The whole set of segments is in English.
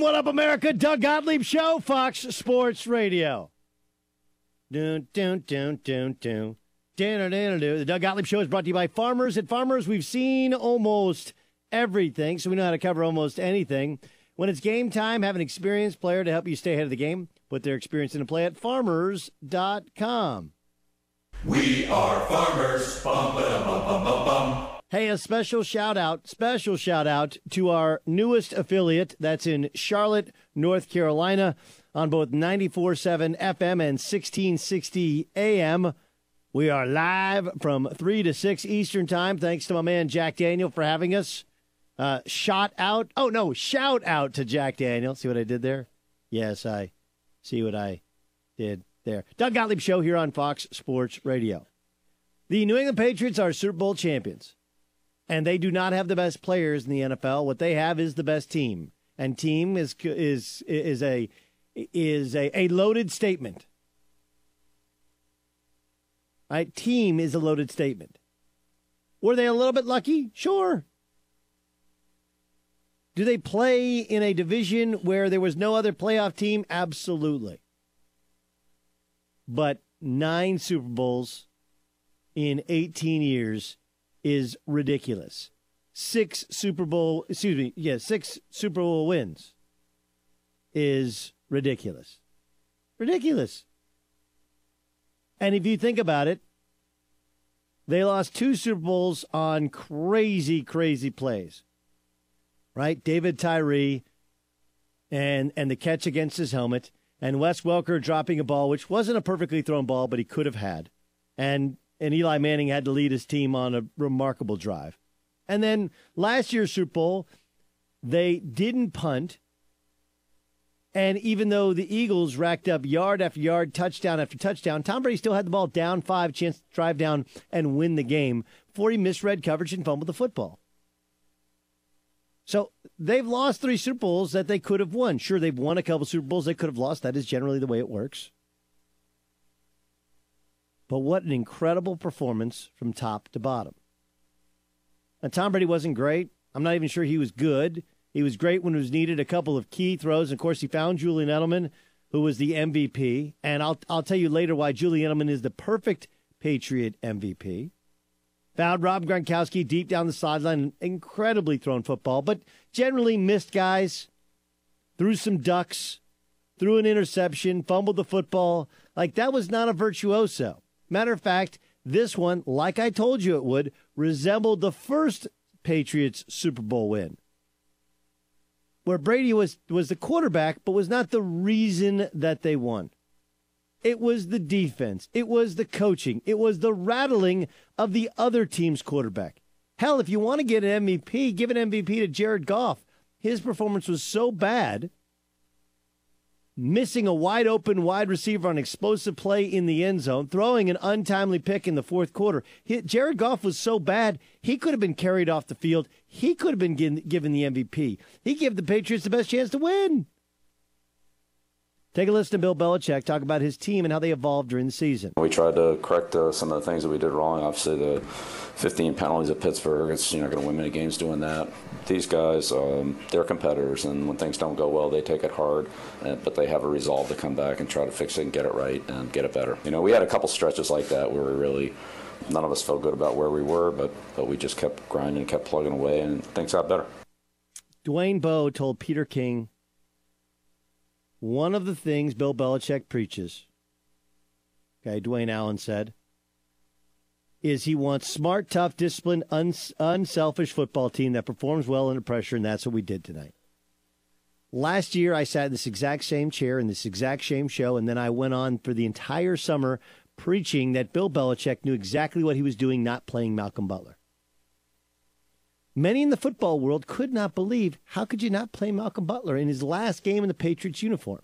What up, America? Doug Gottlieb Show, Fox Sports Radio. Dun, dun, dun, dun, dun. Dun, dun, dun. The Doug Gottlieb Show is brought to you by Farmers. At Farmers, we've seen almost everything, so we know how to cover almost anything. When it's game time, have an experienced player to help you stay ahead of the game. Put their experience into play at farmers.com. We are farmers. Bum, ba, bum, bum, bum, bum. Hey, a special shout out, special shout out to our newest affiliate that's in Charlotte, North Carolina, on both 94.7 FM and 1660 AM. We are live from 3 to 6 Eastern Time. Thanks to my man Jack Daniel for having us. Uh, shot out. Oh, no, shout out to Jack Daniel. See what I did there? Yes, I see what I did there. Doug Gottlieb Show here on Fox Sports Radio. The New England Patriots are Super Bowl champions and they do not have the best players in the NFL. What they have is the best team, and team is is is a is a, a loaded statement. Right, team is a loaded statement. Were they a little bit lucky? Sure. Do they play in a division where there was no other playoff team? Absolutely. But nine Super Bowls in 18 years is ridiculous. Six Super Bowl, excuse me, yeah, six Super Bowl wins is ridiculous. Ridiculous. And if you think about it, They lost two Super Bowls on crazy, crazy plays. Right? David Tyree and and the catch against his helmet, and Wes Welker dropping a ball, which wasn't a perfectly thrown ball, but he could have had. And and Eli Manning had to lead his team on a remarkable drive. And then last year's Super Bowl, they didn't punt. And even though the Eagles racked up yard after yard, touchdown after touchdown, Tom Brady still had the ball down five, chance to drive down and win the game before he misread coverage and fumbled the football. So they've lost three Super Bowls that they could have won. Sure, they've won a couple Super Bowls they could have lost. That is generally the way it works. But what an incredible performance from top to bottom. And Tom Brady wasn't great. I'm not even sure he was good. He was great when it was needed. A couple of key throws. Of course, he found Julian Edelman, who was the MVP. And I'll I'll tell you later why Julian Edelman is the perfect Patriot MVP. Found Rob Gronkowski deep down the sideline, incredibly thrown football, but generally missed guys. Threw some ducks, threw an interception, fumbled the football. Like that was not a virtuoso. Matter of fact, this one, like I told you it would, resembled the first Patriots Super Bowl win, where Brady was, was the quarterback, but was not the reason that they won. It was the defense. It was the coaching. It was the rattling of the other team's quarterback. Hell, if you want to get an MVP, give an MVP to Jared Goff. His performance was so bad missing a wide open wide receiver on explosive play in the end zone, throwing an untimely pick in the fourth quarter. He, Jared Goff was so bad, he could have been carried off the field. He could have been given, given the MVP. He gave the Patriots the best chance to win. Take a listen to Bill Belichick talk about his team and how they evolved during the season. We tried to correct uh, some of the things that we did wrong. Obviously, the 15 penalties at Pittsburgh, it's, you're not going to win many games doing that. These guys, um, they're competitors, and when things don't go well, they take it hard, and, but they have a resolve to come back and try to fix it and get it right and get it better. You know, we had a couple stretches like that where we really none of us felt good about where we were, but but we just kept grinding, kept plugging away, and things got better. Dwayne Bowe told Peter King one of the things Bill Belichick preaches, okay, Dwayne Allen said, is he wants smart, tough, disciplined, uns- unselfish football team that performs well under pressure, and that's what we did tonight. Last year, I sat in this exact same chair in this exact same show, and then I went on for the entire summer preaching that Bill Belichick knew exactly what he was doing, not playing Malcolm Butler. Many in the football world could not believe how could you not play Malcolm Butler in his last game in the Patriots uniform?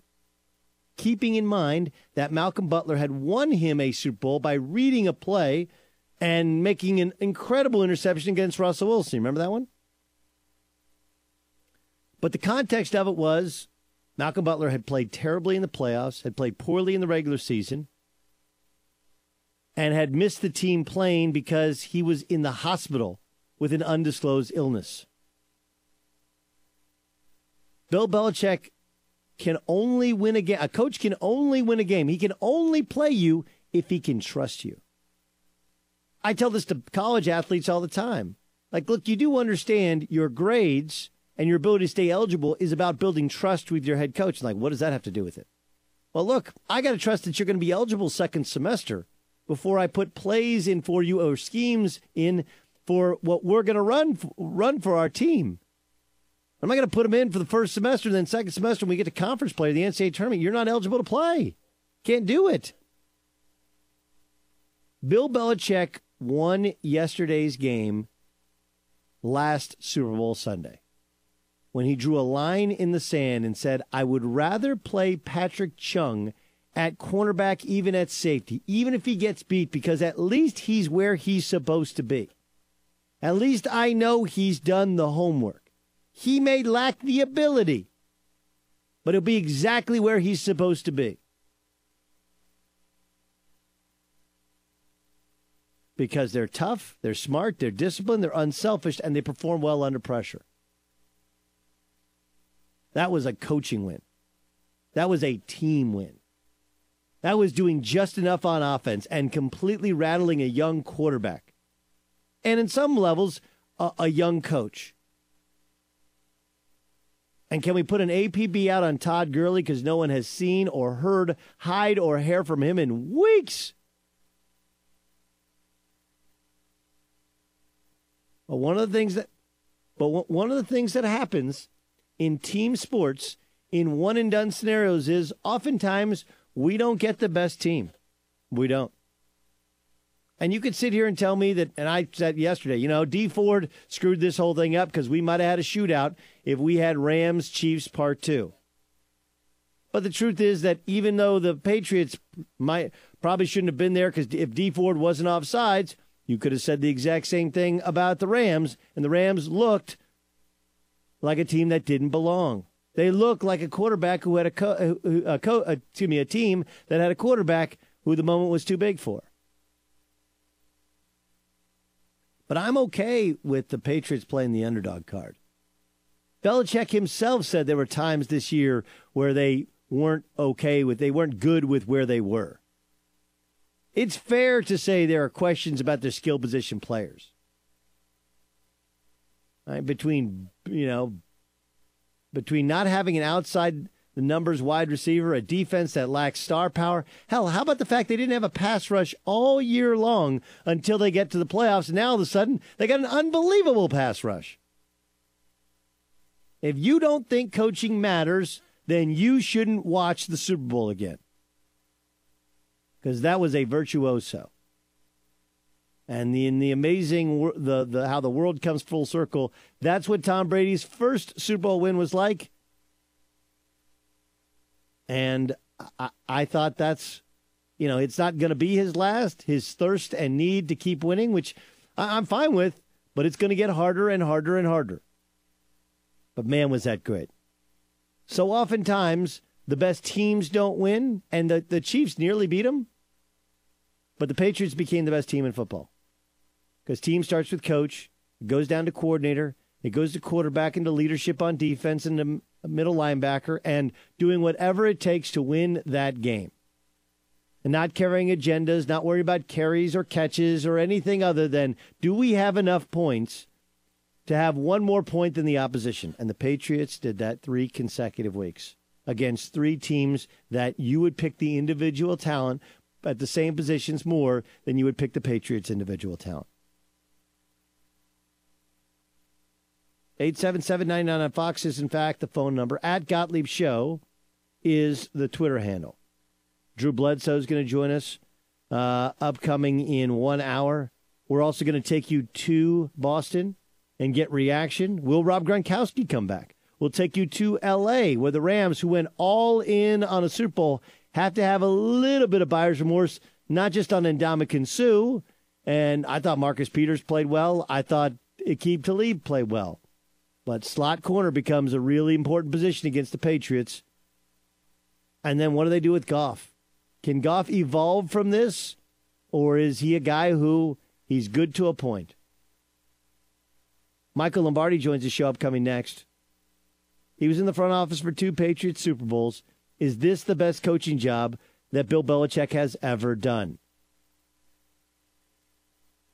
Keeping in mind that Malcolm Butler had won him a Super Bowl by reading a play and making an incredible interception against Russell Wilson. Remember that one? But the context of it was Malcolm Butler had played terribly in the playoffs, had played poorly in the regular season, and had missed the team playing because he was in the hospital with an undisclosed illness. Bill Belichick can only win a game. A coach can only win a game. He can only play you if he can trust you. I tell this to college athletes all the time. Like, look, you do understand your grades and your ability to stay eligible is about building trust with your head coach. Like, what does that have to do with it? Well, look, I got to trust that you're going to be eligible second semester before I put plays in for you or schemes in for what we're going to run run for our team. I'm not going to put them in for the first semester, then second semester when we get to conference play, the NCAA tournament, you're not eligible to play. Can't do it. Bill Belichick won yesterday's game last Super Bowl Sunday when he drew a line in the sand and said, I would rather play Patrick Chung at cornerback, even at safety, even if he gets beat, because at least he's where he's supposed to be. At least I know he's done the homework. He may lack the ability, but he'll be exactly where he's supposed to be. Because they're tough, they're smart, they're disciplined, they're unselfish, and they perform well under pressure. That was a coaching win. That was a team win. That was doing just enough on offense and completely rattling a young quarterback and in some levels, a, a young coach. And can we put an APB out on Todd Gurley because no one has seen or heard hide or hair from him in weeks? But one of the things that, but one of the things that happens in team sports in one and done scenarios is oftentimes we don't get the best team. We don't. And you could sit here and tell me that, and I said yesterday, you know, D Ford screwed this whole thing up because we might have had a shootout if we had Rams Chiefs part two. But the truth is that even though the Patriots might probably shouldn't have been there because if D Ford wasn't offsides, you could have said the exact same thing about the Rams, and the Rams looked like a team that didn't belong. They looked like a quarterback who had a, co- a, co- excuse me, a team that had a quarterback who the moment was too big for. But I'm okay with the Patriots playing the underdog card. Belichick himself said there were times this year where they weren't okay with, they weren't good with where they were. It's fair to say there are questions about their skill position players. Right, between, you know, between not having an outside the numbers wide receiver, a defense that lacks star power. Hell, how about the fact they didn't have a pass rush all year long until they get to the playoffs? Now all of a sudden, they got an unbelievable pass rush. If you don't think coaching matters, then you shouldn't watch the Super Bowl again. Because that was a virtuoso. And the, in the amazing the, the how the world comes full circle, that's what Tom Brady's first Super Bowl win was like and I, I thought that's, you know, it's not going to be his last. His thirst and need to keep winning, which I, I'm fine with, but it's going to get harder and harder and harder. But man, was that good. So oftentimes, the best teams don't win, and the, the Chiefs nearly beat them. But the Patriots became the best team in football. Because team starts with coach, goes down to coordinator, it goes to quarterback into leadership on defense and to middle linebacker and doing whatever it takes to win that game. And not carrying agendas, not worrying about carries or catches or anything other than do we have enough points to have one more point than the opposition? And the Patriots did that three consecutive weeks against three teams that you would pick the individual talent at the same positions more than you would pick the Patriots' individual talent. 877 on Fox is, in fact, the phone number. At Gottlieb Show is the Twitter handle. Drew Bledsoe is going to join us uh, upcoming in one hour. We're also going to take you to Boston and get reaction. Will Rob Gronkowski come back? We'll take you to L.A., where the Rams, who went all in on a Super Bowl, have to have a little bit of buyer's remorse, not just on Ndamukong Suh. And I thought Marcus Peters played well. I thought Aqib Talib played well. But slot corner becomes a really important position against the Patriots. And then what do they do with Goff? Can Goff evolve from this? Or is he a guy who he's good to a point? Michael Lombardi joins the show upcoming next. He was in the front office for two Patriots Super Bowls. Is this the best coaching job that Bill Belichick has ever done?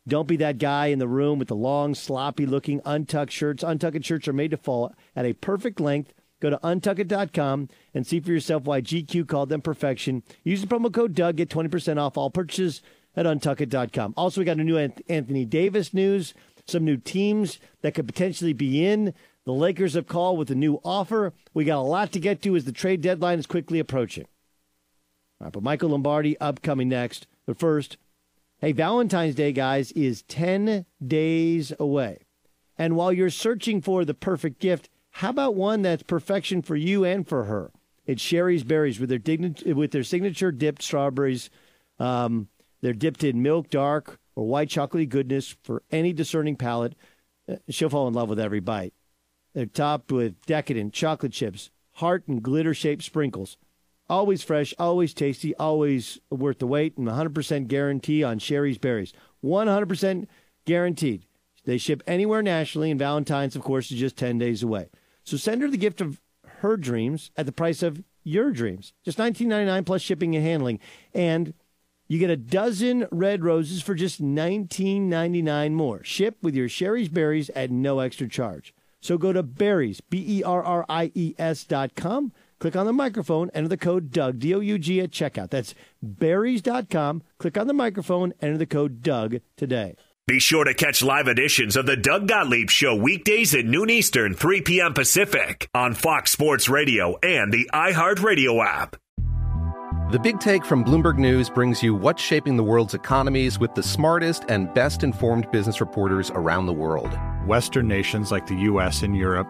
Don't be that guy in the room with the long, sloppy looking untucked shirts. Untucked shirts are made to fall at a perfect length. Go to untuckit.com and see for yourself why GQ called them perfection. Use the promo code Doug, get 20% off all purchases at untuckit.com. Also, we got a new Anthony Davis news, some new teams that could potentially be in. The Lakers have called with a new offer. We got a lot to get to as the trade deadline is quickly approaching. All right, but Michael Lombardi upcoming next. But first, Hey, Valentine's Day, guys, is 10 days away. And while you're searching for the perfect gift, how about one that's perfection for you and for her? It's Sherry's Berries with their, digni- with their signature dipped strawberries. Um, they're dipped in milk, dark, or white chocolatey goodness for any discerning palate. Uh, she'll fall in love with every bite. They're topped with decadent chocolate chips, heart and glitter shaped sprinkles. Always fresh, always tasty, always worth the wait, and 100% guarantee on Sherry's Berries. 100% guaranteed. They ship anywhere nationally, and Valentine's, of course, is just 10 days away. So send her the gift of her dreams at the price of your dreams. Just $19.99 plus shipping and handling. And you get a dozen red roses for just $19.99 more. Ship with your Sherry's Berries at no extra charge. So go to berries, B E R R I E S dot com Click on the microphone, enter the code Doug, D O U G, at checkout. That's berries.com. Click on the microphone, enter the code Doug today. Be sure to catch live editions of the Doug Gottlieb Show weekdays at noon Eastern, 3 p.m. Pacific on Fox Sports Radio and the iHeartRadio app. The Big Take from Bloomberg News brings you what's shaping the world's economies with the smartest and best informed business reporters around the world. Western nations like the U.S. and Europe.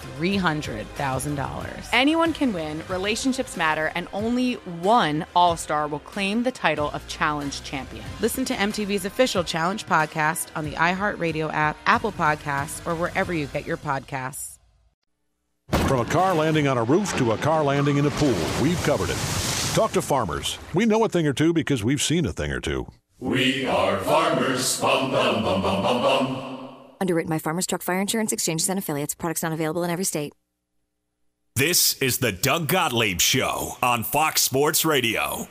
$300,000. Anyone can win, relationships matter, and only one All Star will claim the title of Challenge Champion. Listen to MTV's official Challenge podcast on the iHeartRadio app, Apple Podcasts, or wherever you get your podcasts. From a car landing on a roof to a car landing in a pool, we've covered it. Talk to farmers. We know a thing or two because we've seen a thing or two. We are farmers. Bum, bum, bum, bum, bum, bum. Underwritten by Farmers Truck Fire Insurance Exchanges and Affiliates. Products not available in every state. This is the Doug Gottlieb Show on Fox Sports Radio.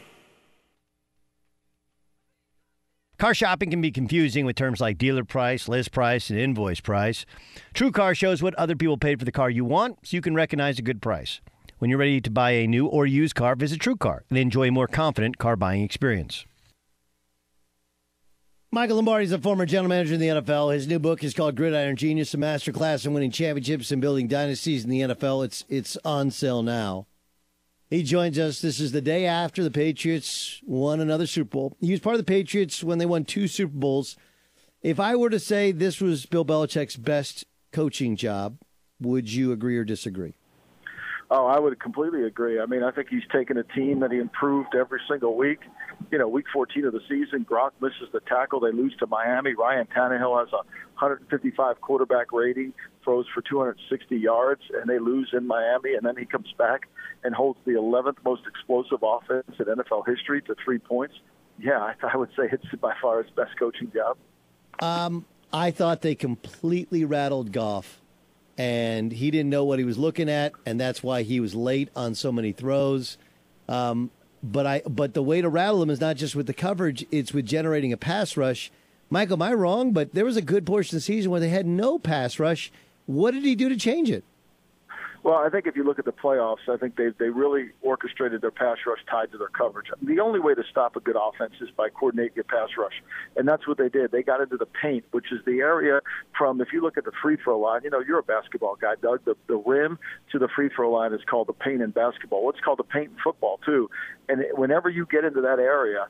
Car shopping can be confusing with terms like dealer price, list price, and invoice price. True Car shows what other people paid for the car you want so you can recognize a good price. When you're ready to buy a new or used car, visit TrueCar and enjoy a more confident car buying experience. Michael Lombardi is a former general manager in the NFL. His new book is called Gridiron Genius, a masterclass in winning championships and building dynasties in the NFL. It's it's on sale now. He joins us. This is the day after the Patriots won another Super Bowl. He was part of the Patriots when they won two Super Bowls. If I were to say this was Bill Belichick's best coaching job, would you agree or disagree? Oh, I would completely agree. I mean, I think he's taken a team that he improved every single week. You know, week 14 of the season, Gronk misses the tackle. They lose to Miami. Ryan Tannehill has a 155 quarterback rating, throws for 260 yards, and they lose in Miami. And then he comes back and holds the 11th most explosive offense in NFL history to three points. Yeah, I, I would say it's by far his best coaching job. Um, I thought they completely rattled Goff and he didn't know what he was looking at, and that's why he was late on so many throws. Um, but I, but the way to rattle them is not just with the coverage; it's with generating a pass rush. Michael, am I wrong? But there was a good portion of the season where they had no pass rush. What did he do to change it? Well, I think if you look at the playoffs, I think they they really orchestrated their pass rush tied to their coverage. The only way to stop a good offense is by coordinating your pass rush, and that's what they did. They got into the paint, which is the area from if you look at the free throw line. You know, you're a basketball guy, Doug. The the rim to the free throw line is called the paint in basketball. What's called the paint in football too. And whenever you get into that area,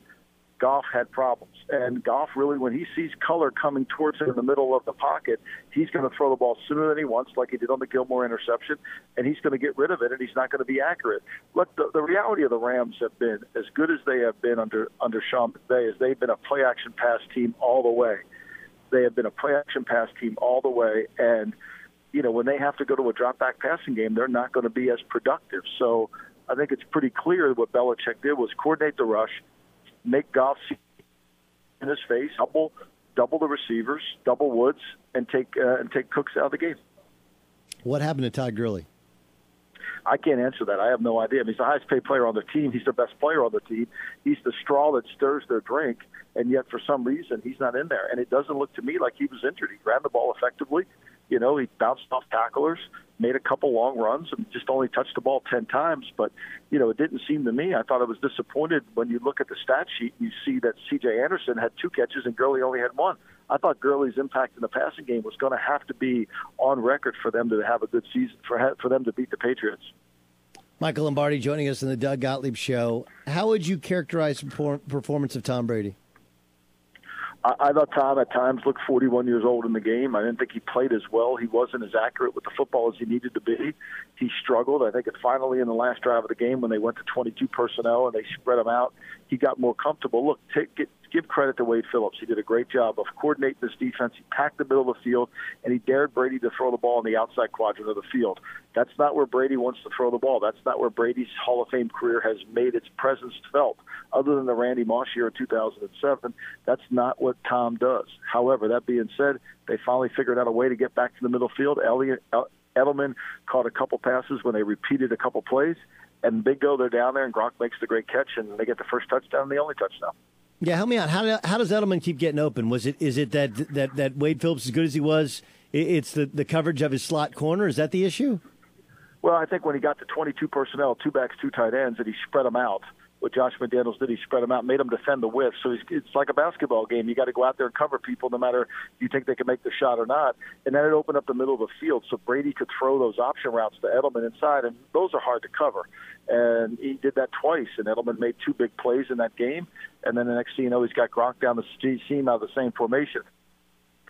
Goff had problems. And Goff really, when he sees color coming towards him in the middle of the pocket, he's going to throw the ball sooner than he wants, like he did on the Gilmore interception, and he's going to get rid of it, and he's not going to be accurate. Look, the, the reality of the Rams have been as good as they have been under under Sean McVay, is they've been a play action pass team all the way. They have been a play action pass team all the way, and you know when they have to go to a drop back passing game, they're not going to be as productive. So. I think it's pretty clear what Belichick did was coordinate the rush, make Goff see in his face, double double the receivers, double Woods, and take uh, and take Cooks out of the game. What happened to Todd Gurley? I can't answer that. I have no idea. I mean, he's the highest paid player on their team. He's the best player on the team. He's the straw that stirs their drink, and yet for some reason he's not in there. And it doesn't look to me like he was injured. He ran the ball effectively. You know, he bounced off tacklers, made a couple long runs, and just only touched the ball 10 times. But, you know, it didn't seem to me. I thought I was disappointed when you look at the stat sheet and you see that C.J. Anderson had two catches and Gurley only had one. I thought Gurley's impact in the passing game was going to have to be on record for them to have a good season, for, for them to beat the Patriots. Michael Lombardi joining us in the Doug Gottlieb Show. How would you characterize the performance of Tom Brady? I, I thought Tom at times looked 41 years old in the game. I didn't think he played as well. He wasn't as accurate with the football as he needed to be. He struggled. I think it finally in the last drive of the game when they went to 22 personnel and they spread him out, he got more comfortable. Look, take, get, give credit to Wade Phillips. He did a great job of coordinating this defense. He packed the middle of the field, and he dared Brady to throw the ball in the outside quadrant of the field. That's not where Brady wants to throw the ball. That's not where Brady's Hall of Fame career has made its presence felt. Other than the Randy Moss year in 2007, that's not what Tom does. However, that being said, they finally figured out a way to get back to the middle field. Elliott, Edelman caught a couple passes when they repeated a couple plays, and Big Go, they're down there, and Gronk makes the great catch, and they get the first touchdown and the only touchdown. Yeah, help me out. How, how does Edelman keep getting open? Was it is it that that that Wade Phillips as good as he was? It's the the coverage of his slot corner. Is that the issue? Well, I think when he got to 22 personnel, two backs, two tight ends, and he spread them out. What Josh McDaniels did, he spread them out, made them defend the width. So it's like a basketball game. You got to go out there and cover people, no matter if you think they can make the shot or not. And then it opened up the middle of the field, so Brady could throw those option routes to Edelman inside, and those are hard to cover. And he did that twice, and Edelman made two big plays in that game. And then the next thing you know, he's got Gronk down the seam out of the same formation.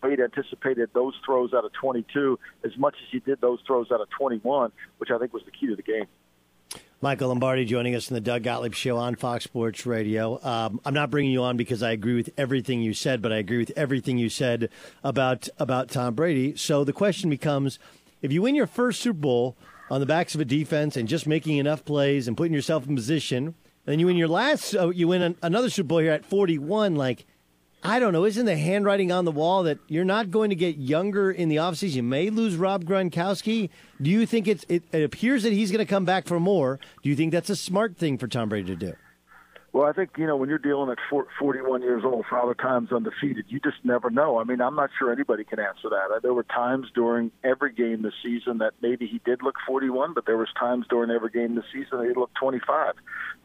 Wade anticipated those throws out of 22 as much as he did those throws out of 21, which I think was the key to the game. Michael Lombardi joining us in the Doug Gottlieb Show on Fox Sports Radio. Um, I'm not bringing you on because I agree with everything you said, but I agree with everything you said about about Tom Brady. So the question becomes: If you win your first Super Bowl on the backs of a defense and just making enough plays and putting yourself in position, then you win your last, uh, you win another Super Bowl here at 41, like I don't know. Isn't the handwriting on the wall that you're not going to get younger in the offseason? You may lose Rob Gronkowski. Do you think it's, it, it appears that he's going to come back for more? Do you think that's a smart thing for Tom Brady to do? Well, I think you know when you're dealing at 41 years old, Father Time's undefeated. You just never know. I mean, I'm not sure anybody can answer that. There were times during every game this season that maybe he did look 41, but there was times during every game this season that he looked 25.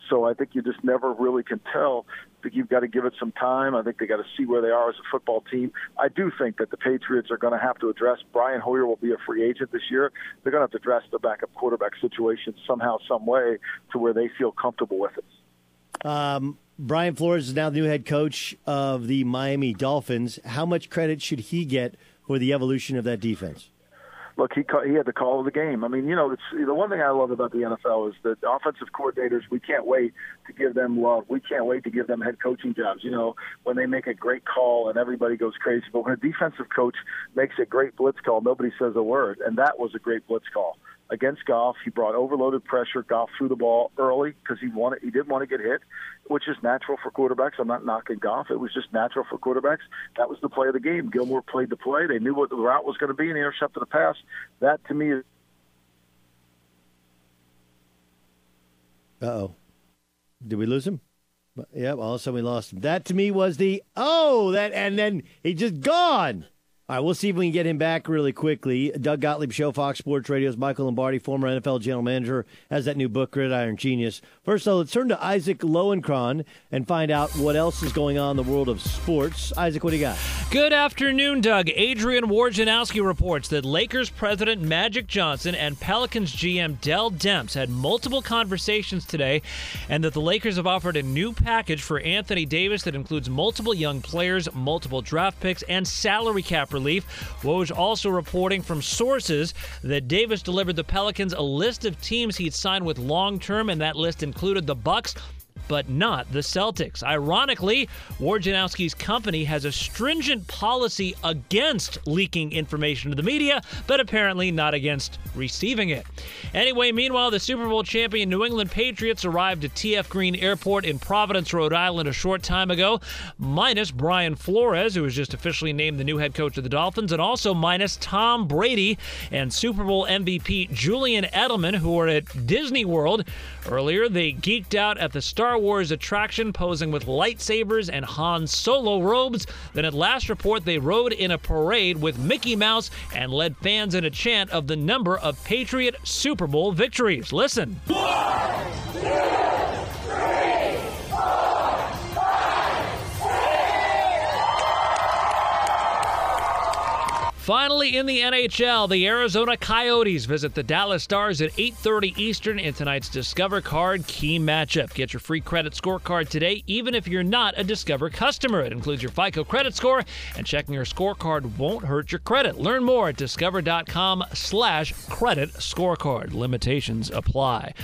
So I think you just never really can tell. I think you've got to give it some time. I think they got to see where they are as a football team. I do think that the Patriots are going to have to address. Brian Hoyer will be a free agent this year. They're going to have to address the backup quarterback situation somehow, some way, to where they feel comfortable with it. Um, Brian Flores is now the new head coach of the Miami Dolphins. How much credit should he get for the evolution of that defense? Look, he he had the call of the game. I mean, you know, it's the one thing I love about the NFL is that offensive coordinators. We can't wait to give them love. We can't wait to give them head coaching jobs. You know, when they make a great call and everybody goes crazy. But when a defensive coach makes a great blitz call, nobody says a word, and that was a great blitz call against Goff. He brought overloaded pressure. Goff threw the ball early because he wanted he didn't want to get hit, which is natural for quarterbacks. I'm not knocking Goff. It was just natural for quarterbacks. That was the play of the game. Gilmore played the play. They knew what the route was going to be, and he intercepted the pass. That to me is. Uh oh. Did we lose him? Yep, all of a sudden we lost him. That to me was the oh that and then he just gone. All right, we'll see if we can get him back really quickly. Doug Gottlieb Show, Fox Sports Radio's Michael Lombardi, former NFL general manager, has that new book, Gridiron Genius. First, though, let's turn to Isaac Lowenkron and find out what else is going on in the world of sports. Isaac, what do you got? Good afternoon, Doug. Adrian Wojnarowski reports that Lakers president Magic Johnson and Pelicans GM Dell Demps had multiple conversations today, and that the Lakers have offered a new package for Anthony Davis that includes multiple young players, multiple draft picks, and salary cap relief. Woj also reporting from sources that Davis delivered the Pelicans a list of teams he'd signed with long term, and that list included the Bucks, but not the Celtics. Ironically, Wojnarowski's company has a stringent policy against leaking information to the media, but apparently not against receiving it. Anyway, meanwhile, the Super Bowl champion New England Patriots arrived at TF Green Airport in Providence, Rhode Island a short time ago, minus Brian Flores, who was just officially named the new head coach of the Dolphins, and also minus Tom Brady and Super Bowl MVP Julian Edelman, who were at Disney World. Earlier, they geeked out at the Star Wars attraction, posing with lightsabers and Han Solo robes. Then, at last report, they rode in a parade with Mickey Mouse and led fans in a chant of the number of Patriot Super Bowl victories. Listen. Finally, in the NHL, the Arizona Coyotes visit the Dallas Stars at 8:30 Eastern in tonight's Discover Card Key matchup. Get your free credit scorecard today, even if you're not a Discover customer. It includes your FICO credit score, and checking your scorecard won't hurt your credit. Learn more at discover.com/slash credit scorecard. Limitations apply.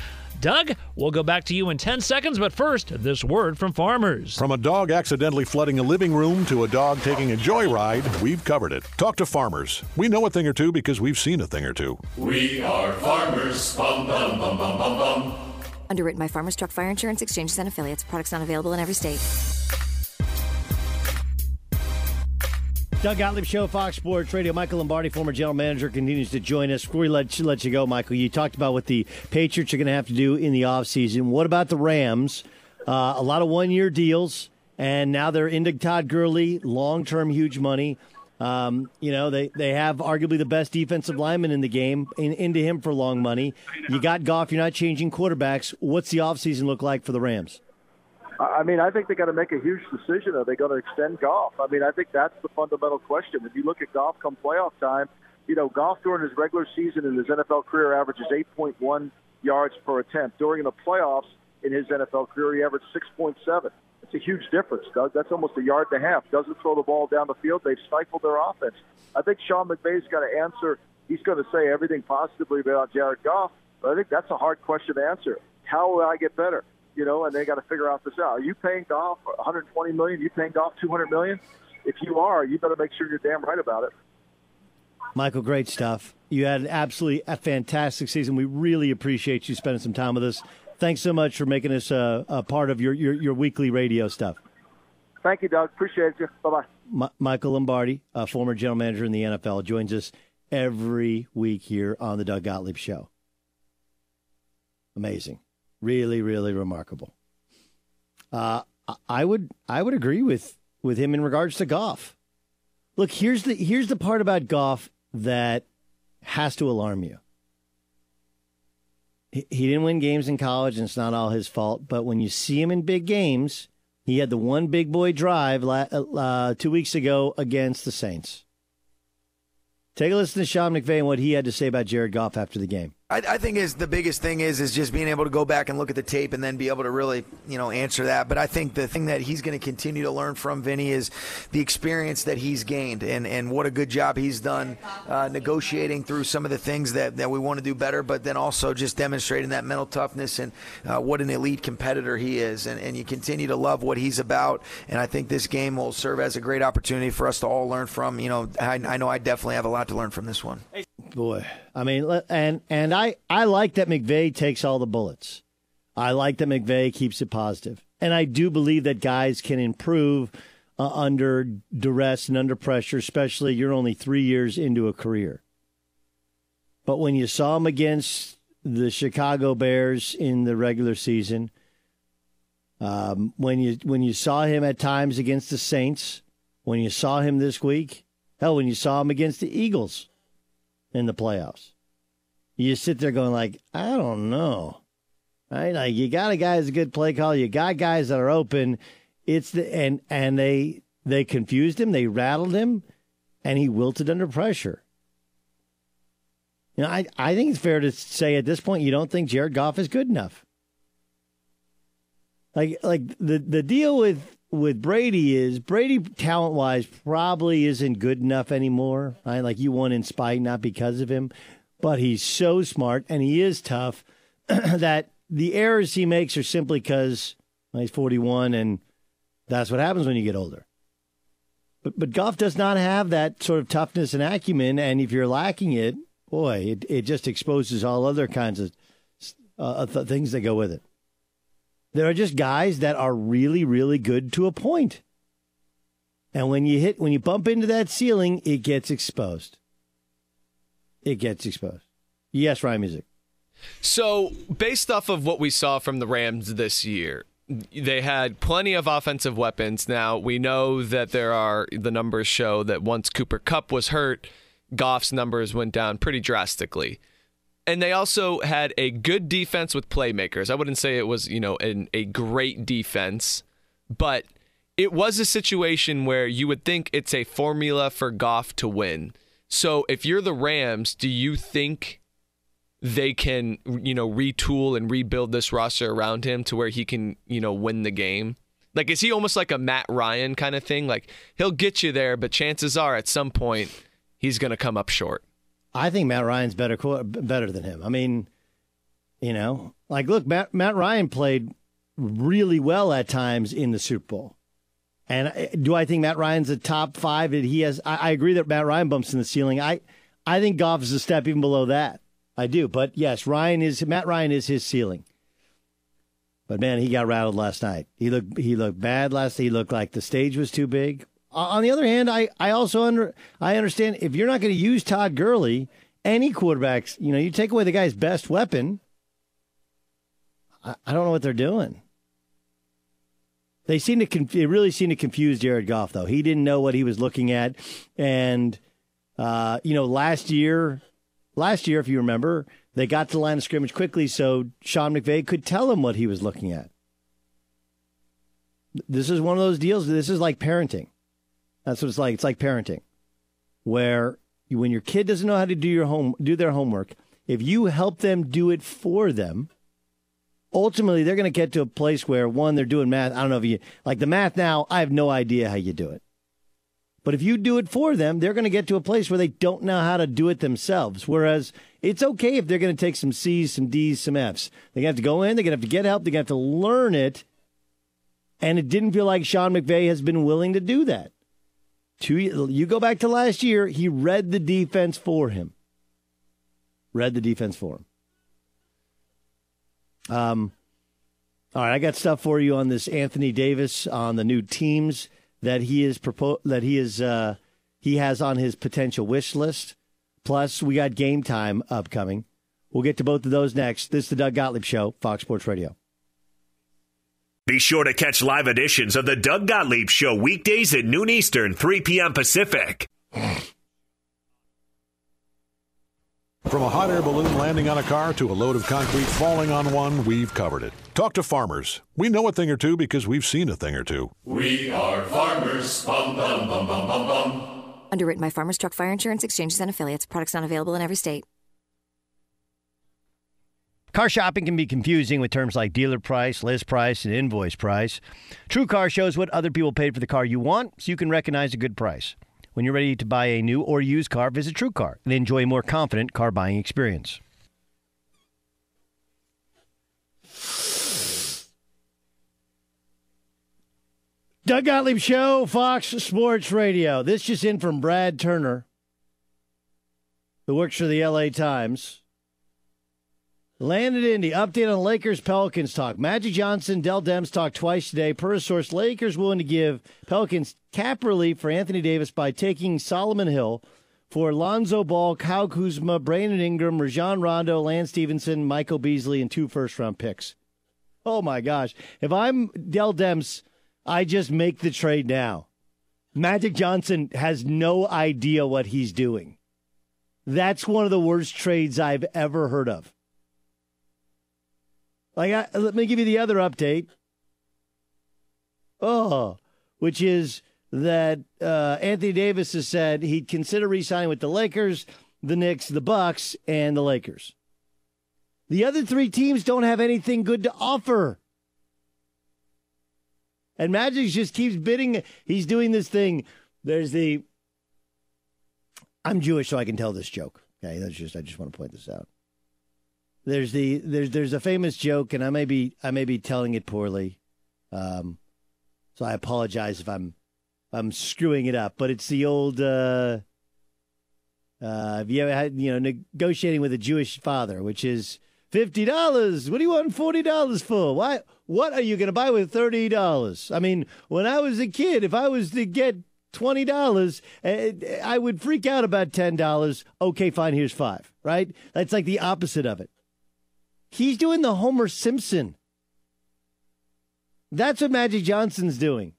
Doug, we'll go back to you in 10 seconds, but first, this word from farmers. From a dog accidentally flooding a living room to a dog taking a joyride, we've covered it. Talk to farmers. We know a thing or two because we've seen a thing or two. We are farmers. Bum, bum, bum, bum, bum, bum. Underwritten by Farmers Truck Fire Insurance Exchanges and Affiliates. Products not available in every state. Doug Gottlieb Show, Fox Sports Radio. Michael Lombardi, former general manager, continues to join us. Before we let you, let you go, Michael, you talked about what the Patriots are going to have to do in the offseason. What about the Rams? Uh, a lot of one year deals, and now they're into Todd Gurley, long term, huge money. Um, you know, they, they have arguably the best defensive lineman in the game, in, into him for long money. You got Goff, you're not changing quarterbacks. What's the offseason look like for the Rams? I mean, I think they got to make a huge decision. Are they going to extend Goff? I mean, I think that's the fundamental question. If you look at Goff come playoff time, you know, Goff during his regular season in his NFL career averages 8.1 yards per attempt. During the playoffs in his NFL career, he averaged 6.7. It's a huge difference, Doug. That's almost a yard and a half. Doesn't throw the ball down the field. They've stifled their offense. I think Sean McVay's got to answer. He's going to say everything positively about Jared Goff, but I think that's a hard question to answer. How will I get better? You know, and they got to figure out this out. Are you paying Goff 120 million? Are you paying Goff 200 million? If you are, you better make sure you're damn right about it. Michael, great stuff. You had an absolutely a fantastic season. We really appreciate you spending some time with us. Thanks so much for making us a, a part of your, your, your weekly radio stuff. Thank you, Doug. Appreciate you. Bye bye. M- Michael Lombardi, a former general manager in the NFL, joins us every week here on the Doug Gottlieb Show. Amazing. Really, really remarkable. Uh, I would I would agree with with him in regards to Goff. Look, here's the here's the part about Goff that has to alarm you. He, didn't win games in college, and it's not all his fault. But when you see him in big games, he had the one big boy drive uh, two weeks ago against the Saints. Take a listen to Sean McVay and what he had to say about Jared Goff after the game. I, I, think is the biggest thing is is just being able to go back and look at the tape and then be able to really you know answer that. But I think the thing that he's going to continue to learn from Vinny is the experience that he's gained and, and what a good job he's done uh, negotiating through some of the things that, that we want to do better, but then also just demonstrating that mental toughness and uh, what an elite competitor he is. And, and you continue to love what he's about. And I think this game will serve as a great opportunity for us to all learn from. You know, I, I know I definitely have a lot to learn from this one. Boy, I mean, and and I I like that McVay takes all the bullets. I like that McVay keeps it positive. and I do believe that guys can improve uh, under duress and under pressure, especially you're only three years into a career. But when you saw him against the Chicago Bears in the regular season, um, when you when you saw him at times against the Saints, when you saw him this week, hell, when you saw him against the Eagles in the playoffs. You sit there going like, I don't know. Right? Like you got a guy who's a good play call, you got guys that are open. It's the and and they they confused him, they rattled him, and he wilted under pressure. You know, I, I think it's fair to say at this point you don't think Jared Goff is good enough. Like like the the deal with with Brady is Brady talent wise probably isn't good enough anymore. Right? Like you won in spite, not because of him. But he's so smart and he is tough that the errors he makes are simply because well, he's 41 and that's what happens when you get older. But but Goff does not have that sort of toughness and acumen, and if you're lacking it, boy, it, it just exposes all other kinds of uh, th- things that go with it. There are just guys that are really, really good to a point. And when you hit, when you bump into that ceiling, it gets exposed. It gets exposed. Yes, Ryan Music. So, based off of what we saw from the Rams this year, they had plenty of offensive weapons. Now, we know that there are, the numbers show that once Cooper Kupp was hurt, Goff's numbers went down pretty drastically and they also had a good defense with playmakers. I wouldn't say it was, you know, an, a great defense, but it was a situation where you would think it's a formula for Goff to win. So if you're the Rams, do you think they can, you know, retool and rebuild this roster around him to where he can, you know, win the game? Like, is he almost like a Matt Ryan kind of thing? Like, he'll get you there, but chances are at some point he's going to come up short. I think Matt Ryan's better better than him. I mean, you know, like look, Matt Matt Ryan played really well at times in the Super Bowl. And uh, do I think Matt Ryan's a top five? That he has. I, I agree that Matt Ryan bumps in the ceiling. I I think Goff is a step even below that. I do, but yes, Ryan is Matt Ryan is his ceiling. But man, he got rattled last night. He looked he looked bad last. He looked like the stage was too big on the other hand, I, I also under I understand if you're not going to use Todd Gurley, any quarterbacks, you know, you take away the guy's best weapon. I, I don't know what they're doing. They seem to conf- they really seem to confuse Jared Goff though. He didn't know what he was looking at, and uh, you know, last year, last year, if you remember, they got to the line of scrimmage quickly, so Sean McVay could tell him what he was looking at. This is one of those deals. This is like parenting. That's what it's like. It's like parenting, where you, when your kid doesn't know how to do your home, do their homework, if you help them do it for them, ultimately they're going to get to a place where one, they're doing math. I don't know if you like the math now. I have no idea how you do it. But if you do it for them, they're going to get to a place where they don't know how to do it themselves. Whereas it's okay if they're going to take some C's, some D's, some F's. They're going to have to go in, they're going to have to get help, they're going to have to learn it. And it didn't feel like Sean McVay has been willing to do that. Two, you go back to last year, he read the defense for him. Read the defense for him. Um, all right, I got stuff for you on this Anthony Davis on the new teams that he is propo- that he is uh, he has on his potential wish list. Plus, we got game time upcoming. We'll get to both of those next. This is the Doug Gottlieb Show, Fox Sports Radio. Be sure to catch live editions of the Doug Gottlieb Show weekdays at noon Eastern, 3 p.m. Pacific. From a hot air balloon landing on a car to a load of concrete falling on one, we've covered it. Talk to farmers. We know a thing or two because we've seen a thing or two. We are farmers. Bum, bum, bum, bum, bum, bum. Underwritten by Farmers Truck Fire Insurance Exchanges and Affiliates. Products not available in every state. Car shopping can be confusing with terms like dealer price, list price, and invoice price. True Car shows what other people paid for the car you want so you can recognize a good price. When you're ready to buy a new or used car, visit True Car and enjoy a more confident car buying experience. Doug Gottlieb Show, Fox Sports Radio. This just in from Brad Turner, who works for the LA Times. Landed Indy, update on Lakers Pelicans talk. Magic Johnson, Dell Demps talk twice today. Per source, Lakers willing to give Pelicans cap relief for Anthony Davis by taking Solomon Hill for Lonzo Ball, Kyle Kuzma, Brandon Ingram, Rajon Rondo, Lance Stephenson, Michael Beasley, and two first round picks. Oh my gosh. If I'm Dell Demps, I just make the trade now. Magic Johnson has no idea what he's doing. That's one of the worst trades I've ever heard of. Like, I, let me give you the other update. Oh, which is that uh, Anthony Davis has said he'd consider re-signing with the Lakers, the Knicks, the Bucks, and the Lakers. The other three teams don't have anything good to offer. And Magic just keeps bidding. He's doing this thing. There's the. I'm Jewish, so I can tell this joke. Okay, that's just. I just want to point this out. There's the there's there's a famous joke, and I may be I may be telling it poorly, um, so I apologize if I'm I'm screwing it up. But it's the old. Uh, uh, you ever had you know negotiating with a Jewish father, which is fifty dollars? What do you want forty dollars for? Why? What are you going to buy with thirty dollars? I mean, when I was a kid, if I was to get twenty dollars, I would freak out about ten dollars. Okay, fine. Here's five. Right? That's like the opposite of it. He's doing the Homer Simpson. That's what Magic Johnson's doing.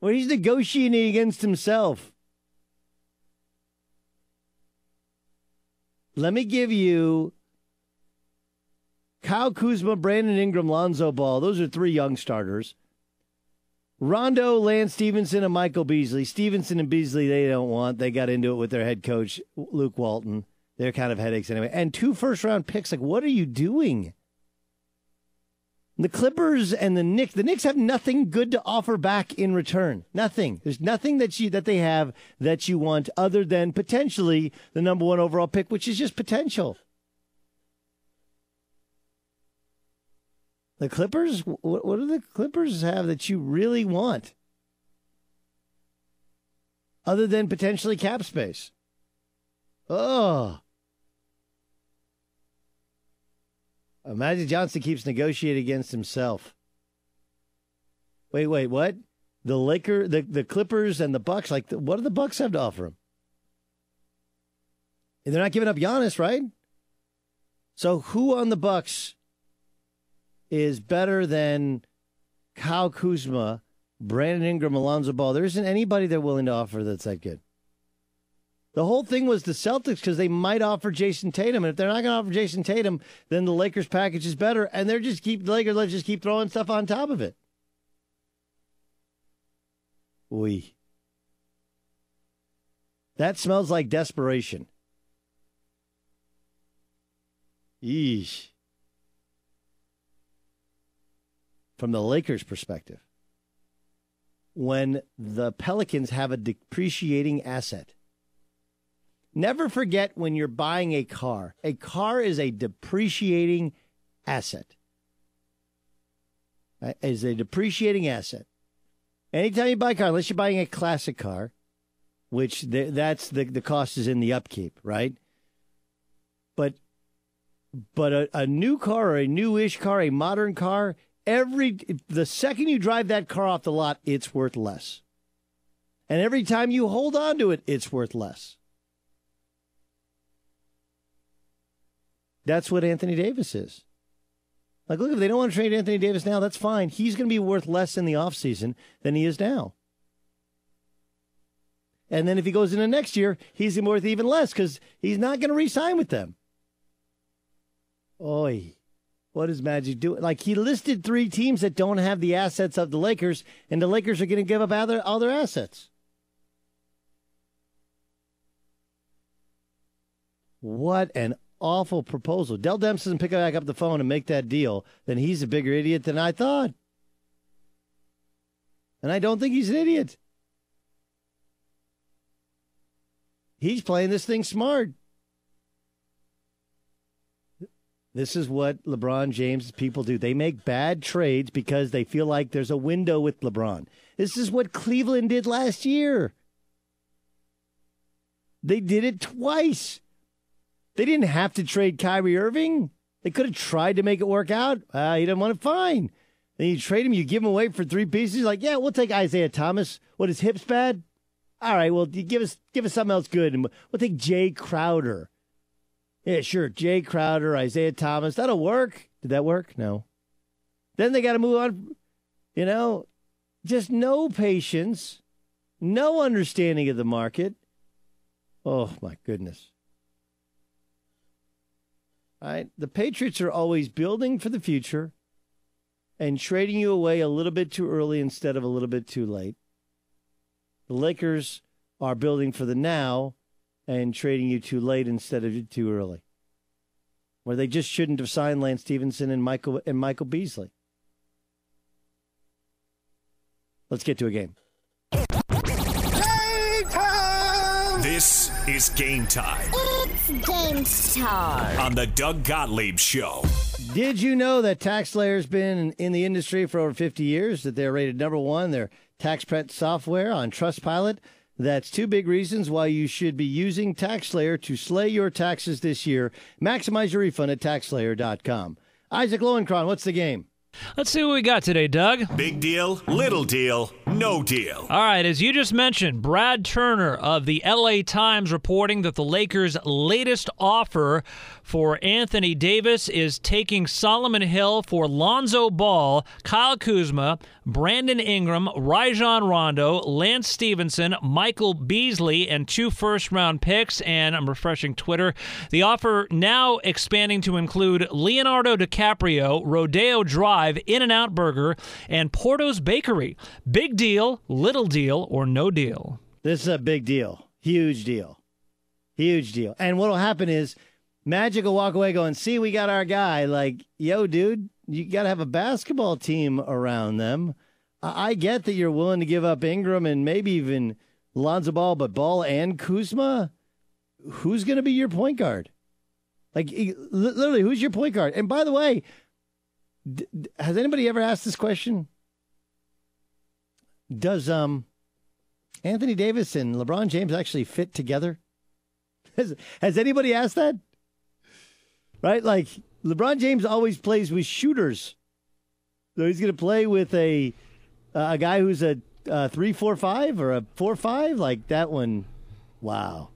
Where he's negotiating against himself. Let me give you Kyle Kuzma, Brandon Ingram, Lonzo Ball. Those are three young starters. Rondo, Lance Stephenson, and Michael Beasley. Stephenson and Beasley, they don't want. They got into it with their head coach, Luke Walton. They're kind of headaches anyway. And two first round picks. Like, what are you doing? The Clippers and the Knicks. The Knicks have nothing good to offer back in return. Nothing. There's nothing that you that they have that you want other than potentially the number one overall pick, which is just potential. The Clippers. What, what do the Clippers have that you really want, other than potentially cap space? Oh. Magic Johnson keeps negotiating against himself. Wait, wait, what? The Laker, the, the Clippers, and the Bucks. Like, what do the Bucks have to offer him? And they're not giving up Giannis, right? So, who on the Bucks is better than Kyle Kuzma, Brandon Ingram, Alonzo Ball? There isn't anybody they're willing to offer that's that good. The whole thing was the Celtics because they might offer Jayson Tatum, and if they're not going to offer Jayson Tatum, then the Lakers package is better, and they're just keep the Lakers let's just keep throwing stuff on top of it. We. That smells like desperation. Yeesh. From the Lakers' perspective, when the Pelicans have a depreciating asset Never forget when you're buying a car, a car is a depreciating asset. Uh, is a depreciating asset. Anytime you buy a car, unless you're buying a classic car, which that's the the cost is in the upkeep, right? But but a, a new car or a newish car, a modern car, every the second you drive that car off the lot, it's worth less. And every time you hold on to it, it's worth less. That's what Anthony Davis is. Like, look, if they don't want to trade Anthony Davis now, that's fine. He's going to be worth less in the offseason than he is now. And then if he goes into next year, he's worth even less because he's not going to re sign with them. Oi. What is Magic doing? Like, he listed three teams that don't have the assets of the Lakers, and the Lakers are going to give up all their, all their assets. What an awful proposal. Dell Demps doesn't pick back up the phone and make that deal, then he's a bigger idiot than I thought. And I don't think he's an idiot. He's playing this thing smart. This is what LeBron James people do. They make bad trades because they feel like there's a window with LeBron. This is what Cleveland did last year. They did it twice. They didn't have to trade Kyrie Irving. They could have tried to make it work out. Uh, he didn't want it. Fine. Then you trade him, you give him away for three pieces. Like, yeah, we'll take Isaiah Thomas. What, his hips bad? All right, well, give us give us something else good, and we'll take Jae Crowder. Yeah, sure, Jae Crowder, Isaiah Thomas. That'll work. Did that work? No. Then they got to move on. You know, just no patience, no understanding of the market. Oh my goodness. All right, the Patriots are always building for the future and trading you away a little bit too early instead of a little bit too late. The Lakers are building for the now and trading you too late instead of too early. Where they just shouldn't have signed Lance Stephenson and Michael and Michael Beasley. Let's get to a game. This is game time It's game time. on the Doug Gottlieb Show. Did you know that TaxSlayer's been in the industry for over 50 years, that they're rated number one, their tax prep software on Trustpilot? That's two big reasons why you should be using TaxSlayer to slay your taxes this year. Maximize your refund at TaxSlayer.com. Isaac Lowenkron, what's the game? Let's see what we got today, Doug. Big deal, little deal, no deal. All right, as you just mentioned, Brad Turner of the LA Times reporting that the Lakers' latest offer for Anthony Davis is taking Solomon Hill for Lonzo Ball, Kyle Kuzma, Brandon Ingram, Rajon Rondo, Lance Stephenson, Michael Beasley, and two first round picks. And I'm refreshing Twitter. The offer now expanding to include Leonardo DiCaprio, Rodeo Drive, In N Out Burger, and Porto's Bakery. Big deal, little deal, or no deal. This is a big deal. Huge deal. Huge deal. And what'll happen is Magic will walk away going, see, we got our guy. Like, yo, dude, you got to have a basketball team around them. I-, I get that you're willing to give up Ingram and maybe even Lonzo Ball, but Ball and Kuzma? Who's going to be your point guard? Like, literally, who's your point guard? And by the way, d- has anybody ever asked this question? Does um Anthony Davis and LeBron James actually fit together? Has, has anybody asked that? Right? Like LeBron James always plays with shooters. So he's going to play with a uh, a guy who's a, uh three four five or a four five like that one. Wow.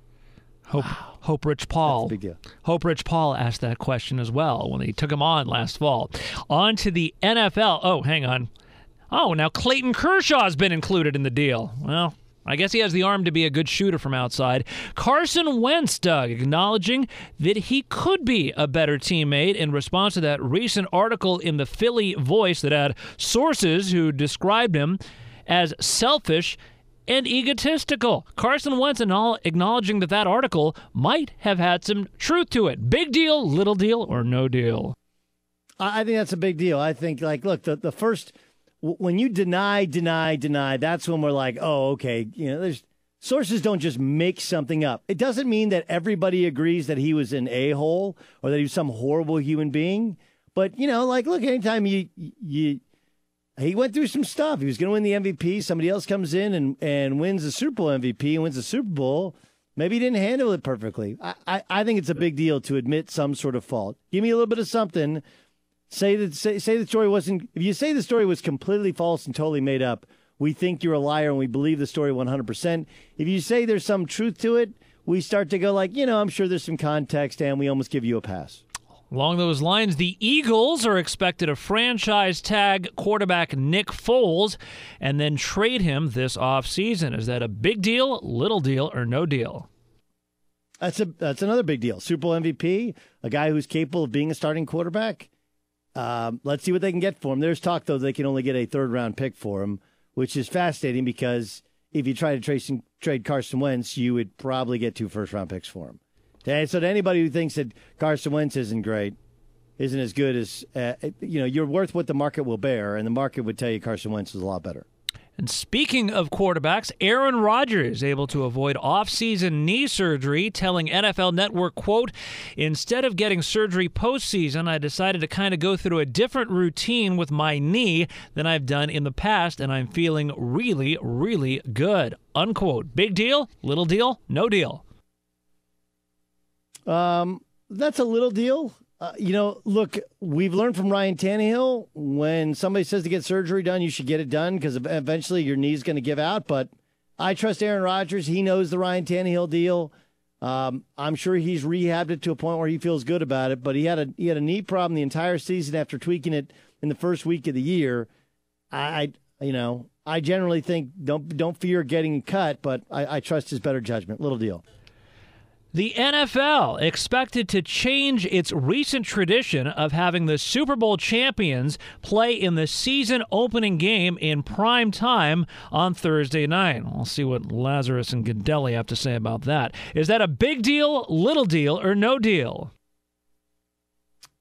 Hope Hope Rich Paul. big deal. Hope Rich Paul asked that question as well when he took him on last fall. On to the NFL. Oh, hang on. Oh, now Clayton Kershaw's been included in the deal. Well, I guess he has the arm to be a good shooter from outside. Carson Wentz, Doug, acknowledging that he could be a better teammate in response to that recent article in the Philly Voice that had sources who described him as selfish and egotistical. Carson Wentz acknowl- acknowledging that that article might have had some truth to it. Big deal, little deal, or no deal. I think that's a big deal. I think, like, look, the, the first, when you deny, deny, deny, that's when we're like, oh, okay, you know, there's sources don't just make something up. It doesn't mean that everybody agrees that he was an a hole or that he was some horrible human being. But, you know, like, look, anytime you, you, he went through some stuff. He was going to win the MVP. Somebody else comes in and, and wins the Super Bowl MVP and wins the Super Bowl. Maybe he didn't handle it perfectly. I, I, I think it's a big deal to admit some sort of fault. Give me a little bit of something. Say that say, say the story wasn't. If you say the story was completely false and totally made up, we think you're a liar and we believe the story 100%. If you say there's some truth to it, we start to go like, you know, I'm sure there's some context and we almost give you a pass. Along those lines, the Eagles are expected to franchise tag quarterback Nick Foles and then trade him this offseason. Is that a big deal, little deal, or no deal? That's a that's another big deal. Super Bowl MVP, a guy who's capable of being a starting quarterback. Um, let's see what they can get for him. There's talk though they can only get a third round pick for him, which is fascinating because if you try to trace and trade Carson Wentz, you would probably get two first round picks for him. So to anybody who thinks that Carson Wentz isn't great, isn't as good as uh, you know, you're worth what the market will bear, and the market would tell you Carson Wentz is a lot better. And speaking of quarterbacks, Aaron Rodgers is able to avoid off-season knee surgery, telling NFL Network, quote, instead of getting surgery postseason, I decided to kind of go through a different routine with my knee than I've done in the past, and I'm feeling really, really good. Unquote. Big deal, little deal, no deal. Um, that's a little deal. Uh, you know, look, we've learned from Ryan Tannehill when somebody says to get surgery done, you should get it done because eventually your knee's going to give out. But I trust Aaron Rodgers. He knows the Ryan Tannehill deal. Um, I'm sure he's rehabbed it to a point where he feels good about it. But he had a he had a knee problem the entire season after tweaking it in the first week of the year. I, I you know, I generally think don't don't fear getting cut, but I, I trust his better judgment. Little deal. The NFL expected to change its recent tradition of having the Super Bowl champions play in the season opening game in prime time on Thursday night. We'll see what Lazarus and Gaudelli have to say about that. Is that a big deal, little deal, or no deal?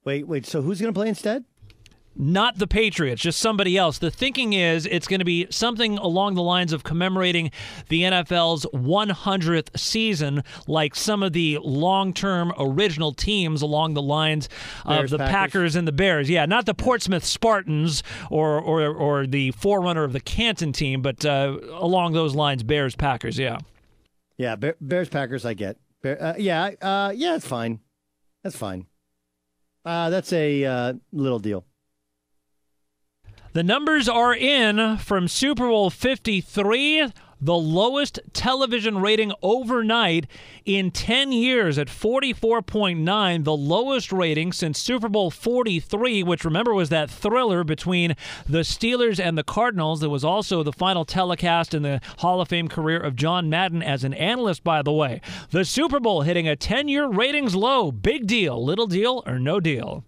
Wait, wait. So who's going to play instead? Not the Patriots, just somebody else. The thinking is it's going to be something along the lines of commemorating the NFL's 100th season, like some of the long term original teams along the lines Bears, of the Packers. Packers. and the Bears. Yeah, not the Portsmouth Spartans or, or, or the forerunner of the Canton team, but uh, along those lines, Bears, Packers. Yeah. Yeah, Bears, Packers, I get. Bear, uh, yeah, uh, yeah, it's fine. That's fine. Uh, that's a uh, little deal. The numbers are in from Super Bowl 53, the lowest television rating overnight in 10 years at 44.9, the lowest rating since Super Bowl 43, which remember was that thriller between the Steelers and the Cardinals. That was also the final telecast in the Hall of Fame career of John Madden as an analyst, by the way. The Super Bowl hitting a 10 year ratings low. Big deal, little deal, or no deal?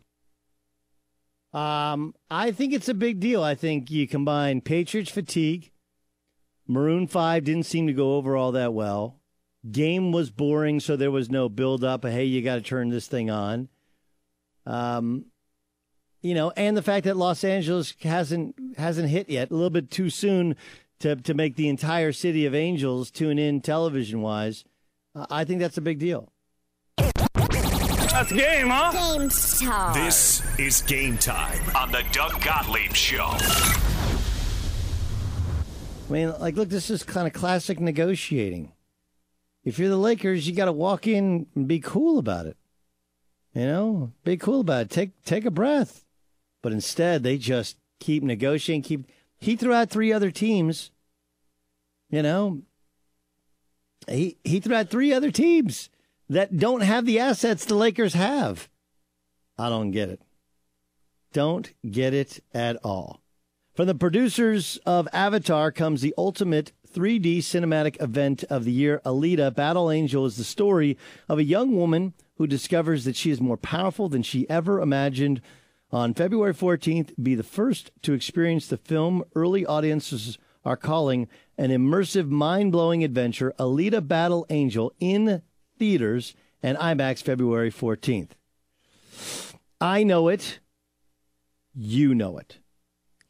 Um, I think it's a big deal. I think you combine Patriots fatigue. Maroon 5 didn't seem to go over all that well. Game was boring, so there was no build up. Hey, you got to turn this thing on. Um, you know, and the fact that Los Angeles hasn't hasn't hit yet, a little bit too soon to to make the entire city of Angels tune in television wise. I think that's a big deal. That's game, huh? Game time. This is game time on the Doug Gottlieb Show. I mean, like, look, this is kind of classic negotiating. If you're the Lakers, you got to walk in and be cool about it. You know, be cool about it. Take take a breath. But instead, they just keep negotiating. Keep. He threw out three other teams. You know, he he threw out three other teams that don't have the assets the Lakers have. I don't get it. Don't get it at all. From the producers of Avatar comes the ultimate 3D cinematic event of the year. Alita Battle Angel is the story of a young woman who discovers that she is more powerful than she ever imagined. On February 14th, be the first to experience the film early audiences are calling an immersive, mind blowing adventure, Alita Battle Angel, in theaters and IMAX February 14th. I know it. You know it.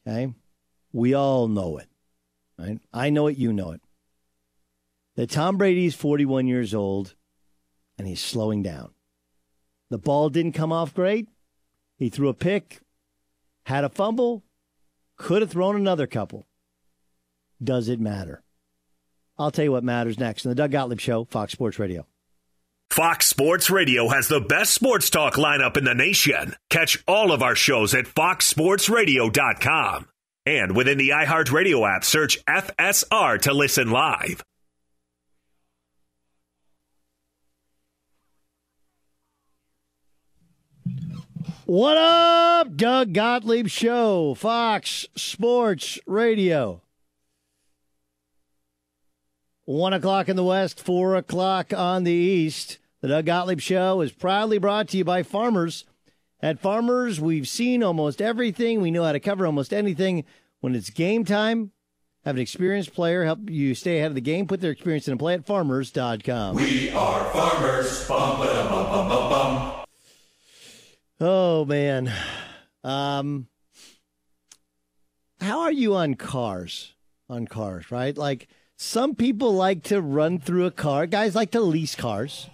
Okay? We all know it. Right? I know it, you know it. That Tom Brady's 41 years old and he's slowing down. The ball didn't come off great. He threw a pick, had a fumble, could have thrown another couple. Does it matter? I'll tell you what matters next on the Doug Gottlieb Show, Fox Sports Radio. Fox Sports Radio has the best sports talk lineup in the nation. Catch all of our shows at foxsportsradio.com. And within the iHeartRadio app, search FSR to listen live. What up, Doug Gottlieb Show, Fox Sports Radio. One o'clock in the West, four o'clock on the East. The Doug Gottlieb Show is proudly brought to you by Farmers. At Farmers, we've seen almost everything. We know how to cover almost anything. When it's game time, have an experienced player help you stay ahead of the game. Put their experience into play at farmers.com. We are farmers. Bum, ba, bum, bum, bum, bum. Oh man. Um how are you on cars? On cars, right? Like some people like to run through a car. Guys like to lease cars.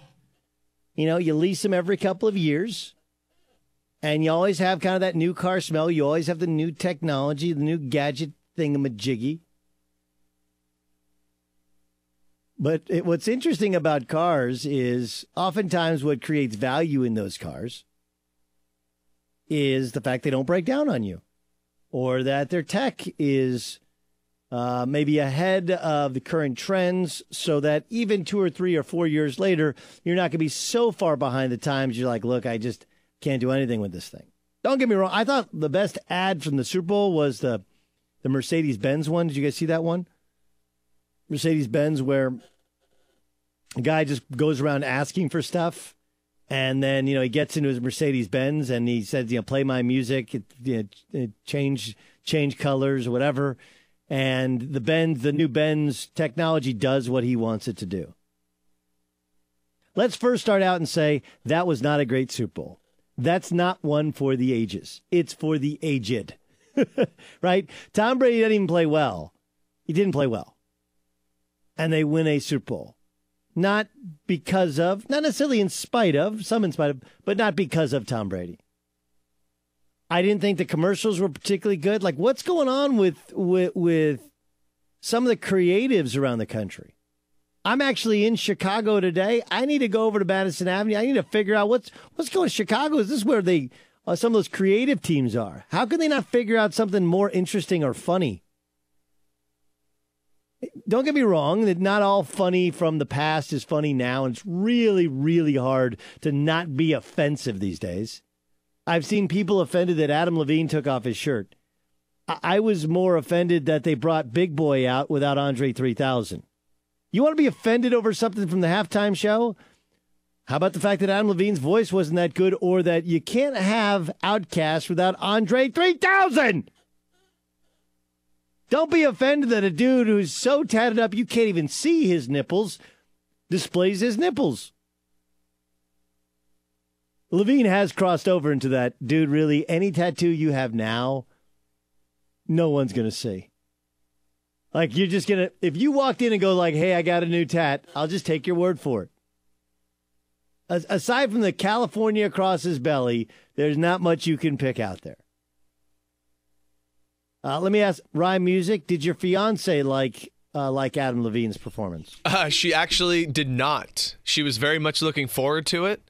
You know, you lease them every couple of years. And you always have kind of that new car smell. You always have the new technology, the new gadget thingamajiggy. But it, what's interesting about cars is oftentimes what creates value in those cars is the fact they don't break down on you or that their tech is uh, maybe ahead of the current trends so that even two or three or four years later, you're not going to be so far behind the times. You're like, look, I just can't do anything with this thing. Don't get me wrong. I thought the best ad from the Super Bowl was the the Mercedes Benz one. Did you guys see that one? Mercedes Benz, where a guy just goes around asking for stuff, and then you know he gets into his Mercedes Benz and he says, you know, play my music, it, you know, it change change colors whatever, and the Benz, the new Benz technology does what he wants it to do. Let's first start out and say that was not a great Super Bowl. That's not one for the ages. It's for the aged. right? Tom Brady didn't even play well. He didn't play well. And they win a Super Bowl. Not because of, not necessarily in spite of, some in spite of, but not because of Tom Brady. I didn't think the commercials were particularly good. Like, what's going on with with with some of the creatives around the country? I'm actually in Chicago today. I need to go over to Madison Avenue. I need to figure out what's what's going. on. In Chicago is this where they uh, some of those creative teams are? How can they not figure out something more interesting or funny? Don't get me wrong, that not all funny from the past is funny now, and it's really, really hard to not be offensive these days. I've seen people offended that Adam Levine took off his shirt. I, I was more offended that they brought Big Boi out without Andre 3000. You want to be offended over something from the halftime show? How about the fact that Adam Levine's voice wasn't that good or that you can't have OutKast without Andre 3000? Don't be offended that a dude who's so tatted up you can't even see his nipples displays his nipples. Levine has crossed over into that. Dude, really, any tattoo you have now, no one's to see. Like, you're just to, if you walked in and go, like, hey, I got a new tat, I'll just take your word for it. As- aside from the California across his belly, there's not much you can pick out there. Uh, let me ask Rhyme Music, did your fiance like uh, like Adam Levine's performance? Uh, she actually did not. She was very much looking forward to it,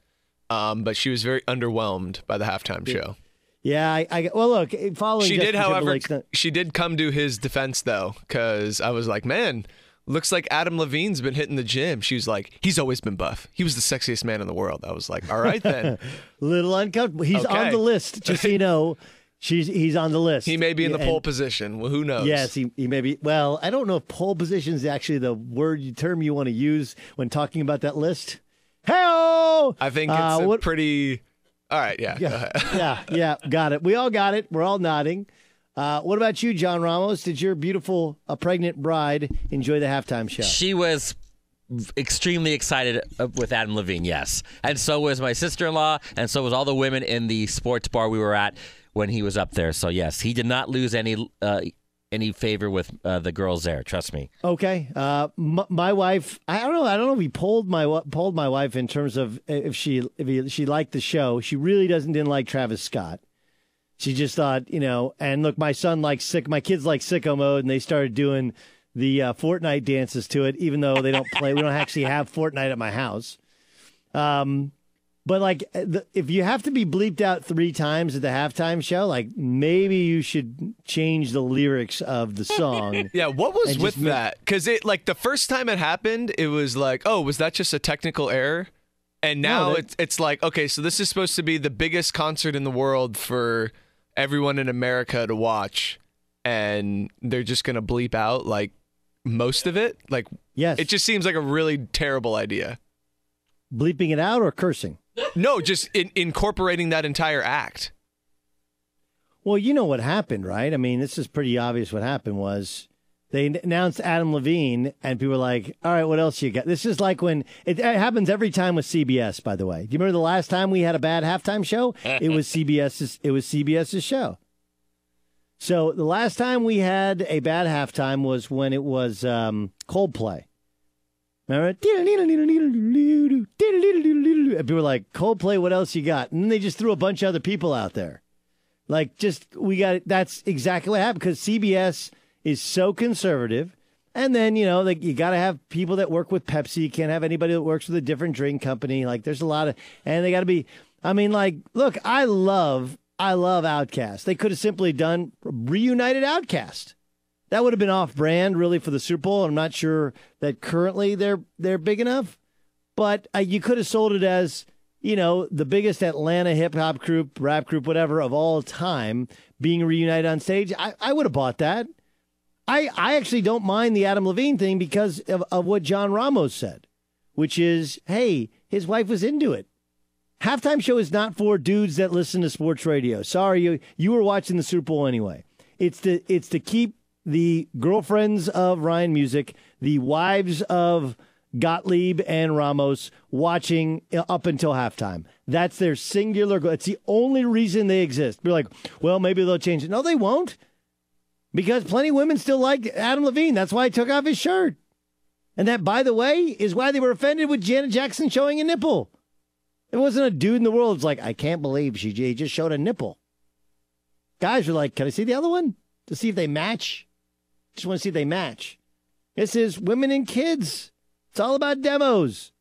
um, but she was very underwhelmed by the halftime show. Yeah, I, I well look following. She Justin did, however, she did come to his defense though, because I was like, man. Looks like Adam Levine's been hitting the gym. She was like, he's always been buff. He was the sexiest man in the world. I was like, all right then. little uncomfortable. He's on the list, just so you know. She's he's on the list. He may be in the And- pole position. Well, who knows? Yes, he, he may be. Well, I don't know if pole position is actually the word term you want to use when talking about that list. Hey, I think it's Uh, a what- pretty. All right, yeah. go yeah, ahead. yeah, yeah, got it. We all got it. We're all nodding. Uh, what about you, John Ramos? Did your beautiful uh, pregnant bride enjoy the halftime show? She was extremely excited uh, with Adam Levine, yes. And so was my sister in law, and so was all the women in the sports bar we were at when he was up there. So, yes, he did not lose any. Uh, any favor with uh, the girls there? Trust me. Okay. Uh, m- my wife, I don't know. I don't know if he polled my polled my wife in terms of if she if he, she liked the show. She really doesn't didn't like Travis Scott. She just thought, you know, and look, my son likes sick. My kids like sicko mode, and they started doing the uh, Fortnite dances to it, even though they don't play. we don't actually have Fortnite at my house. Um, but like, uh, the, if you have to be bleeped out three times at the halftime show, like maybe you should change the lyrics of the song. Yeah, what was with just that? Because it like the first time it happened, it was like, oh, was that just a technical error? And now No, that- it's it's like okay, so this is supposed to be the biggest concert in the world for everyone in America to watch, and they're just gonna bleep out like most of it. Like, yes, it just seems like a really terrible idea. Bleeping it out or cursing? No, just in, incorporating that entire act. Well, you know what happened, right? I mean, this is pretty obvious. What happened was they announced Adam Levine, and people were like, "All right, what else you got?" This is like when it, it happens every time with CBS. By the way, do you remember the last time we had a bad halftime show? it was CBS's. It was CBS's show. So the last time we had a bad halftime was when it was um, Coldplay. Remember? And people were like, Coldplay, what else you got? And then they just threw a bunch of other people out there. Like, just, we got, that's exactly what happened because CBS is so conservative. And then, you know, like you got to have people that work with Pepsi. You can't have anybody that works with a different drink company. Like, there's a lot of, and they got to be, I mean, like, look, I love, I love OutKast. They could have simply done reunited OutKast. That would have been off brand, really, for the Super Bowl. I'm not sure that currently they're they're big enough, but uh, you could have sold it as you know the biggest Atlanta hip hop group, rap group, whatever of all time being reunited on stage. I, I would have bought that. I I actually don't mind the Adam Levine thing because of, of what John Ramos said, which is, hey, his wife was into it. Halftime show is not for dudes that listen to sports radio. Sorry, you you were watching the Super Bowl anyway. It's to it's to keep the girlfriends of Ryan Music, the wives of Gottlieb and Ramos watching uh, up until halftime. That's their singular goal. It's the only reason they exist. Be like, well, maybe they'll change it. No, they won't. Because plenty of women still like Adam Levine. That's why he took off his shirt. And that, by the way, is why they were offended with Janet Jackson showing a nipple. It wasn't a dude in the world. It's like, I can't believe she just showed a nipple. Guys are like, can I see the other one? To see if they match? Just want to see if they match. This is women and kids. It's all about demos.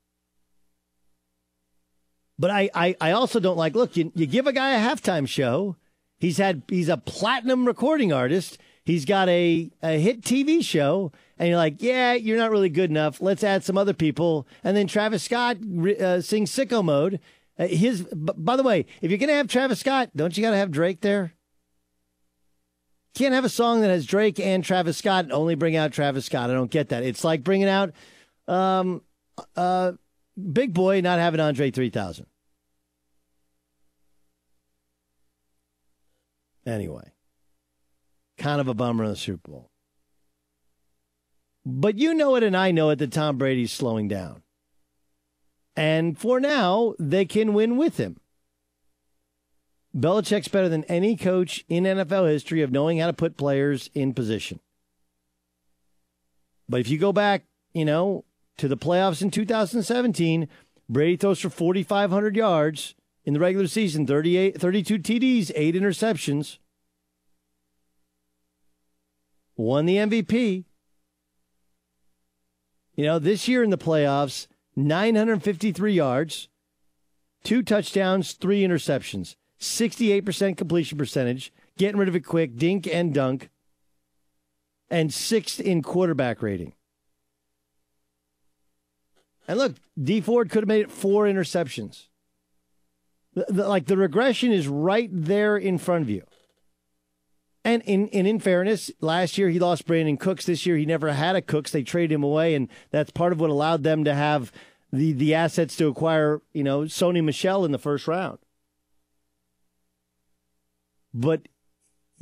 But I, I, I also don't like, look, you, you give a guy a halftime show. He's had he's a platinum recording artist. He's got a, a hit TV show, and you're like, yeah, you're not really good enough. Let's add some other people. And then Travis Scott uh, sings Sicko Mode. Uh, his, b- by the way, if you're gonna have Travis Scott, don't you got to have Drake there? Can't have a song that has Drake and Travis Scott and only bring out Travis Scott. I don't get that. It's like bringing out um, uh, Big Boi, not having Andre 3000. Anyway, kind of a bummer in the Super Bowl. But you know it, and I know it that Tom Brady's slowing down. And for now, they can win with him. Belichick's better than any coach in NFL history of knowing how to put players in position. But if you go back, you know, to the playoffs in 2017, Brady throws for 4,500 yards in the regular season, 38, 32 TDs, eight interceptions. Won the MVP. You know, this year in the playoffs, 953 yards, two touchdowns, three interceptions. 68% completion percentage, getting rid of it quick, dink and dunk, and sixth in quarterback rating. And look, Dee Ford could have made it four interceptions. The, the, like the regression is right there in front of you. And in, and in fairness, last year he lost Brandin Cooks. This year he never had a Cooks. They traded him away, and that's part of what allowed them to have the, the assets to acquire, you know, Sony Michel in the first round. But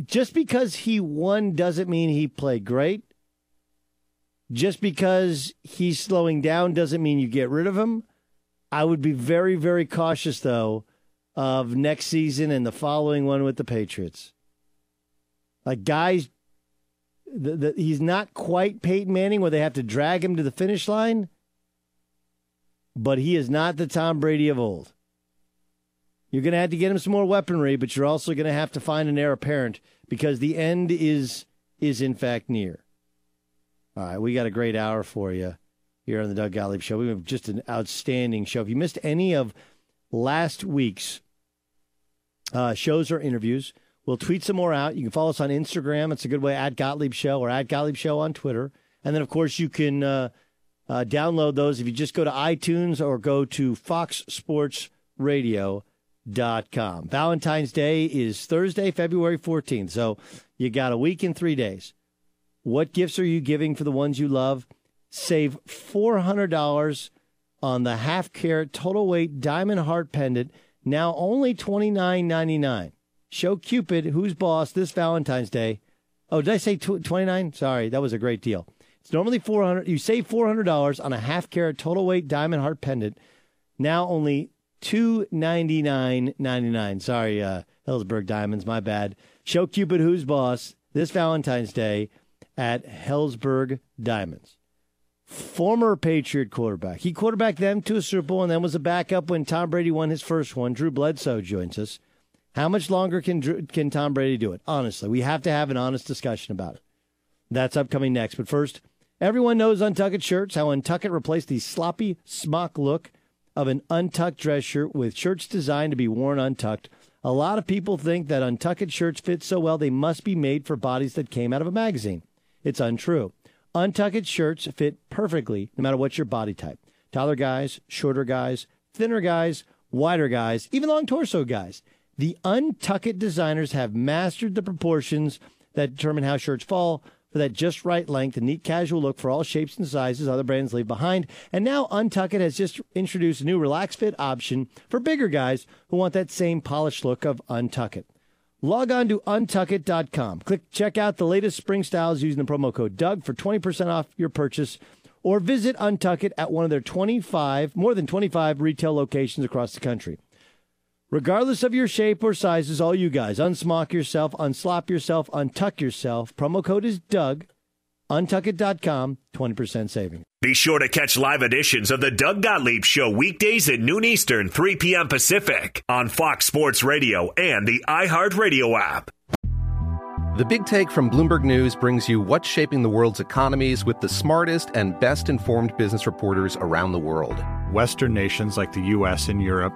just because he won doesn't mean he played great. Just because he's slowing down doesn't mean you get rid of him. I would be very, very cautious, though, of next season and the following one with the Patriots. Like, guys, the, the, he's not quite Peyton Manning where they have to drag him to the finish line, but he is not the Tom Brady of old. You're going to have to get him some more weaponry, but you're also going to have to find an heir apparent because the end is is in fact near. All right, we got a great hour for you here on the Doug Gottlieb Show. We have just an outstanding show. If you missed any of last week's uh, shows or interviews, we'll tweet some more out. You can follow us on Instagram. It's a good way at Gottlieb Show or at Gottlieb Show on Twitter. And then, of course, you can uh, Uh, download those if you just go to iTunes or go to foxsportsradio.com. Valentine's Day is Thursday, February 14th. So you got a week and three days. What gifts are you giving for the ones you love? Save $400 on the half carat total weight diamond heart pendant, now only $29.99. Show Cupid who's boss this Valentine's Day. Oh, did I say 29? Sorry, that was a great deal. It's normally 400 You save $400 on a half carat total weight diamond heart pendant, now only $299.99. Sorry, uh, Helzberg Diamonds, my bad. Show Cupid who's boss this Valentine's Day at Helzberg Diamonds. Former Patriot quarterback. He quarterbacked them to a Super Bowl and then was a backup when Tom Brady won his first one. Drew Bledsoe joins us. How much longer can can Tom Brady do it? Honestly, we have to have an honest discussion about it. That's upcoming next. But first, everyone knows Untucked shirts. How Untucked replaced the sloppy smock look of an untucked dress shirt with shirts designed to be worn untucked. A lot of people think that untucked shirts fit so well they must be made for bodies that came out of a magazine. It's untrue. Untucked shirts fit perfectly no matter what your body type. Taller guys, shorter guys, thinner guys, wider guys, even long torso guys. The Untucked designers have mastered the proportions that determine how shirts fall for that just right length and neat casual look for all shapes and sizes other brands leave behind. And now Untucked has just introduced a new relaxed fit option for bigger guys who want that same polished look of Untucked. Log on to untuckit.com. Click check out the latest spring styles using the promo code Doug for 20% off your purchase or visit Untuckit at one of their 25, more than 25 retail locations across the country. Regardless of your shape or sizes, all you guys, unsmock yourself, unslop yourself, untuck yourself. Promo code is Doug. Untuckit.com, 20% saving. Be sure to catch live editions of the Doug Gottlieb Show weekdays at noon Eastern, 3 p.m. Pacific on Fox Sports Radio and the iHeartRadio app. The Big Take from Bloomberg News brings you what's shaping the world's economies with the smartest and best informed business reporters around the world. Western nations like the U.S. and Europe.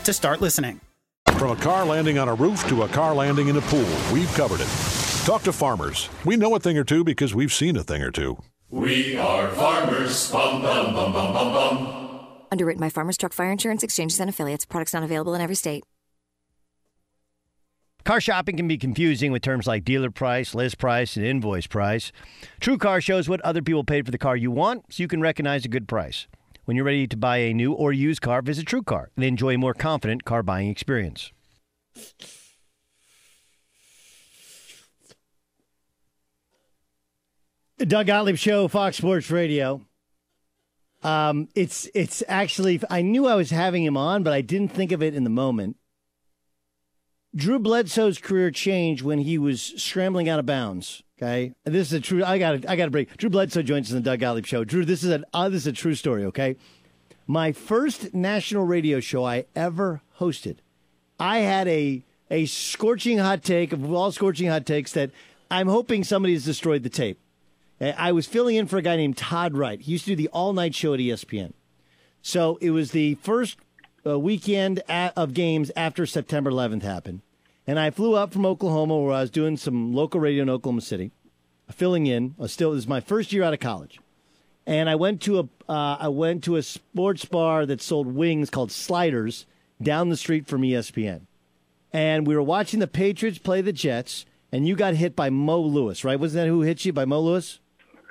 to start listening. From a car landing on a roof to a car landing in a pool, we've covered it. Talk to farmers. We know a thing or two because we've seen a thing or two. We are farmers. Bum, bum, bum, bum, bum, bum. Underwritten by Farmers Truck Fire Insurance Exchanges and Affiliates. Products not available in every state. Car shopping can be confusing with terms like dealer price, list price, and invoice price. True Car shows what other people paid for the car you want so you can recognize a good price. When you're ready to buy a new or used car, visit TrueCar and enjoy a more confident car buying experience. Doug Gottlieb Show, Fox Sports Radio. Um, it's it's actually I knew I was having him on, but I didn't think of it in the moment. Drew Bledsoe's career changed when he was scrambling out of bounds. Okay, this is a true. I got I got to break. Drew Bledsoe joins us in the Doug Gottlieb Show. Drew, this is a uh, this is a true story. Okay, my first national radio show I ever hosted, I had a a scorching hot take of all scorching hot takes that I'm hoping somebody has destroyed the tape. I was filling in for a guy named Todd Wright. He used to do the all night show at ESPN. So it was the first uh, weekend at, of games after September 11th happened. And I flew up from Oklahoma where I was doing some local radio in Oklahoma City, filling in. Still, this is my first year out of college. And I went to a uh, I went to a sports bar that sold wings called Sliders down the street from ESPN. And we were watching the Patriots play the Jets, and you got hit by Mo Lewis, right? Wasn't that who hit you by Mo Lewis?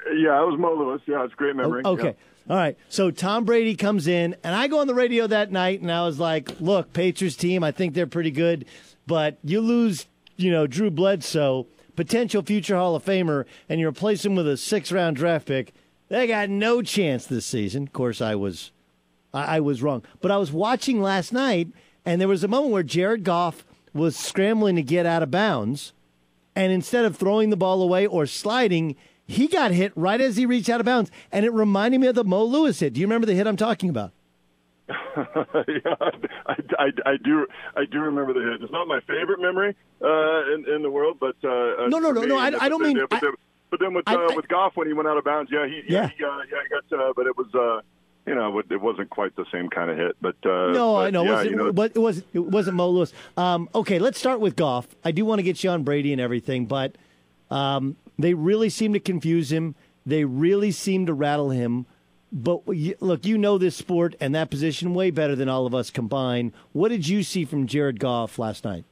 Yeah, it was Mo Lewis. Yeah, it's a great memory. Okay. All right. So Tom Brady comes in, and I go on the radio that night, and I was like, look, Patriots team, I think they're pretty good, but you lose, you know, Drew Bledsoe, potential future Hall of Famer, and you replace him with a six round draft pick. They got no chance this season. Of course, I was, I, I was wrong. But I was watching last night, and there was a moment where Jared Goff was scrambling to get out of bounds, and instead of throwing the ball away or sliding, he got hit right as he reached out of bounds, and it reminded me of the Mo Lewis hit. Do you remember the hit I'm talking about? yeah, I, I, I do. I do remember the hit. It's not my favorite memory uh, in, in the world, but uh, No, no, no, for no, I- I don't mean- But then, but then with uh, I- with Goff when he went out of bounds, yeah, he Yeah. yeah, he, uh, yeah, got. Uh, but it was. Uh, you know, it wasn't quite the same kind of hit, but uh, no, but, I know. Yeah, it, wasn't, you know, but it wasn't. It wasn't Mo Lewis. Um, okay, let's start with Goff. I do want to get you on Brady and everything, but um, they really seem to confuse him. They really seem to rattle him. But look, you know this sport and that position way better than all of us combined. What did you see from Jared Goff last night?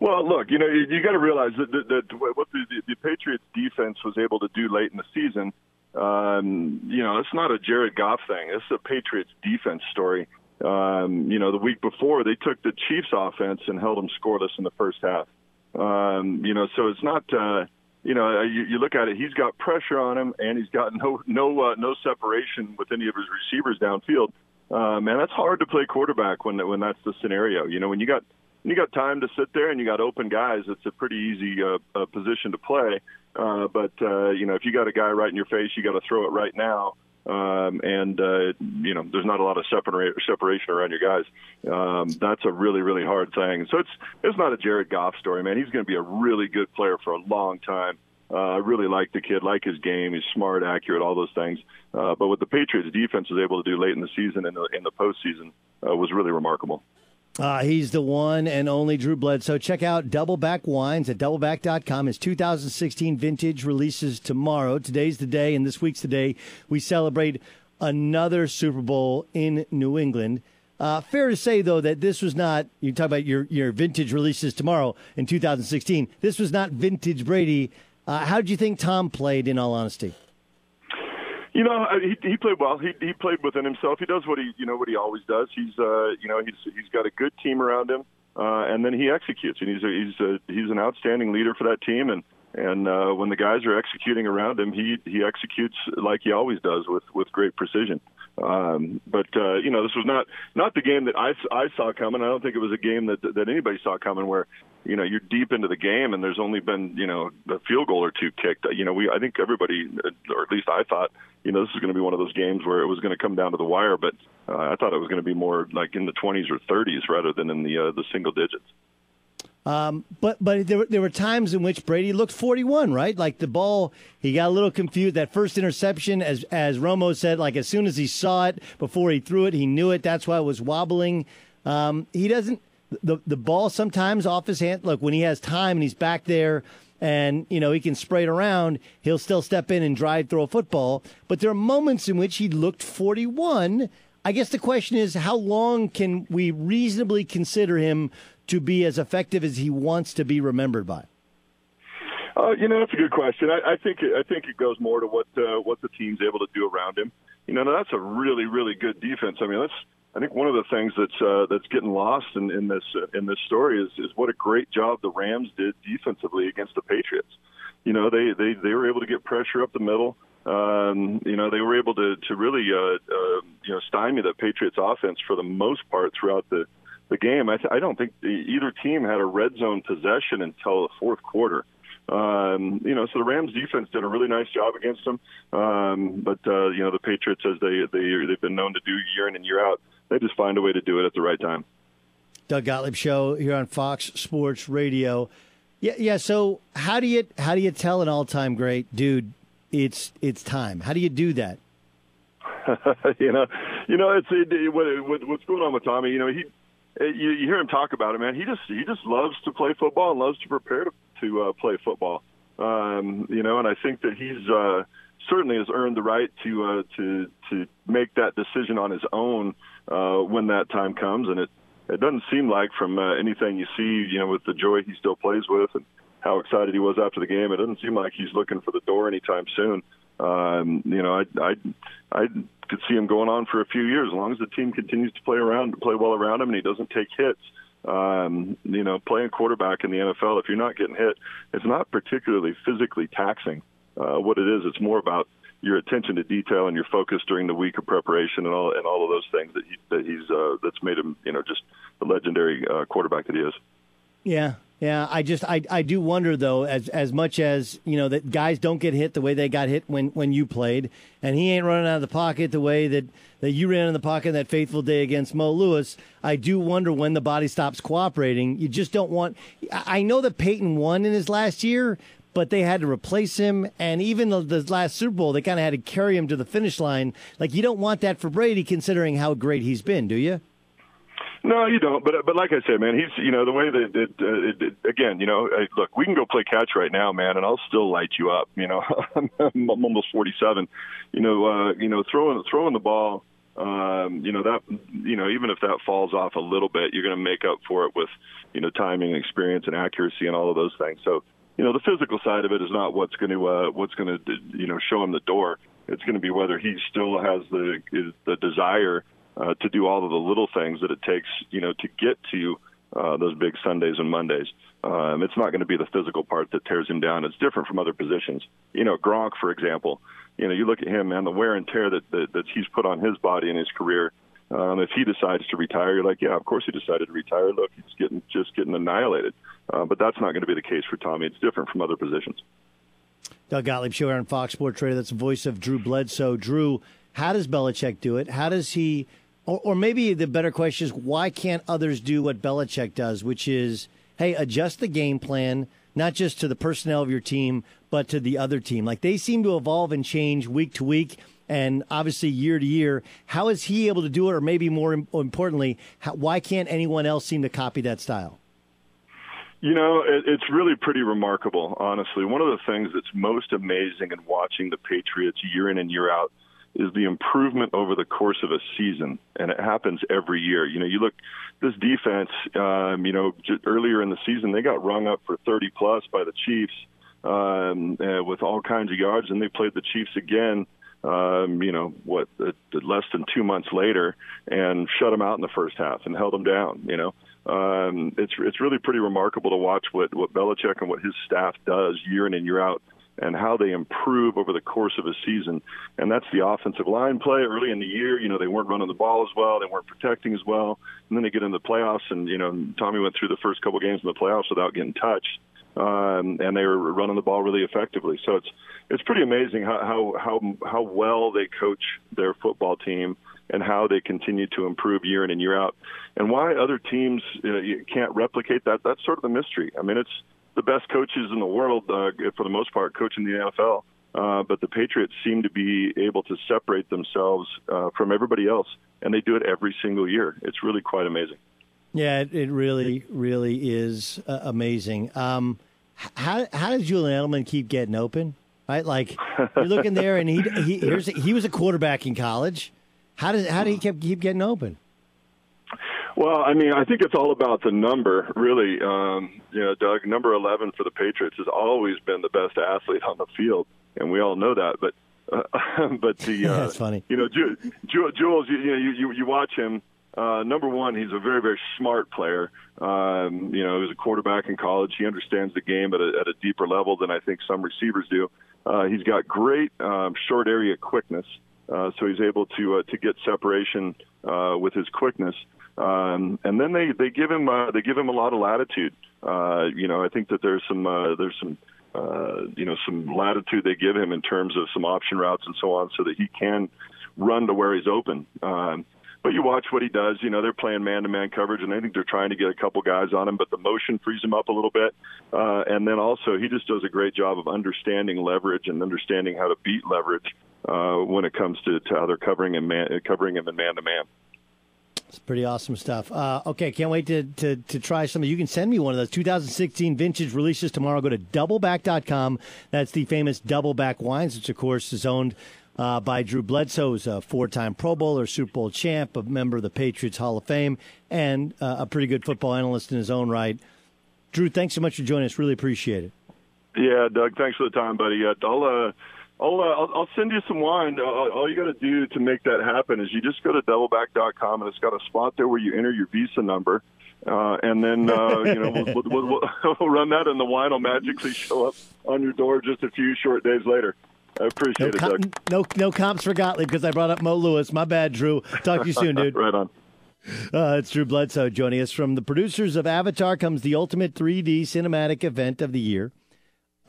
Well, look, you know, you, got to realize that, that, that what the, the, the Patriots defense was able to do late in the season, um, you know, it's not a Jared Goff thing. It's a Patriots defense story. Um, you know, the week before they took the Chiefs offense and held them scoreless in the first half. Um, you know, so it's not, uh, you know, you, you look at it, he's got pressure on him and he's got no, no, uh, no separation with any of his receivers downfield. Uh, man, that's hard to play quarterback when, when that's the scenario. You know, when you got, you got time to sit there and you got open guys, it's a pretty easy uh, uh, position to play. Uh, but uh, you know, if you got a guy right in your face, you got to throw it right now. Um, and uh, you know there's not a lot of separa- separation around your guys. Um, that's a really really hard thing. So it's it's not a Jared Goff story, man. He's going to be a really good player for a long time. Uh, I really like the kid, like his game. He's smart, accurate, all those things. Uh, but what the Patriots defense was able to do late in the season and in the, in the postseason uh, was really remarkable. Uh, he's the one and only Drew Bledsoe. Check out Doubleback Wines at doubleback.com. His 2016 vintage releases tomorrow. Today's the day, and this week's the day we celebrate another Super Bowl in New England. Uh, fair to say, though, that this was not, you talk about your, your vintage releases tomorrow in 2016. This was not vintage Brady. Uh, how did you think Tom played, in all honesty? You know, he he played well. He he played within himself. He does what he you know what he always does. He's uh you know he's he's got a good team around him, uh, and then he executes. And he's a, he's a, he's an outstanding leader for that team. And and uh, when the guys are executing around him, he he executes like he always does with with great precision. Um, but uh, you know, this was not not the game that I, I saw coming. I don't think it was a game that that anybody saw coming where you know you're deep into the game and there's only been you know a field goal or two kicked. You know, we I think everybody, or at least I thought, you know, this is going to be one of those games where it was going to come down to the wire. But uh, I thought it was going to be more like in the 20s or 30s rather than in the uh, the single digits. Um, but but there, there were times in which Brady looked 41, right? Like the ball, he got a little confused. That first interception, as as Romo said, like as soon as he saw it before he threw it, he knew it. That's why it was wobbling. Um, he doesn't the the ball sometimes off his hand. Look, when he has time and he's back there, and you know he can spray it around, he'll still step in and drive throw a football. But there are moments in which he looked 41. I guess the question is, how long can we reasonably consider him to be as effective as he wants to be remembered by? Uh, you know, that's a good question. I, I think I think it goes more to what uh, what the team's able to do around him. You know, that's a really really good defense. I mean, that's I think one of the things that's uh, that's getting lost in, in this uh, in this story is is what a great job the Rams did defensively against the Patriots. You know, they they they were able to get pressure up the middle. Um, you know, they were able to to really uh, uh, you know stymie the Patriots offense for the most part throughout the the game. I, th- I don't think the, either team had a red zone possession until the fourth quarter. Um, you know, so the Rams defense did a really nice job against them. Um, but uh, you know, the Patriots, as they they they've been known to do year in and year out, they just find a way to do it at the right time. Doug Gottlieb show here on Fox Sports Radio. Yeah, yeah. So how do you how do you tell an all time great dude it's it's time? How do you do that? you know, you know, it's it, what, what's going on with Tommy. You know, he you, you hear him talk about it, man. He just he just loves to play football and loves to prepare to, to uh, play football. Um, you know, and I think that he's uh, certainly has earned the right to uh, to to make that decision on his own uh, when that time comes. And it it doesn't seem like from uh, anything you see, you know, with the joy he still plays with and how excited he was after the game, it doesn't seem like he's looking for the door anytime soon. Um, you know, I I I could see him going on for a few years as long as the team continues to play around, play well around him, and he doesn't take hits. Um, you know, playing quarterback in the NFL, if you're not getting hit, it's not particularly physically taxing. Uh, what it is, it's more about your attention to detail and your focus during the week of preparation and all and all of those things that he that he's uh, that's made him, you know, just the legendary uh, quarterback that he is. Yeah, yeah, I just I, I do wonder though, as as much as you know that guys don't get hit the way they got hit when, when you played, and he ain't running out of the pocket the way that, that you ran in the pocket that faithful day against Mo Lewis. I do wonder when the body stops cooperating. You just don't want. I know that Peyton won in his last year, but they had to replace him, and even the, the last Super Bowl, they kind of had to carry him to the finish line. Like you don't want that for Brady, considering how great he's been, do you? No, you don't. But but like I said, man, he's you know the way that it, uh, it, it again, you know, look, we can go play catch right now, man, and I'll still light you up. You know, I'm, I'm almost 47. You know, uh, you know, throwing throwing the ball. Um, you know that you know even if that falls off a little bit, you're going to make up for it with you know timing, and experience, and accuracy, and all of those things. So you know the physical side of it is not what's going to uh, what's going to you know show him the door. It's going to be whether he still has the the desire uh, to do all of the little things that it takes, you know, to get to uh, those big Sundays and Mondays. Um, it's not going to be the physical part that tears him down. It's different from other positions. You know, Gronk, for example. You know, you look at him, man, the wear and tear that that, that he's put on his body in his career. Um, if he decides to retire, you're like, yeah, of course he decided to retire. Look, he's getting just getting annihilated. Uh, but that's not going to be the case for Tommy. It's different from other positions. Doug Gottlieb show here on Fox Sports Radio. That's the voice of Drew Bledsoe. Drew, How does Belichick do it? How does he, or, or maybe the better question is, why can't others do what Belichick does, which is, hey, adjust the game plan, not just to the personnel of your team, but to the other team. Like they seem to evolve and change week to week and obviously year to year. How is he able to do it, or maybe more importantly, how, why can't anyone else seem to copy that style? You know, it's really pretty remarkable, honestly. One of the things that's most amazing in watching the Patriots year in and year out is the improvement over the course of a season, and it happens every year. You know, you look this defense. Um, you know, earlier in the season, they got rung up for 30 plus by the Chiefs um, uh, with all kinds of yards, and they played the Chiefs again. Um, you know what? Uh, less than two months later, and shut them out in the first half and held them down. You know, um, it's it's really pretty remarkable to watch what what Belichick and what his staff does year in and year out, and how they improve over the course of a season. And that's the offensive line play. Early in the year, you know, they weren't running the ball as well, they weren't protecting as well, and then they get in the playoffs, and you know, Tommy went through the first couple games in the playoffs without getting touched, um, and they were running the ball really effectively. So it's it's pretty amazing how how how, how well they coach their football team and how they continue to improve year in and year out. And why other teams you know, can't replicate that, that's sort of the mystery. I mean, it's the best coaches in the world, uh, for the most part, coaching the NFL. Uh, but the Patriots seem to be able to separate themselves uh, from everybody else, and they do it every single year. It's really quite amazing. Yeah, it, really, really is uh, amazing. Um, how how does Julian Edelman keep getting open? Right, like you're looking there, and he he he was a quarterback in college. How does how do he keep keep getting open? Well, I mean, I think it's all about the number, really. Um, you know, Doug, number 11 for the Patriots has always been the best athlete on the field, and we all know that. But, uh, but the uh, that's funny. You know, Ju- Ju- Jules, you, you know, you, you you watch him. Uh, number one, he's a very very smart player. Um, you know, he was a quarterback in college. He understands the game at a, at a deeper level than I think some receivers do. Uh, he's got great um, short area quickness. Uh, so he's able to uh, to get separation uh, with his quickness. Um, and then they they give him uh, they give him a lot of latitude. Uh, you know, I think that there's some uh, there's some uh, you know some latitude they give him in terms of some option routes and so on, so that he can run to where he's open. Um, but you watch what he does. You know, they're playing man-to-man coverage, and I think they're trying to get a couple guys on him. But the motion frees him up a little bit, uh, and then also he just does a great job of understanding leverage and understanding how to beat leverage uh, when it comes to, to how they're covering him, man, covering him in man-to-man. It's pretty awesome stuff. Uh, okay, can't wait to, to, to try some. Of you can send me one of those 2016 vintage releases tomorrow. Go to doubleback.com. That's the famous Doubleback Wines, which, of course, is owned uh, by Drew Bledsoe, who's a four time Pro Bowler, Super Bowl champ, a member of the Patriots Hall of Fame, and uh, a pretty good football analyst in his own right. Drew, thanks so much for joining us. Really appreciate it. Yeah, Doug, thanks for the time, buddy. Uh, I'll, uh, I'll, uh, I'll, I'll send you some wine. All, all you got to do to make that happen is you just go to doubleback.com and it's got a spot there where you enter your Visa number. Uh, and then uh, you know we'll, we'll, we'll, we'll run that, and the wine will magically show up on your door just a few short days later. I appreciate no, it, Doug. No, no comps for Gottlieb because I brought up Mo Lewis. My bad, Drew. Talk to you soon, dude. right on. Uh, it's Drew Bledsoe joining us from the producers of Avatar. Comes the ultimate 3D cinematic event of the year.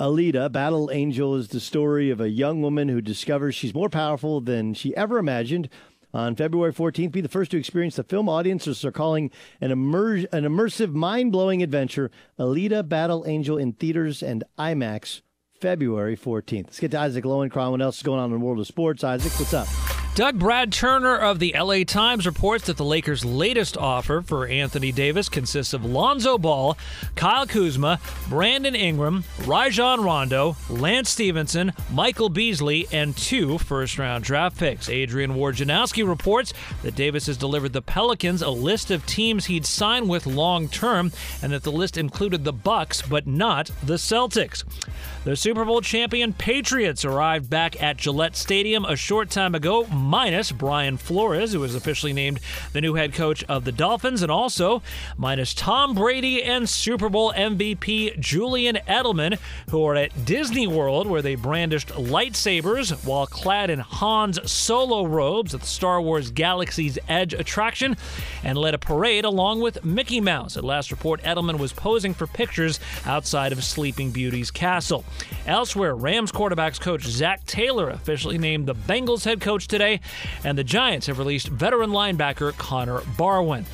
Alita, Battle Angel, is the story of a young woman who discovers she's more powerful than she ever imagined. On February 14th, be the first to experience the film audiences are calling an, immer- an immersive, mind blowing adventure. Alita, Battle Angel in theaters and IMAX February 14th. Let's get to Isaac Lowenkron. What else is going on in the world of sports? Isaac, what's up? Doug Brad Turner of the LA Times reports that the Lakers' latest offer for Anthony Davis consists of Lonzo Ball, Kyle Kuzma, Brandon Ingram, Rajon Rondo, Lance Stephenson, Michael Beasley, and two first round draft picks. Adrian Wojnarowski reports that Davis has delivered the Pelicans a list of teams he'd sign with long term, and that the list included the Bucks, but not the Celtics. The Super Bowl champion Patriots arrived back at Gillette Stadium a short time ago minus Brian Flores, who was officially named the new head coach of the Dolphins, and also minus Tom Brady and Super Bowl MVP Julian Edelman, who are at Disney World, where they brandished lightsabers while clad in Han's solo robes at the Star Wars Galaxy's Edge attraction, and led a parade along with Mickey Mouse. At last report, Edelman was posing for pictures outside of Sleeping Beauty's castle. Elsewhere, Rams quarterbacks coach Zac Taylor officially named the Bengals head coach today today, and the Giants have released veteran linebacker Connor Barwin.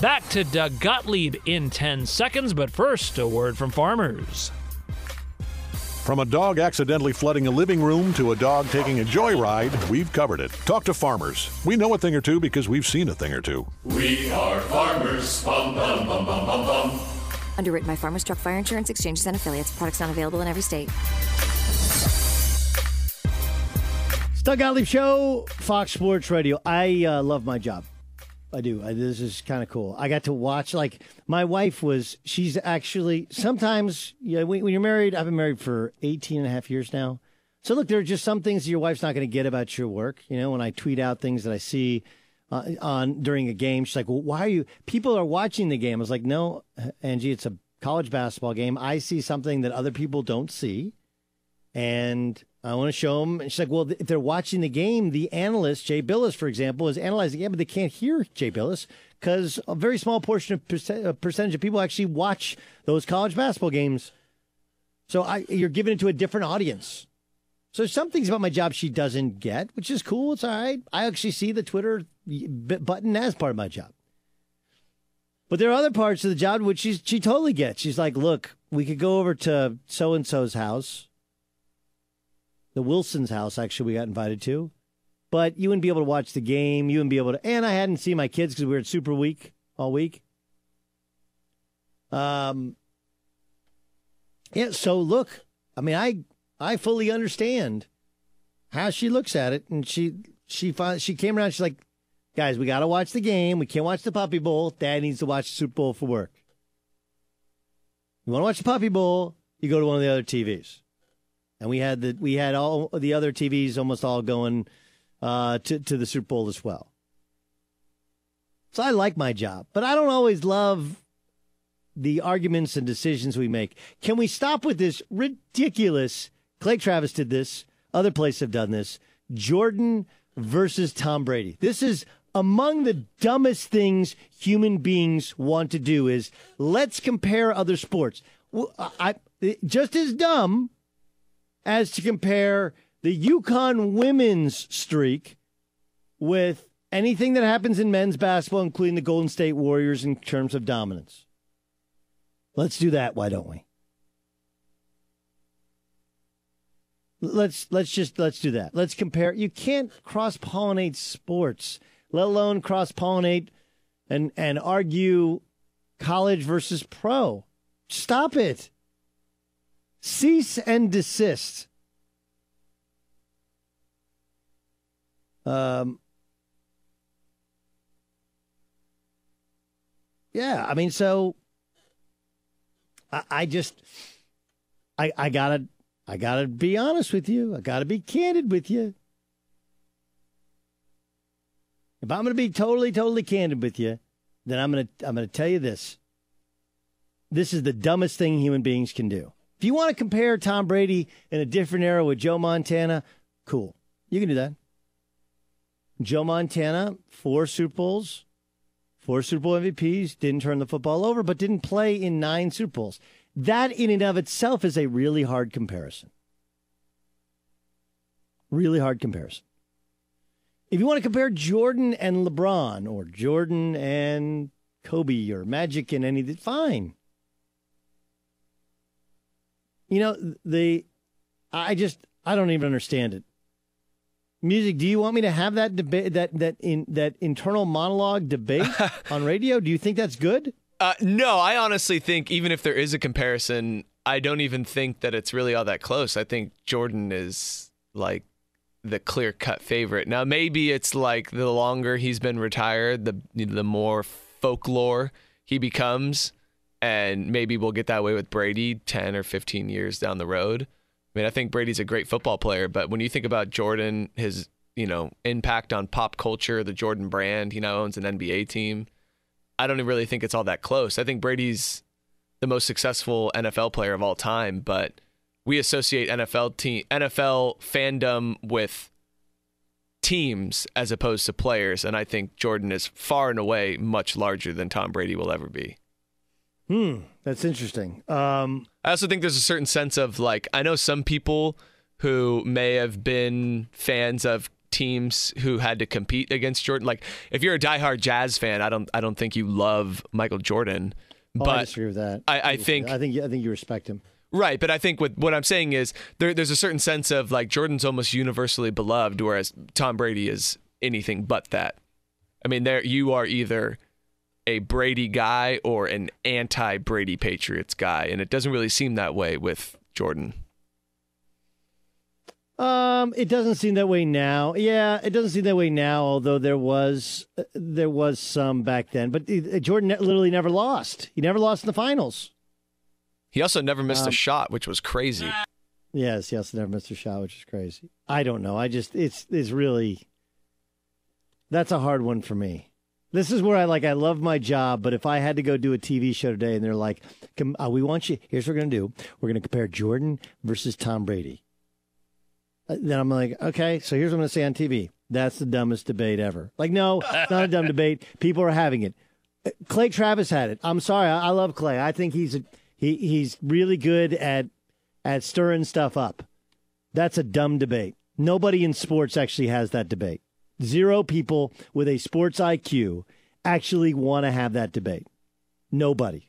Back to Doug Gottlieb in 10 seconds, but first, a word from farmers. From a dog accidentally flooding a living room to a dog taking a joyride, we've covered it. Talk to farmers. We know a thing or two because we've seen a thing or two. We are farmers. Bum, bum, bum, bum, bum, bum. Underwritten by Farmers Truck Fire Insurance Exchanges and Affiliates. Products not available in every state. Doug Gottlieb Show, Fox Sports Radio. I uh, love my job. I do. I, this is kind of cool. I got to watch. Like my wife was. She's actually sometimes. Yeah, when, when you're married, I've been married for 18 and a half years now. So look, there are just some things your wife's not going to get about your work. You know, when I tweet out things that I see uh, on during a game, she's like, "Well, why are you? People are watching the game." I was like, "No, Angie, it's a college basketball game. I see something that other people don't see, and." I want to show them. And she's like, well, if they're watching the game, the analyst, Jay Bilas, for example, is analyzing the game, but they can't hear Jay Bilas because a very small portion of percent, uh, percentage of people actually watch those college basketball games. So I, you're giving it to a different audience. So some things about my job she doesn't get, which is cool. It's all right. I actually see the Twitter button as part of my job. But there are other parts of the job which she's, she totally gets. She's like, look, we could go over to so and so's house the Wilson's house, actually, we got invited to. But you wouldn't be able to watch the game. You wouldn't be able to. And I hadn't seen my kids because we were Super Week all week. Um, yeah, so look, I mean, I I fully understand how she looks at it, and she she finds, she came around. She's like, guys, we got to watch the game. We can't watch the Puppy Bowl. Dad needs to watch the Super Bowl for work. You want to watch the Puppy Bowl? You go to one of the other TVs and we had the we had all the other TVs almost all going uh, to to the Super Bowl as well. So I like my job, but I don't always love the arguments and decisions we make. Can we stop with this ridiculous? Clay Travis did this. Other places have done this. Jordan versus Tom Brady. This is among the dumbest things human beings want to do. Is let's compare other sports. I, just as dumb as to compare the UConn women's streak with anything that happens in men's basketball, including the Golden State Warriors in terms of dominance. Let's do that, why don't we? Let's let's just let's do that. Let's compare. You can't cross pollinate sports, let alone cross pollinate and and argue college versus pro. Stop it. Cease and desist. Um, yeah, I mean, so I, I just, I, I gotta, I gotta be honest with you. I gotta be candid with you. If I'm gonna be totally, totally candid with you, then I'm gonna, I'm gonna tell you this. This is the dumbest thing human beings can do. If you want to compare Tom Brady in a different era with Joe Montana, cool. You can do that. Joe Montana, four Super Bowls, four Super Bowl MVPs, didn't turn the football over, but didn't play in nine Super Bowls. That in and of itself is a really hard comparison. Really hard comparison. If you want to compare Jordan and LeBron or Jordan and Kobe or Magic and anything, fine. You know, the I just I don't even understand it. Music, do you want me to have that debate that that in that internal monologue debate on radio? Do you think that's good? Uh, no, I honestly think even if there is a comparison, I don't even think that it's really all that close. I think Jordan is like the clear cut favorite. Now maybe it's like the longer he's been retired, the the more folklore he becomes and maybe we'll get that way with Brady 10 or 15 years down the road. I mean, I think Brady's a great football player, but when you think about Jordan, his, you know, impact on pop culture, the Jordan brand, he now owns an NBA team. I don't really think it's all that close. I think Brady's the most successful NFL player of all time, but we associate NFL team NFL fandom with teams as opposed to players, and I think Jordan is far and away much larger than Tom Brady will ever be. Hmm, that's interesting. Um, I also think there's a certain sense of like I know some people who may have been fans of teams who had to compete against Jordan. Like if you're a diehard Jazz fan, I don't I don't think you love Michael Jordan. Oh, but I disagree with that. I, I think I think I think you respect him. Right, but I think what what I'm saying is there, there's a certain sense of like Jordan's almost universally beloved, whereas Tom Brady is anything but that. I mean, there you are either a Brady guy or an anti Brady Patriots guy, and it doesn't really seem that way with Jordan. Um, it doesn't seem that way now. Yeah, it doesn't seem that way now. Although there was there was some back then, but uh, Jordan literally never lost. He never lost in the finals. He also never missed Um, a shot, which was crazy. Yes, he also never missed a shot, which is crazy. I don't know. I just it's it's really that's a hard one for me. This is where I like I love my job, but if I had to go do a TV show today and they're like, "Come, uh, we want you. Here's what we're gonna do. We're gonna compare Jordan versus Tom Brady." Uh, then I'm like, okay, so here's what I'm gonna say on TV. That's the dumbest debate ever. Like, no, it's not a dumb debate. People are having it. Uh, Clay Travis had it. I'm sorry, I, I love Clay. I think he's a, he he's really good at at stirring stuff up. That's a dumb debate. Nobody in sports actually has that debate. Zero people with a sports IQ actually want to have that debate. Nobody.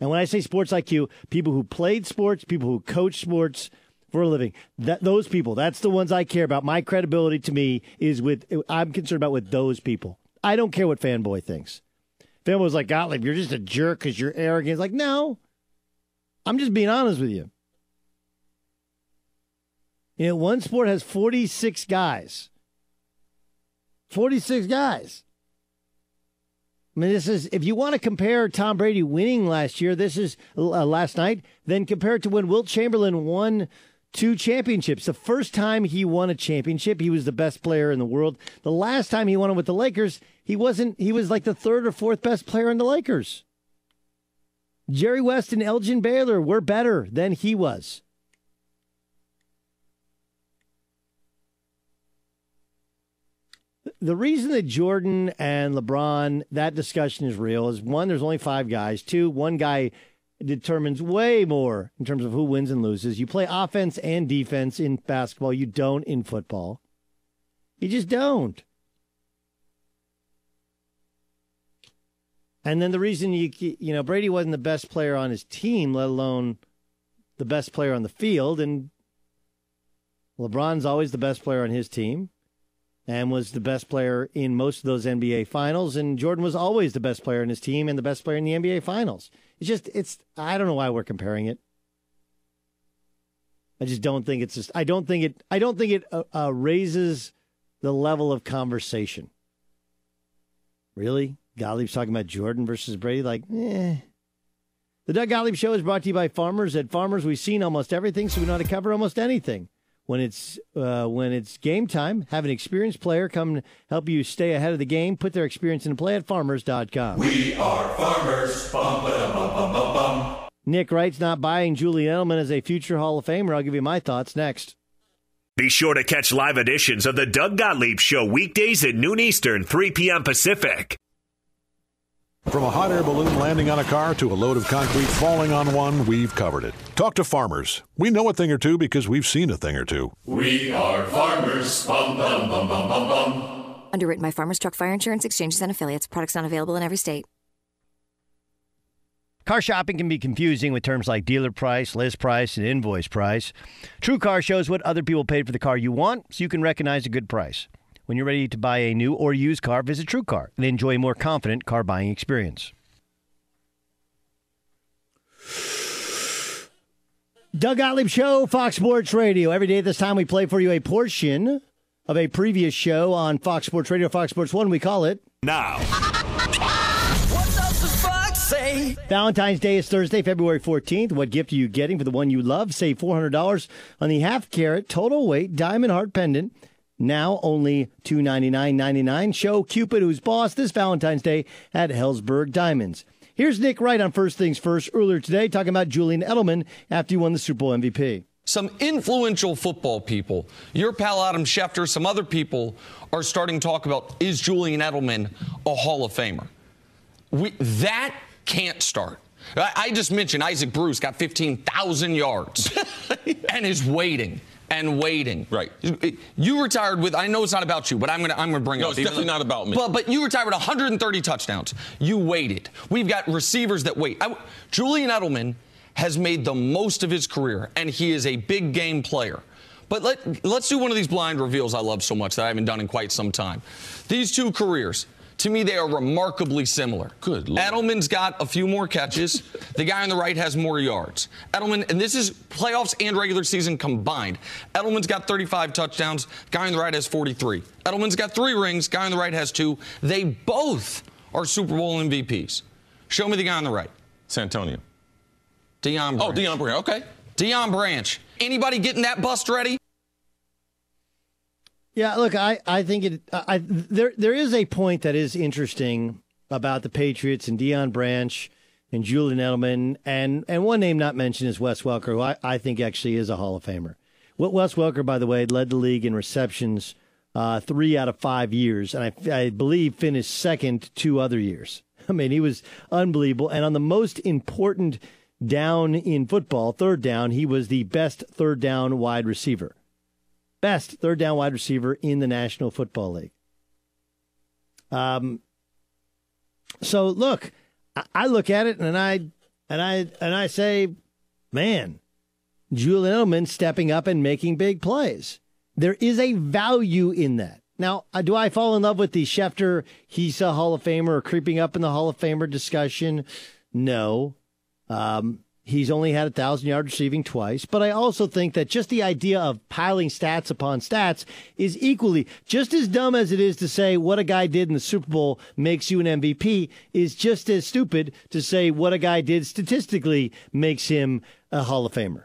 And when I say sports IQ, people who played sports, people who coach sports for a living, that those people, that's the ones I care about. My credibility to me is with I'm concerned about with those people. I don't care what fanboy thinks. Fanboy's like, Gottlieb, you're just a jerk because you're arrogant. It's like, no. I'm just being honest with you. You know, one sport has 46 guys. 46 guys. I mean, this is, if you want to compare Tom Brady winning last year, this is uh, last night, then compare it to when Wilt Chamberlain won two championships. The first time he won a championship, he was the best player in the world. The last time he won it with the Lakers, he wasn't, he was like the third or fourth best player in the Lakers. Jerry West and Elgin Baylor were better than he was. The reason that Jordan and LeBron, that discussion is real is one, there's only five guys. Two, one guy determines way more in terms of who wins and loses. You play offense and defense in basketball, you don't in football. You just don't. And then the reason you you know Brady wasn't the best player on his team, let alone the best player on the field, and LeBron's always the best player on his team, and was the best player in most of those NBA finals, and Jordan was always the best player in his team and the best player in the NBA finals. It's just it's I don't know why we're comparing it. I just don't think it's just I don't think it I don't think it uh, uh, raises the level of conversation. Really? Gottlieb's talking about Jordan versus Brady. Like, eh. The Doug Gottlieb Show is brought to you by Farmers. At Farmers, we've seen almost everything, so we know how to cover almost anything. When it's uh, when it's game time, have an experienced player come help you stay ahead of the game. Put their experience into play at farmers.com. We are farmers. Bum, bum, bum, bum, bum. Nick Wright's not buying Julie Edelman as a future Hall of Famer. I'll give you my thoughts next. Be sure to catch live editions of the Doug Gottlieb Show weekdays at noon Eastern, 3 p.m. Pacific. From a hot air balloon landing on a car to a load of concrete falling on one, we've covered it. Talk to farmers. We know a thing or two because we've seen a thing or two. We are farmers. Bum, bum, bum, bum, bum, bum. Underwritten by Farmers Truck Fire Insurance Exchanges and Affiliates. Products not available in every state. Car shopping can be confusing with terms like dealer price, list price, and invoice price. True Car shows what other people paid for the car you want so you can recognize a good price. When you're ready to buy a new or used car, visit TrueCar and enjoy a more confident car buying experience. Doug Gottlieb Show, Fox Sports Radio. Every day at this time, we play for you a portion of a previous show on Fox Sports Radio, Fox Sports One. We call it Now. What's up the fuck say? Valentine's Day is Thursday, February 14th. What gift are you getting for the one you love? Save $400 on the half carat total weight diamond heart pendant. Now only $299.99. Show Cupid who's boss this Valentine's Day at Helzberg Diamonds. Here's Nick Wright on First Things First earlier today talking about Julian Edelman after he won the Super Bowl MVP. Some influential football people, your pal Adam Schefter, some other people are starting to talk about is Julian Edelman a Hall of Famer? We, that can't start. I, I just mentioned Isaac Bruce got 15,000 yards and is waiting. And waiting. Right. You retired with. I know it's not about you, but I'm gonna I'm gonna bring No, it up. it's definitely though- not about me. But but you retired with 130 touchdowns. You waited. We've got receivers that wait. I, Julian Edelman has made the most of his career, and he is a big game player. But let let's do one of these blind reveals I love so much that I haven't done in quite some time. These two careers. To me, they are remarkably similar. Good. Edelman's got a few more catches. the guy on the right has more yards. Edelman, and this is playoffs and regular season combined. Edelman's got 35 touchdowns. Guy on the right has 43. Edelman's got three rings. Guy on the right has two. They both are Super Bowl MVPs. Show me the guy on the right. Santonio. Deion Branch. Oh, Deion Branch. Okay. Deion Branch. Anybody getting that bust ready? Yeah, look, I, I think it. I, there there is a point that is interesting about the Patriots and Deion Branch and Julian Edelman and and one name not mentioned is Wes Welker, who I, I think actually is a Hall of Famer. Wes Welker, by the way, led the league in receptions uh, three out of five years, and I, I believe finished second two other years. I mean, he was unbelievable, and on the most important down in football, third down, he was the best third down wide receiver best third down wide receiver in the National Football League. Um, so look, I, look at it and I and I and I say, man, Julian Edelman stepping up and making big plays. There is a value in that. Now, uh, do I fall in love with the Schefter? He's a Hall of Famer or creeping up in the Hall of Famer discussion? No. Um, He's only had a thousand yard receiving twice, but I also think that just the idea of piling stats upon stats is equally just as dumb as it is to say what a guy did in the Super Bowl makes you an MVP is just as stupid to say what a guy did statistically makes him a Hall of Famer.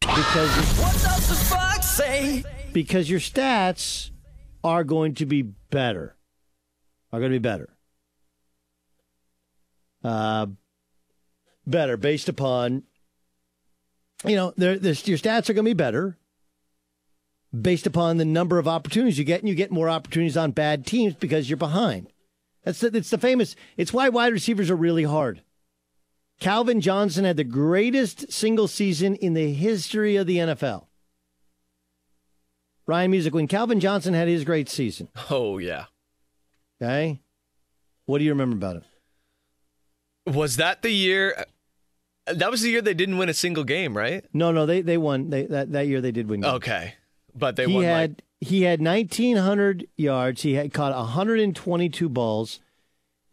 Because What does the fox say? because your stats are going to be better. Are going to be better. Uh, better based upon, you know, there, there's, your stats are going to be better based upon the number of opportunities you get, and you get more opportunities on bad teams because you're behind. That's the, it's the famous. It's why wide receivers are really hard. Calvin Johnson had the greatest single season in the history of the NFL. Ryan Music, when Calvin Johnson had his great season. Oh yeah. Okay. What do you remember about it? Was that the year? That was the year they didn't win a single game, right? No, no, they they won. They that, that year they did win. games. Okay, but they he won. had he had 1900 yards. He had caught 122 balls,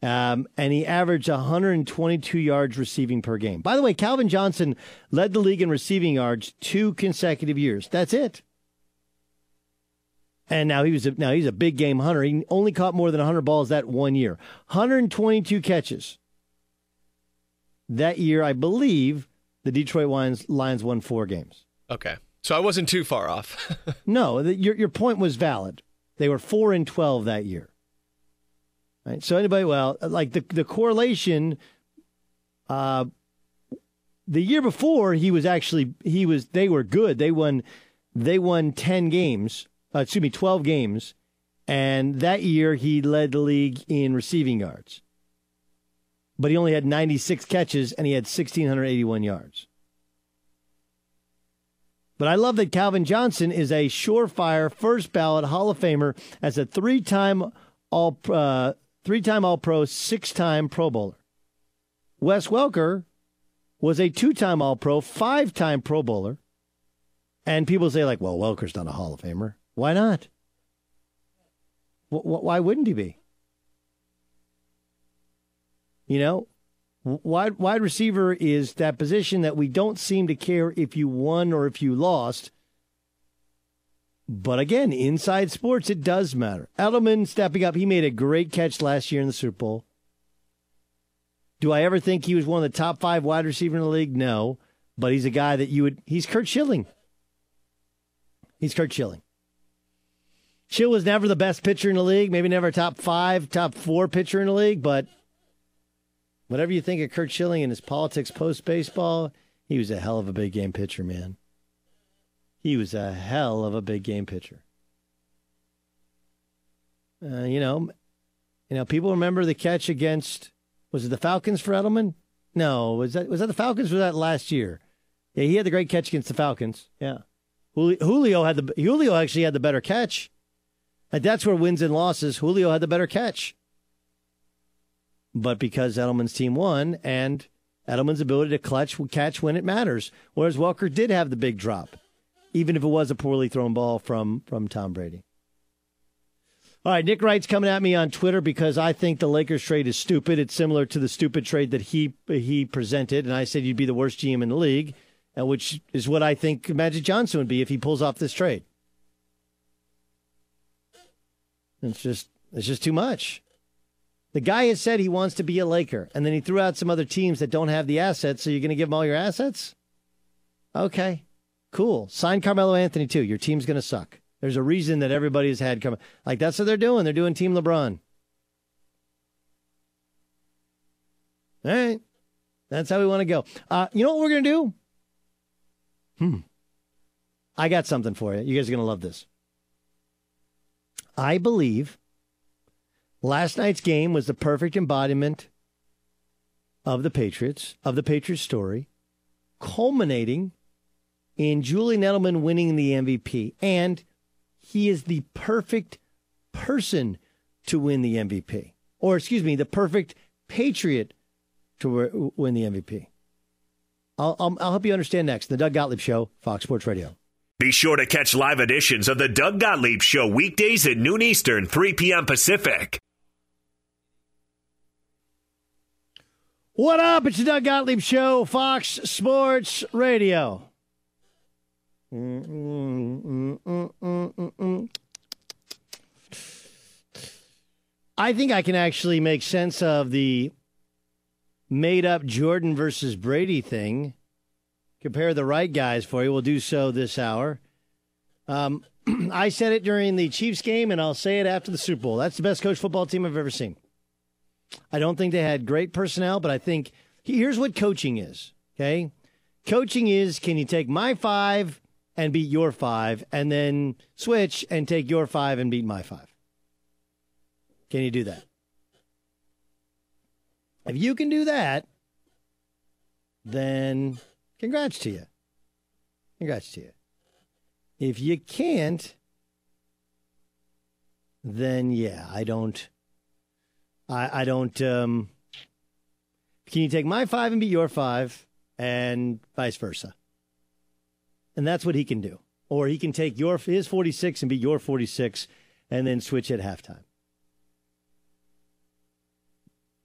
um, and he averaged 122 yards receiving per game. By the way, Calvin Johnson led the league in receiving yards two consecutive years. That's it. And now he was a, now he's a big game hunter. He only caught more than 100 balls that one year. 122 catches. That year, I believe the Detroit Lions, Lions won four games. okay, so I wasn't too far off. No, the, your your point was valid. They were four and twelve that year. Right. So anybody, well, like the the correlation. Uh, the year before he was actually he was they were good. They won, they won ten games. Uh, excuse me, twelve games, and that year he led the league in receiving yards. But he only had ninety six catches and he had sixteen hundred eighty one yards. But I love that Calvin Johnson is a surefire first ballot Hall of Famer as a three-time all uh, three-time All Pro, six-time Pro Bowler. Wes Welker was a two-time All Pro, five-time Pro Bowler. And people say like, "Well, Welker's not a Hall of Famer. Why not? Wh- why wouldn't he be? You know, wide wide receiver is that position that we don't seem to care if you won or if you lost. But again, inside sports, it does matter. Edelman stepping up, he made a great catch last year in the Super Bowl. Do I ever think he was one of the top five wide receiver in the league? No, but he's a guy that you would. He's Curt Schilling. He's Curt Schilling. Schill was never the best pitcher in the league, maybe never top five, top four pitcher in the league, but whatever you think of Curt Schilling and his politics post baseball, he was a hell of a big game pitcher, man. He was a hell of a big game pitcher. Uh, you know, you know, people remember the catch against was it the Falcons for Edelman? No, was that was that the Falcons? Was that last year? Yeah, he had the great catch against the Falcons. Yeah, Julio had the Julio actually had the better catch. That's where wins and losses. Julio had the better catch. But because Edelman's team won and Edelman's ability to clutch catch when it matters, whereas Welker did have the big drop, even if it was a poorly thrown ball from from Tom Brady. All right, Nick Wright's coming at me on Twitter because I think the Lakers trade is stupid. It's similar to the stupid trade that he he presented, and I said you'd be the worst GM in the league, which is what I think Magic Johnson would be if he pulls off this trade. It's just it's just too much. The guy has said he wants to be a Laker, and then he threw out some other teams that don't have the assets. So you're going to give him all your assets? Okay, cool. Sign Carmelo Anthony too. Your team's going to suck. There's a reason that everybody's had come like that's what they're doing. They're doing Team LeBron. All right, that's how we want to go. Uh, you know what we're going to do? Hmm. I got something for you. You guys are going to love this. I believe last night's game was the perfect embodiment of the Patriots, of the Patriots story, culminating in Julian Edelman winning the MVP. And he is the perfect person to win the MVP. Or, excuse me, the perfect Patriot to win the MVP. I'll, I'll, I'll help you understand next. The Doug Gottlieb Show, Fox Sports Radio. Be sure to catch live editions of the Doug Gottlieb Show weekdays at noon Eastern, 3 p.m. Pacific. What up? It's the Doug Gottlieb Show, Fox Sports Radio. I think I can actually make sense of the made up Jordan versus Brady thing compare the right guys for you. We'll do so this hour. Um, I said it during the Chiefs game, and I'll say it after the Super Bowl. That's the best coach football team I've ever seen. I don't think they had great personnel, but I think here's what coaching is. Okay, coaching is can you take my five and beat your five, and then switch and take your five and beat my five? Can you do that? If you can do that, then Congrats to you. Congrats to you. If you can't, then yeah, I don't. I, I don't. Um, can you take my five and beat your five, and vice versa? And that's what he can do. Or he can take your his forty six and beat your forty six, and then switch at halftime.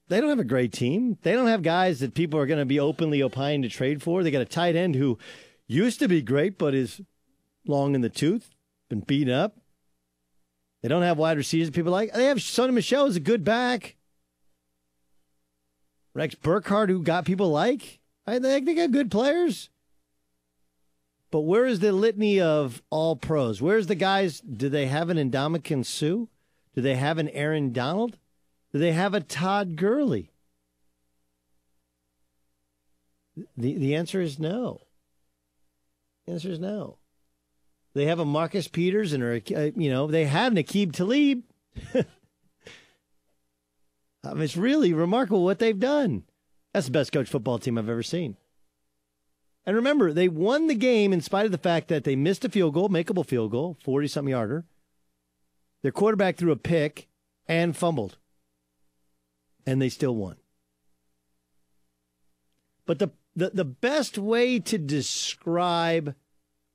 They don't have a great team. They don't have guys that people are going to be openly opining to trade for. They got a tight end who used to be great, but is long in the tooth, been beaten up. They don't have wide receivers people like. They have Sony Michel is a good back. Rex Burkhead, who got people like. I think they got good players. But where is the litany of all pros? Where's the guys? Do they have an Ndamukong Suh? Do they have an Aaron Donald? Do they have a Todd Gurley? The the answer is no. The answer is no. They have a Marcus Peters and a, you know they had an Aqib Talib. It's really remarkable what they've done. That's the best coach football team I've ever seen. And remember, they won the game in spite of the fact that they missed a field goal, makeable field goal, 40 something yarder. Their quarterback threw a pick and fumbled and they still won. But the, the, the best way to describe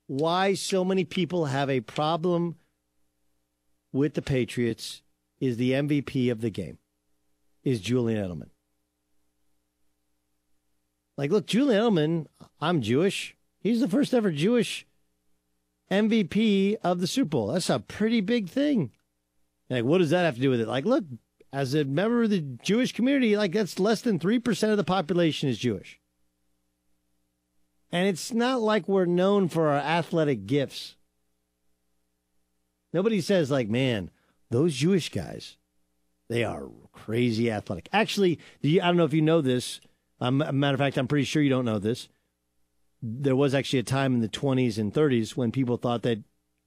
why so many people have a problem with the Patriots is the MVP of the game is Julian Edelman. Like, look, Julian Edelman, I'm Jewish. He's the first ever Jewish MVP of the Super Bowl. That's a pretty big thing. Like, what does that have to do with it? Like, look, as a member of the Jewish community, like that's less than 3% of the population is Jewish. And it's not like we're known for our athletic gifts. Nobody says, like, man, those Jewish guys, they are crazy athletic. Actually, I don't know if you know this. Um, matter of fact, I'm pretty sure you don't know this. There was actually a time in the 20s and 30s when people thought that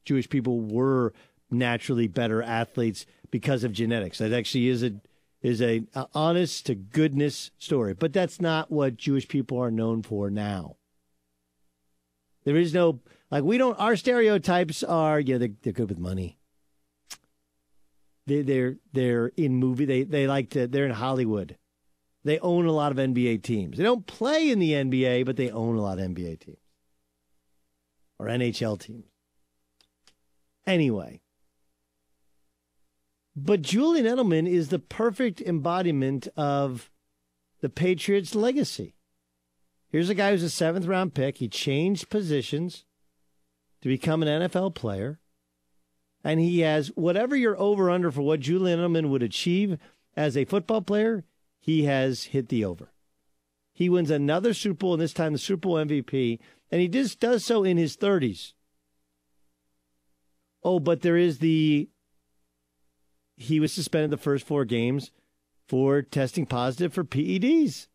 Jewish people were naturally better athletes because of genetics. That actually is a is a, a honest to goodness story. But that's not what Jewish people are known for now. There is no Like we don't. Our stereotypes are yeah they're, they're good with money. They they're they're in movie. They they like to. They're in Hollywood. They own a lot of NBA teams. They don't play in the NBA, but they own a lot of NBA teams or NHL teams. Anyway, but Julian Edelman is the perfect embodiment of the Patriots' legacy. Here's a guy who's a seventh round pick. He changed positions to become an NFL player. And he has whatever you're over under for what Julian Edelman would achieve as a football player, he has hit the over. He wins another Super Bowl, and this time the Super Bowl MVP, and he just does so in his 30s. Oh, but there is the. He was suspended the first four games for testing positive for PEDs.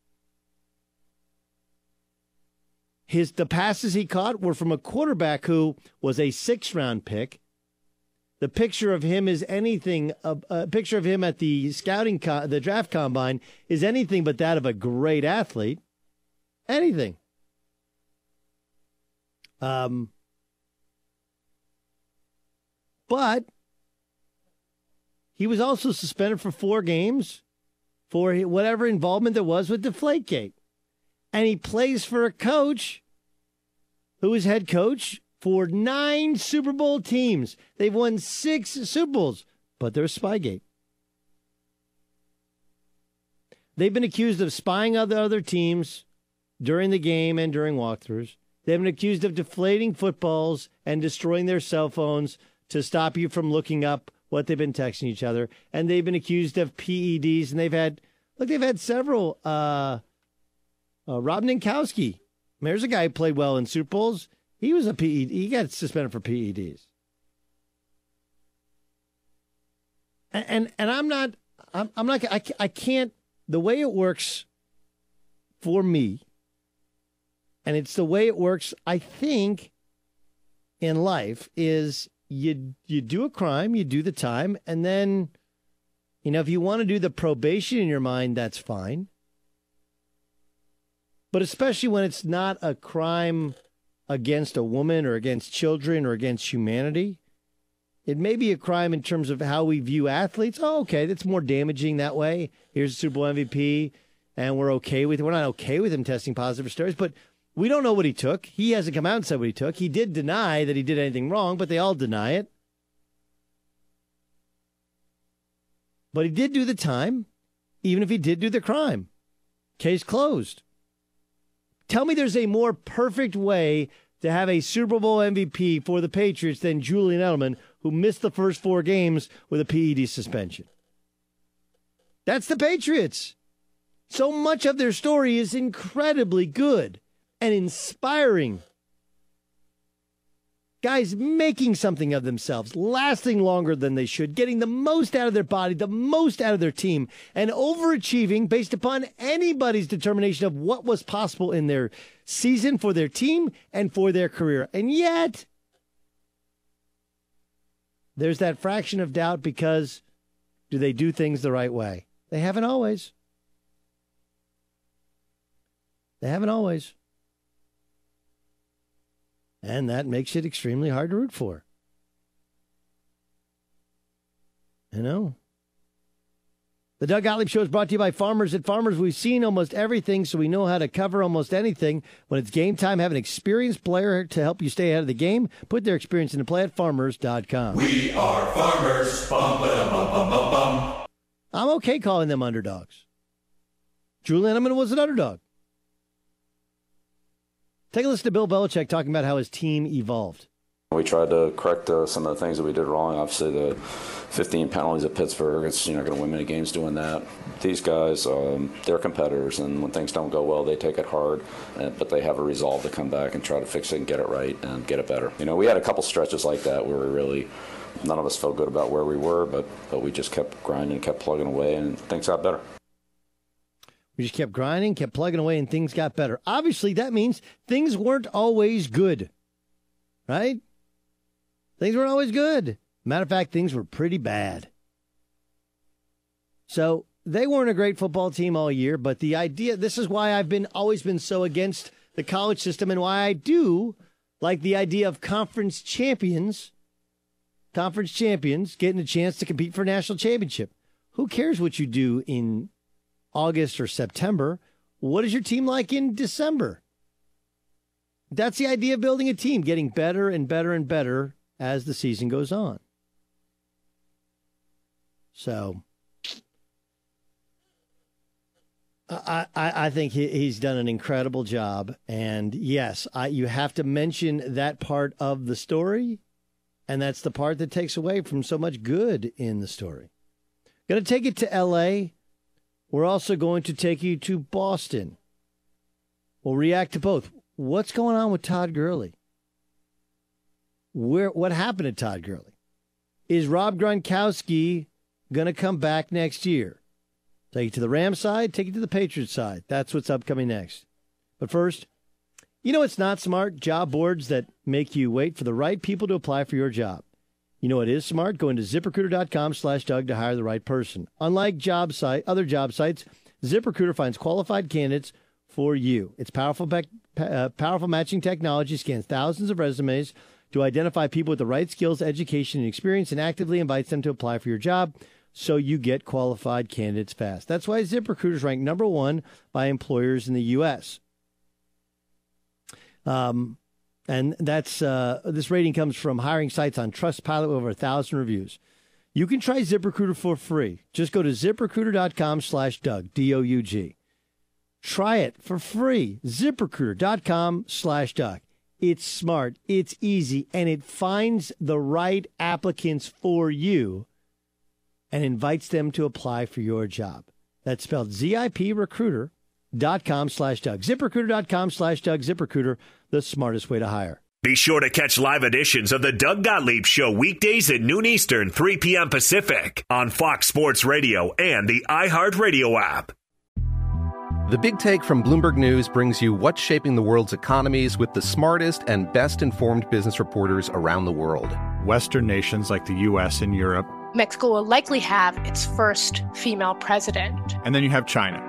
His the passes he caught were from a quarterback who was a six round pick. The picture of him is anything. A, a picture of him at the scouting, co- the draft combine, is anything but that of a great athlete. Anything. Um, but he was also suspended for four games for whatever involvement there was with Deflategate. And he plays for a coach who is head coach for nine Super Bowl teams. They've won six Super Bowls, but there's Spygate. They've been accused of spying on the other teams during the game and during walkthroughs. They've been accused of deflating footballs and destroying their cell phones to stop you from looking up what they've been texting each other. And they've been accused of PEDs, and they've had look, they've had several. Uh, uh, Rob Ninkovich, there's a guy who played well in Super Bowls. He was a PED. He got suspended for PEDs. And and, and I'm not. I'm, I'm not. I, I can't. The way it works for me, and it's the way it works. I think in life is you you do a crime, you do the time, and then you know if you want to do the probation in your mind, that's fine. But especially when it's not a crime against a woman or against children or against humanity, it may be a crime in terms of how we view athletes. Oh, okay, that's more damaging that way. Here's a Super Bowl MVP, and we're okay with it. We're not okay with him testing positive for steroids, but we don't know what he took. He hasn't come out and said what he took. He did deny that he did anything wrong, but they all deny it. But he did do the time, even if he did do the crime. Case closed. Tell me there's a more perfect way to have a Super Bowl MVP for the Patriots than Julian Edelman, who missed the first four games with a PED suspension. That's the Patriots. So much of their story is incredibly good and inspiring. Guys making something of themselves, lasting longer than they should, getting the most out of their body, the most out of their team, and overachieving based upon anybody's determination of what was possible in their season for their team and for their career. And yet, there's that fraction of doubt because do they do things the right way? They haven't always. They haven't always. And that makes it extremely hard to root for. You know? The Doug Gottlieb Show is brought to you by Farmers. At Farmers, we've seen almost everything, so we know how to cover almost anything. When it's game time, have an experienced player to help you stay ahead of the game. Put their experience into play at farmers.com. We are farmers. Bum, ba, bum, bum, bum, bum. I'm okay calling them underdogs. Julian Edelman was an underdog. Take a listen to Bill Belichick talking about how his team evolved. We tried to correct uh, some of the things that we did wrong. Obviously, the 15 penalties at Pittsburgh, it's, you're not going to win many games doing that. These guys, um, they're competitors, and when things don't go well, they take it hard, uh, but they have a resolve to come back and try to fix it and get it right and get it better. You know, we had a couple stretches like that where we really, none of us felt good about where we were, but, but we just kept grinding, kept plugging away, and things got better. We just kept grinding, kept plugging away, and things got better. Obviously, that means things weren't always good, right? Things weren't always good. Matter of fact, things were pretty bad. So they weren't a great football team all year, but the idea this is why I've been always been so against the college system and why I do like the idea of conference champions, conference champions getting a chance to compete for a national championship. Who cares what you do in August or September? What is your team like in December? That's the idea of building a team, getting better and better and better as the season goes on. So I, I, think he, he's done an incredible job. And yes, I, you have to mention that part of the story. And that's the part that takes away from so much good in the story. Going to take it to LA. We're also going to take you to Boston. We'll react to both. What's going on with Todd Gurley? Where what happened to Todd Gurley? Is Rob Gronkowski to come back next year? Take it to the Ram side, take it to the Patriots side. That's what's upcoming next. But first, you know it's not smart? Job boards that make you wait for the right people to apply for your job. You know it is smart? Go into ziprecruiter.com slash Doug to hire the right person. Unlike job site, other job sites, ZipRecruiter finds qualified candidates for you. Its powerful, uh, powerful matching technology scans thousands of resumes to identify people with the right skills, education, and experience and actively invites them to apply for your job so you get qualified candidates fast. That's why ZipRecruiter is ranked number one by employers in the U.S. Um, and that's uh, this rating comes from hiring sites on Trustpilot with over a thousand reviews. You can try ZipRecruiter for free. Just go to ziprecruiter.com slash Doug, D O U G. Try it for free. ZipRecruiter.com slash Doug. It's smart, it's easy, and it finds the right applicants for you and invites them to apply for your job. That's spelled ziprecruiter.com slash Doug. ZipRecruiter.com slash Doug. ZipRecruiter, the smartest way to hire. Be sure to catch live editions of the Doug Gottlieb Show weekdays at noon Eastern, 3 p.m. Pacific on Fox Sports Radio and the iHeartRadio app. The Big Take from Bloomberg News brings you what's shaping the world's economies with the smartest and best informed business reporters around the world. Western nations like the U.S. and Europe Mexico will likely have its first female president. And then you have China.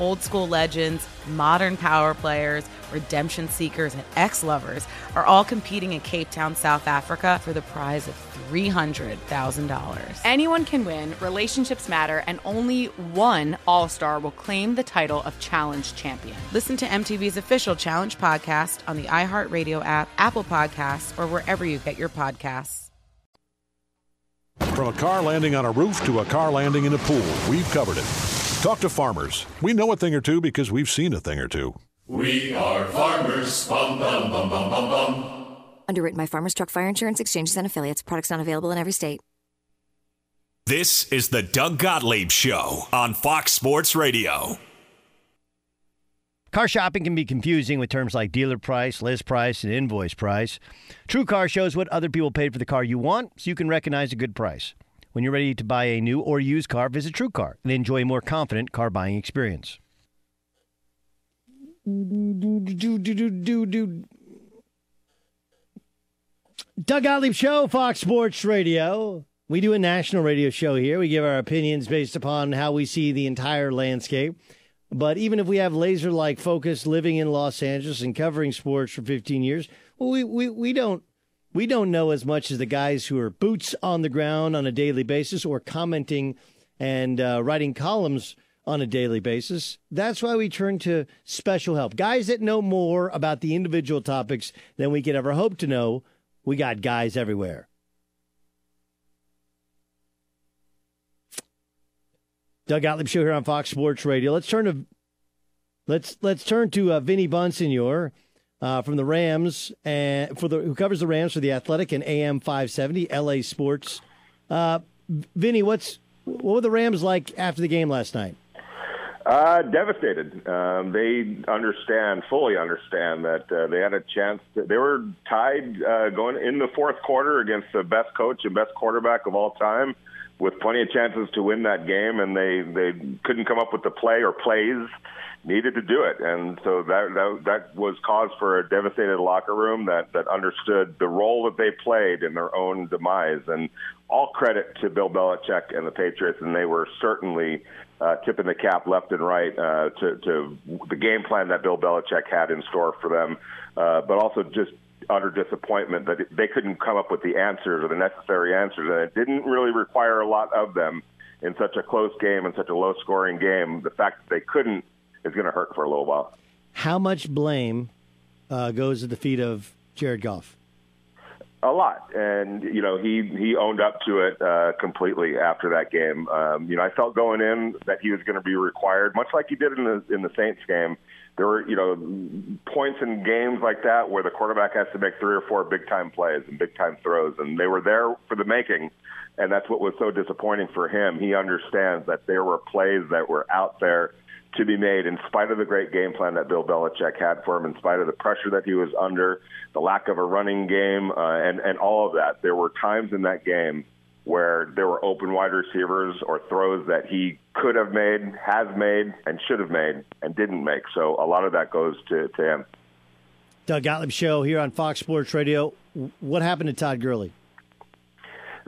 Old school legends, modern power players, redemption seekers, and ex lovers are all competing in Cape Town, South Africa for the prize of $300,000. Anyone can win, relationships matter, and only one All Star will claim the title of Challenge Champion. Listen to MTV's official Challenge podcast on the iHeartRadio app, Apple Podcasts, or wherever you get your podcasts. From a car landing on a roof to a car landing in a pool, we've covered it. Talk to farmers. We know a thing or two because we've seen a thing or two. We are farmers. Bum, bum, bum, bum, bum, bum. Underwritten by Farmers Truck Fire Insurance Exchanges and Affiliates. Products not available in every state. This is the Doug Gottlieb Show on Fox Sports Radio. Car shopping can be confusing with terms like dealer price, list price, and invoice price. TrueCar shows what other people paid for the car you want so you can recognize a good price. When you're ready to buy a new or used car, visit TrueCar and enjoy a more confident car buying experience. Doug Gottlieb Show, Fox Sports Radio. We do a national radio show here. We give our opinions based upon how we see the entire landscape. But even if we have laser like focus living in Los Angeles and covering sports for 15 years, we, we, we don't we don't know as much as the guys who are boots on the ground on a daily basis or commenting and uh, writing columns on a daily basis. That's why we turn to special help. Guys that know more about the individual topics than we could ever hope to know. We got guys everywhere. Doug Gottlieb show here on Fox Sports Radio. Let's turn to let's let's turn to uh, Vinny Bonsignore uh, from the Rams and for the who covers the Rams for the Athletic and AM 570 LA Sports. Uh, Vinny, what's what were the Rams like after the game last night? Uh, devastated. Um, they understand, fully understand that uh, they had a chance. To, they were tied uh, going in the fourth quarter against the best coach and best quarterback of all time, with plenty of chances to win that game, and they they couldn't come up with the play or plays needed to do it, and so that that, that was cause for a devastated locker room that that understood the role that they played in their own demise, and all credit to Bill Belichick and the Patriots, and they were certainly uh, tipping the cap left and right uh, to, to the game plan that Bill Belichick had in store for them, uh, but also just utter disappointment that they couldn't come up with the answers or the necessary answers, and it didn't really require a lot of them in such a close game and such a low-scoring game. The fact that they couldn't is going to hurt for a little while. How much blame uh, goes at the feet of Jared Goff? A lot, and you know he he owned up to it uh, completely after that game. Um, you know, I felt going in that he was going to be required, much like he did in the in the Saints game. There were you know points in games like that where the quarterback has to make three or four big time plays and big time throws, and they were there for the making. And that's what was so disappointing for him. He understands that there were plays that were out there to be made in spite of the great game plan that Bill Belichick had for him, in spite of the pressure that he was under, the lack of a running game, uh, and, and all of that. There were times in that game where there were open wide receivers or throws that he could have made, has made, and should have made, and didn't make. So a lot of that goes to, to him. Doug Gottlieb Show here on Fox Sports Radio. What happened to Todd Gurley?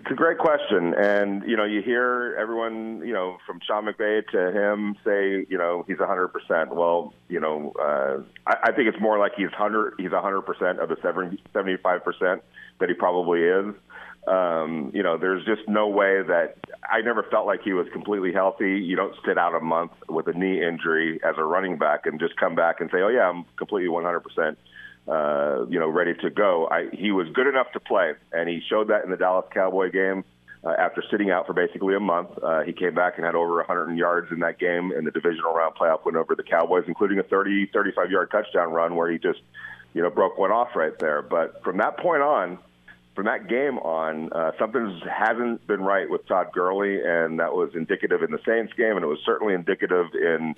It's a great question, and you know, you hear everyone, you know, from Sean McVay to him say, you know, he's 100. percent Well, you know, uh, I, I think it's more like he's 100. He's 100 percent of the 75 percent that he probably is. Um, you know, there's just no way that I never felt like he was completely healthy. You don't sit out a month with a knee injury as a running back and just come back and say, "Oh yeah, I'm completely 100 percent." Uh, you know, ready to go. I, he was good enough to play, and he showed that in the Dallas Cowboy game. Uh, after sitting out for basically a month, uh, he came back and had over 100 yards in that game in the divisional round playoff win over the Cowboys, including a 30, 35 yard touchdown run where he just, you know, broke one off right there. But from that point on, from that game on, uh, something hasn't been right with Todd Gurley, and that was indicative in the Saints game, and it was certainly indicative in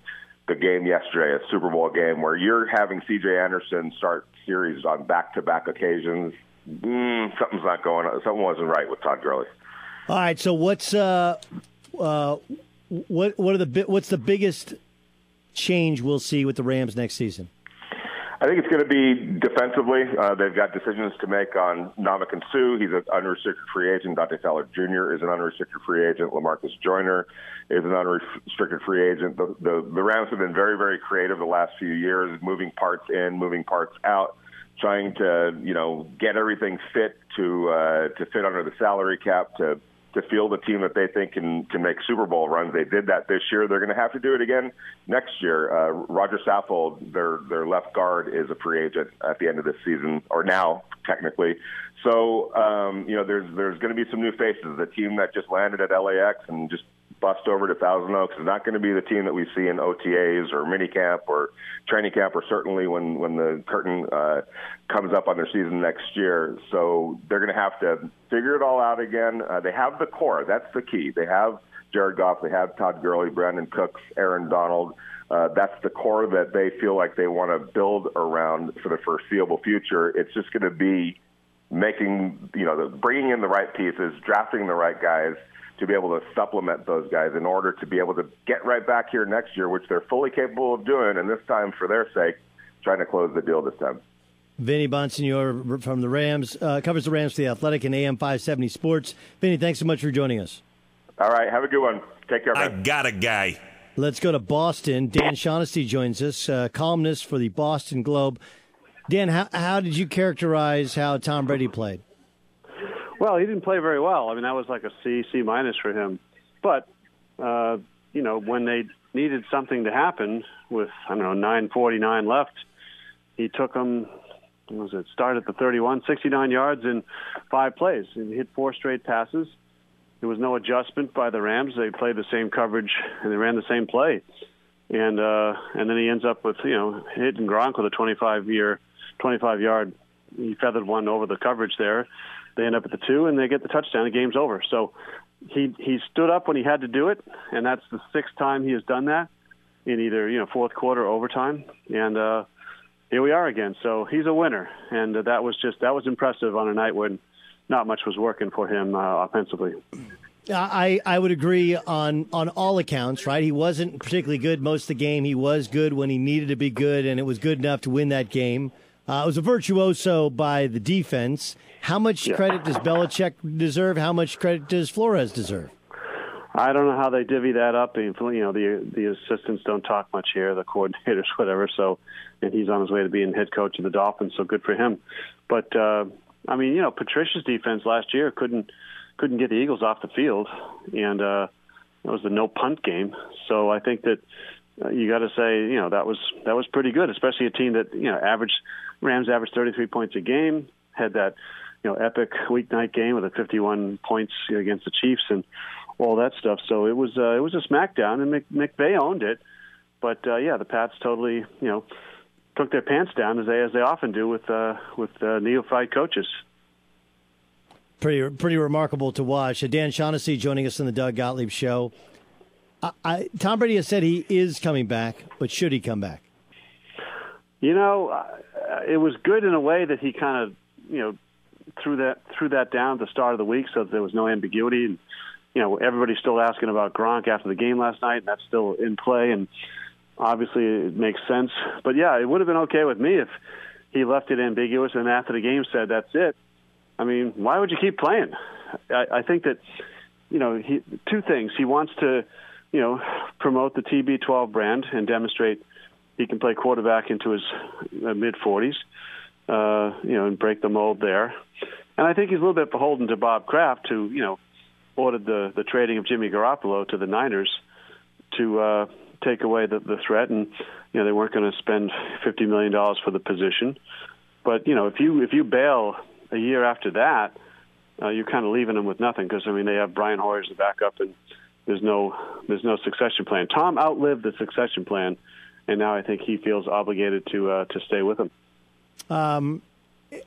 the game yesterday, a Super Bowl game, where you're having C.J. Anderson start series on back-to-back occasions. Mm, something's not going. on. Something wasn't right with Todd Gurley. All right. So what's uh, uh, what what are the what's the biggest change we'll see with the Rams next season? I think it's going to be defensively. Uh, they've got decisions to make on Ndamukong Suh. He's an unrestricted free agent. Dante Fowler Jr. is an unrestricted free agent. Lamarcus Joyner is an unrestricted free agent. The, the, the Rams have been very, very creative the last few years, moving parts in, moving parts out, trying to, you know, get everything fit to uh, to fit under the salary cap to to field a team that they think can can make Super Bowl runs. They did that this year. They're going to have to do it again next year. Uh, Roger Saffold, their their left guard, is a free agent at the end of this season, or now technically. So um, you know, there's there's going to be some new faces. The team that just landed at LAX and just bust over to Thousand Oaks is not going to be the team that we see in OTAs or minicamp or training camp, or certainly when when the curtain uh, comes up on their season next year. So they're going to have to figure it all out again. Uh, they have the core. That's the key. They have Jared Goff. They have Todd Gurley, Brandin Cooks, Aaron Donald. Uh, that's the core that they feel like they want to build around for the foreseeable future. It's just going to be making, you know, the, bringing in the right pieces, drafting the right guys, to be able to supplement those guys in order to be able to get right back here next year, which they're fully capable of doing, and this time, for their sake, trying to close the deal this time. Vinny Bonsignore from the Rams uh, covers the Rams for the Athletic and AM 570 Sports. Vinny, thanks so much for joining us. All right, have a good one. Take care. I got a guy. Let's go to Boston. Dan Shaughnessy joins us, uh, columnist for the Boston Globe. Dan, how, how did you characterize how Tom Brady played? Well, he didn't play very well. I mean, that was like a C, C minus for him. But uh, you know, when they needed something to happen with I don't know nine forty nine left, he took them. Was it? Start at the 31, 69 yards in five plays. He hit four straight passes. There was no adjustment by the Rams. They played the same coverage and they ran the same play. And uh, and then he ends up with you know hitting Gronk with a 25 year, 25 yard. He feathered one over the coverage there they end up at the two, and they get the touchdown. The game's over. So he he stood up when he had to do it, and that's the sixth time he has done that in either you know fourth quarter or overtime. And uh, here we are again. So he's a winner, and uh, that was just that was impressive on a night when not much was working for him uh, offensively. I, I would agree on, on all accounts, right? He wasn't particularly good most of the game. He was good when he needed to be good, and it was good enough to win that game. Uh, it was a virtuoso by the defense. How much yeah. credit does Belichick deserve? How much credit does Flores deserve? I don't know how they divvy that up. You know, the the assistants don't talk much here, the coordinators, whatever. So, and he's on his way to being head coach of the Dolphins. So good for him. But uh, I mean, you know, Patricia's defense last year couldn't couldn't get the Eagles off the field, and uh, it was the no punt game. So I think that uh, you got to say, you know, that was that was pretty good, especially a team that you know averaged Rams averaged 33 points a game, had that you know epic weeknight game with a 51 points against the Chiefs and all that stuff. So it was uh, it was a smackdown, and Mc, McVay owned it. But uh, yeah, the Pats totally you know took their pants down as they as they often do with uh, with uh, neophyte coaches. Pretty pretty remarkable to watch. Uh, Dan Shaughnessy joining us in the Doug Gottlieb show. I, I, Tom Brady has said he is coming back, but should he come back? You know, uh, it was good in a way that he kind of, you know, threw that threw that down at the start of the week, so that there was no ambiguity. And you know, everybody's still asking about Gronk after the game last night, and that's still in play. And obviously, it makes sense. But yeah, it would have been okay with me if he left it ambiguous and after the game said that's it. I mean, why would you keep playing? I, I think that you know he two things. He wants to you know promote the TB12 brand and demonstrate he can play quarterback into his uh, mid 40s. Uh, you know, and break the mold there. And I think he's a little bit beholden to Bob Kraft, who you know ordered the the trading of Jimmy Garoppolo to the Niners to uh, take away the, the threat, and you know they weren't going to spend fifty million dollars for the position. But you know, if you if you bail a year after that, uh, you're kind of leaving them with nothing because I mean they have Brian Hoyer as the backup, and there's no there's no succession plan. Tom outlived the succession plan, and now I think he feels obligated to uh, to stay with him. Um,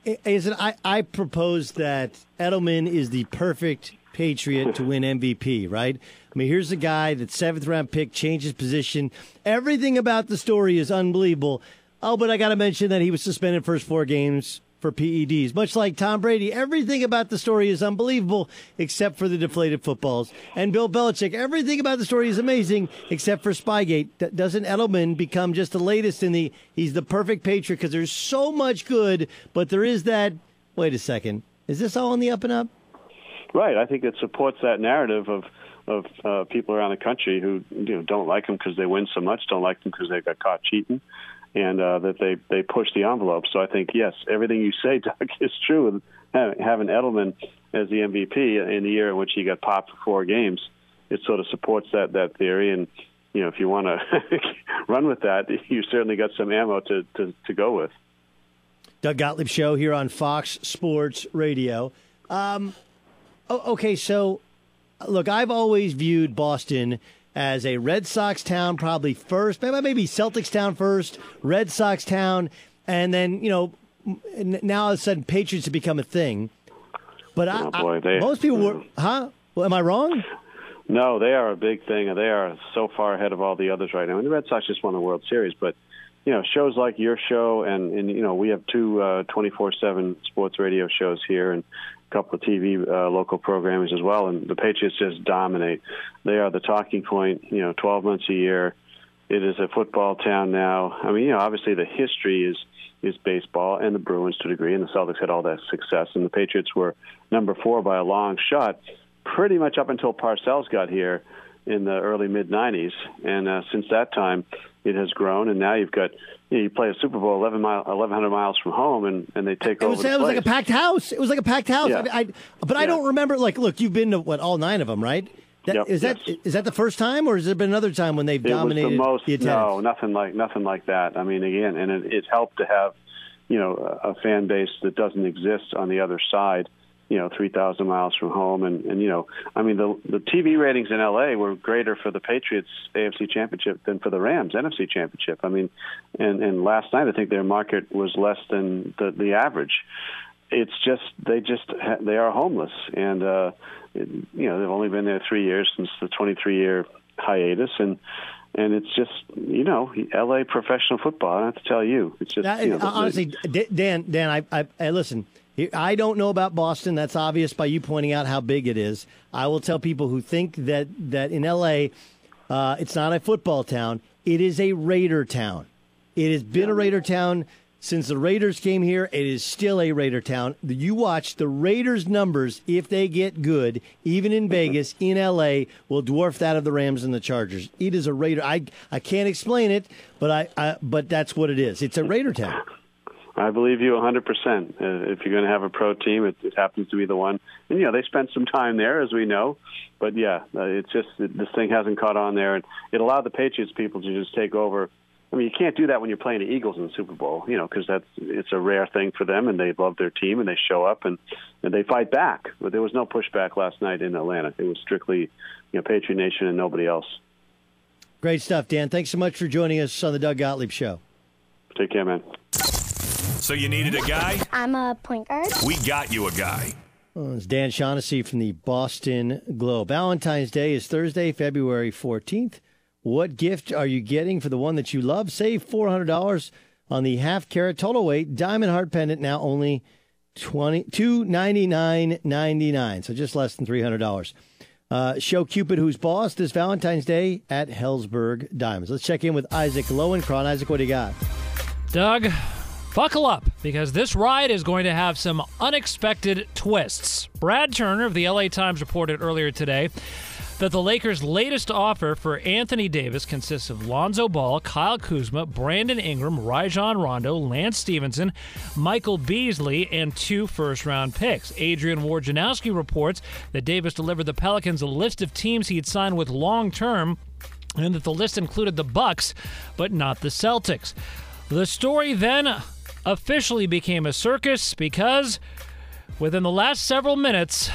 is it? I I propose that Edelman is the perfect Patriot to win MVP. Right? I mean, here's a guy that seventh round pick changes position. Everything about the story is unbelievable. Oh, but I got to mention that he was suspended first four games for PEDs. Much like Tom Brady, everything about the story is unbelievable except for the deflated footballs. And Bill Belichick, everything about the story is amazing except for Spygate. D- doesn't Edelman become just the latest in the he's the perfect patriot because there's so much good, but there is that wait a second. Is this all on the up and up? Right. I think it supports that narrative of of uh, people around the country who you know don't like him because they win so much, don't like him because they got caught cheating, and uh, that they they push the envelope. So I think yes, everything you say, Doug, is true. Having Edelman as the MVP in the year in which he got popped for four games, it sort of supports that that theory. And you know, if you want to run with that, you certainly got some ammo to, to to go with. Doug Gottlieb show here on Fox Sports Radio. Um, okay, so look, I've always viewed Boston as a Red Sox town, probably first, maybe Celtics town first, Red Sox town, and then you know now all of a sudden Patriots have become a thing. But oh, I, boy, they, I, most people were, huh? Well, am I wrong? No, they are a big thing, and they are so far ahead of all the others right now. And the Red Sox just won the World Series, but you know, shows like your show, and, and you know, we have two uh, 24/7 sports radio shows here, and couple of TV uh, local programmers as well. And the Patriots just dominate. They are the talking point. You know, 12 months a year. It is a football town now. I mean, you know, obviously the history is is baseball and the Bruins to a degree, and the Celtics had all that success, and the Patriots were number four by a long shot, pretty much up until Parcells got here in the early mid 90s, and uh, since that time, it has grown, and now you've got you, know, you play a Super Bowl 11 mile, 1,100 miles from home, and, and they take it over. Was, the it was like a packed house. It was like a packed house. Yeah. I, I, but I don't remember. Like, look, you've been to what all nine of them, right? That, Yep, is that is that the first time, or has there been another time when they've it dominated was the most. attendance? no, nothing like nothing like that. I mean, again, and it, it helped to have you know a, a fan base that doesn't exist on the other side. You know, three thousand miles from home, and and you know, I mean, the the TV ratings in LA were greater for the Patriots AFC Championship than for the Rams NFC Championship. I mean, and and last night I think their market was less than the the average. It's just they just ha- they are homeless, and uh, it, you know they've only been there three years since the 23 year hiatus, and and it's just you know L.A. professional football. I have to tell you, it's just Now, you know, honestly, Dan, Dan, I, I, I listen. I don't know about Boston. That's obvious by you pointing out how big it is. I will tell people who think that that in L.A. Uh, it's not a football town. It is a Raider town. It has been a Raider town since the Raiders came here. It is still a Raider town. You watch the Raiders' numbers if they get good, even in Vegas, in LA, will dwarf that of the Rams and the Chargers. It is a Raider. I I can't explain it, but I, I but that's what it is. It's a Raider town. I believe you 100%. Uh, if you're going to have a pro team, it, it happens to be the one. And, you know, they spent some time there, as we know. But, yeah, uh, it's just that this thing hasn't caught on there. And it allowed the Patriots people to just take over. I mean, you can't do that when you're playing the Eagles in the Super Bowl, you know, because that's it's a rare thing for them, and they love their team, and they show up and and they fight back. But there was no pushback last night in Atlanta. It was strictly, you know, Patriot Nation and nobody else. Great stuff, Dan. Thanks so much for joining us on the Doug Gottlieb Show. Take care, man. So you needed a guy? I'm a point guard. We got you a guy. Well, it's Dan Shaughnessy from the Boston Globe. Valentine's Day is Thursday, February 14th. What gift are you getting for the one that you love? Save $400 on the half carat total weight diamond heart pendant, now only twenty two ninety nine ninety nine, so just less than $300. Uh, show Cupid who's boss this Valentine's Day at Helzberg Diamonds. Let's check in with Isaac Lowenkron. Isaac, what do you got? Doug, Buckle up because this ride is going to have some unexpected twists. Brad Turner of the LA Times reported earlier today that the Lakers' latest offer for Anthony Davis consists of Lonzo Ball, Kyle Kuzma, Brandon Ingram, Rajon Rondo, Lance Stephenson, Michael Beasley, and two first round picks. Adrian Wojnarowski reports that Davis delivered the Pelicans a list of teams he'd signed with long term and that the list included the Bucks but not the Celtics. The story then officially became a circus because within the last several minutes,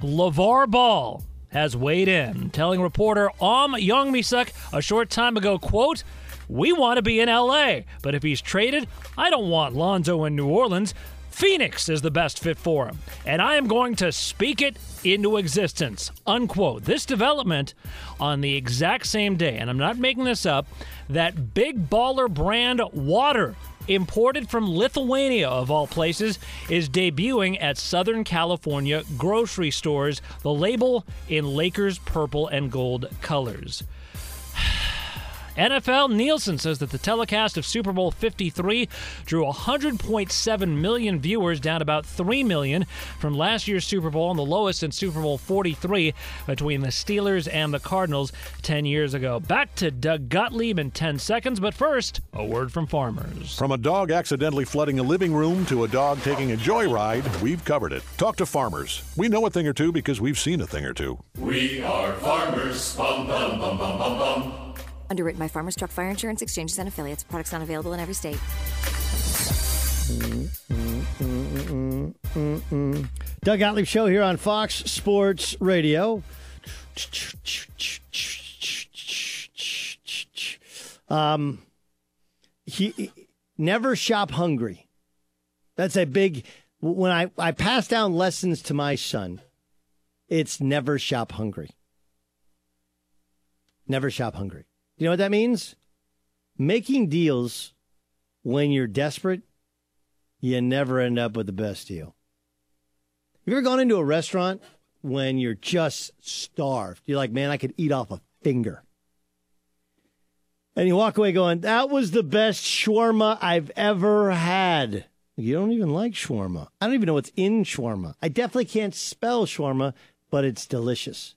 LeVar Ball has weighed in, telling reporter Om Youngmisuk a short time ago, quote, we want to be in LA, but if he's traded, I don't want Lonzo in New Orleans. Phoenix is the best fit for him, and I am going to speak it into existence. Unquote. This development on the exact same day, and I'm not making this up, that big baller brand water imported from Lithuania, of all places, is debuting at Southern California grocery stores, the label in Lakers purple and gold colors. NFL Nielsen says that the telecast of Super Bowl 53 drew 100.7 million viewers, down about 3 million from last year's Super Bowl and the lowest in Super Bowl 43 between the Steelers and the Cardinals 10 years ago. Back to Doug Gottlieb in 10 seconds, but first, a word from farmers. From a dog accidentally flooding a living room to a dog taking a joyride, we've covered it. Talk to farmers. We know a thing or two because we've seen a thing or two. We are farmers. Bum, bum, bum, bum, bum, bum. Underwritten by Farmers Truck Fire Insurance Exchanges and Affiliates. Products not available in every state. Doug Gottlieb Show here on Fox Sports Radio. Um, he, he- never shop hungry. That's a big. When I I pass down lessons to my son, it's never shop hungry. Never shop hungry. You know what that means? Making deals when you're desperate, you never end up with the best deal. Have you ever gone into a restaurant when you're just starved? You're like, man, I could eat off a finger. And you walk away going, that was the best shawarma I've ever had. You don't even like shawarma. I don't even know what's in shawarma. I definitely can't spell shawarma, but it's delicious.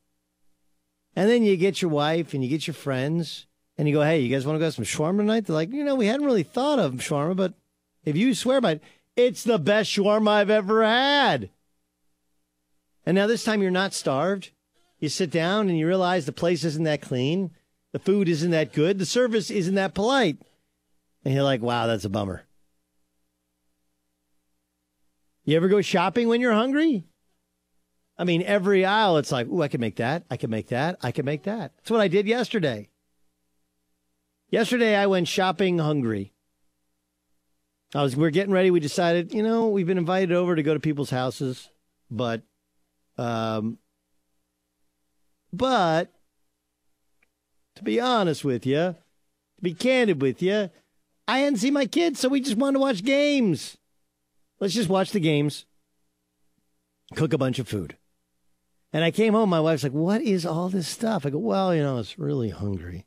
And then you get your wife and you get your friends and you go, hey, you guys want to go have some shawarma tonight? They're like, you know, we hadn't really thought of shawarma, but if you swear by it, it's the best shawarma I've ever had. And now this time you're not starved. You sit down and you realize the place isn't that clean. The food isn't that good. The service isn't that polite. And you're like, wow, that's a bummer. You ever go shopping when you're hungry? I mean, every aisle, it's like, ooh, I can make that. I can make that. I can make that. That's what I did yesterday. Yesterday, I went shopping hungry. I was, we are getting ready. We decided, you know, we've been invited over to go to people's houses, but, um, but to be honest with you, to be candid with you, I hadn't seen my kids, so we just wanted to watch games. Let's just watch the games, cook a bunch of food. And I came home, my wife's like, What is all this stuff? I go, Well, you know, I was really hungry.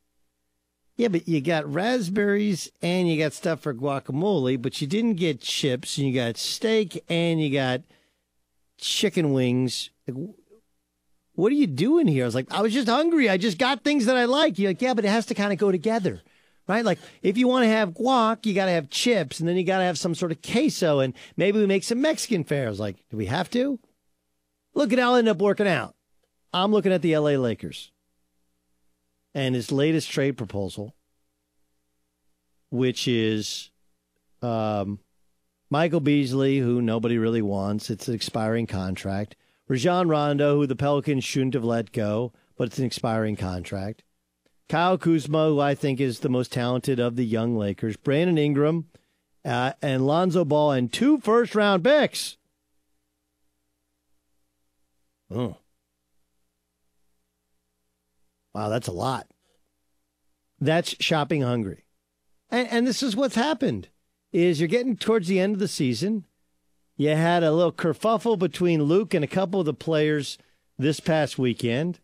Yeah, but you got raspberries and you got stuff for guacamole, but you didn't get chips and you got steak and you got chicken wings. Like, what are you doing here? I was like, I was just hungry. I just got things that I like. You're like, yeah, but it has to kind of go together, right? Like, if you want to have guac, you got to have chips, and then you got to have some sort of queso, and maybe we make some Mexican fare. I was like, do we have to? Look it ended up working out. I'm looking at the LA Lakers and his latest trade proposal, which is um, Michael Beasley, who nobody really wants. It's an expiring contract. Rajon Rondo, who the Pelicans shouldn't have let go, but it's an expiring contract. Kyle Kuzma, who I think is the most talented of the young Lakers. Brandon Ingram uh, and Lonzo Ball, and two first round picks. Oh. Wow, that's a lot. That's shopping hungry. And, and this is what's happened is you're getting towards the end of the season. You had a little kerfuffle between Luke and a couple of the players this past weekend,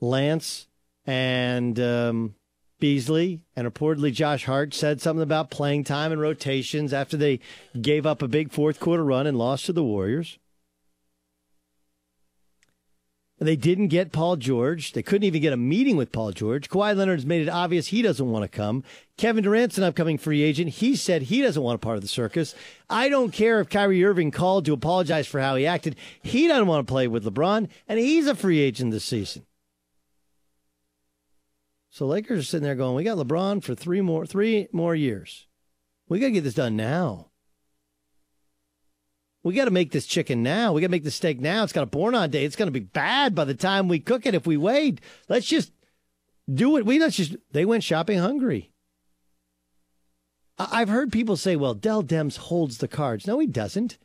Lance and um, Beasley and reportedly Josh Hart said something about playing time and rotations after they gave up a big fourth quarter run and lost to the Warriors. They didn't get Paul George. They couldn't even get a meeting with Paul George. Kawhi Leonard's made it obvious he doesn't want to come. Kevin Durant's an upcoming free agent. He said he doesn't want a part of the circus. I don't care if Kyrie Irving called to apologize for how he acted. He doesn't want to play with LeBron, and he's a free agent this season. So Lakers are sitting there going, "We got LeBron for three more three more years. We got to get this done now." We got to make this chicken now. We got to make the steak now. It's got a born on day. It's going to be bad by the time we cook it if we wait. Let's just do it. We let's just. They went shopping hungry. I've heard people say, "Well, Dell Demps holds the cards." No, he doesn't.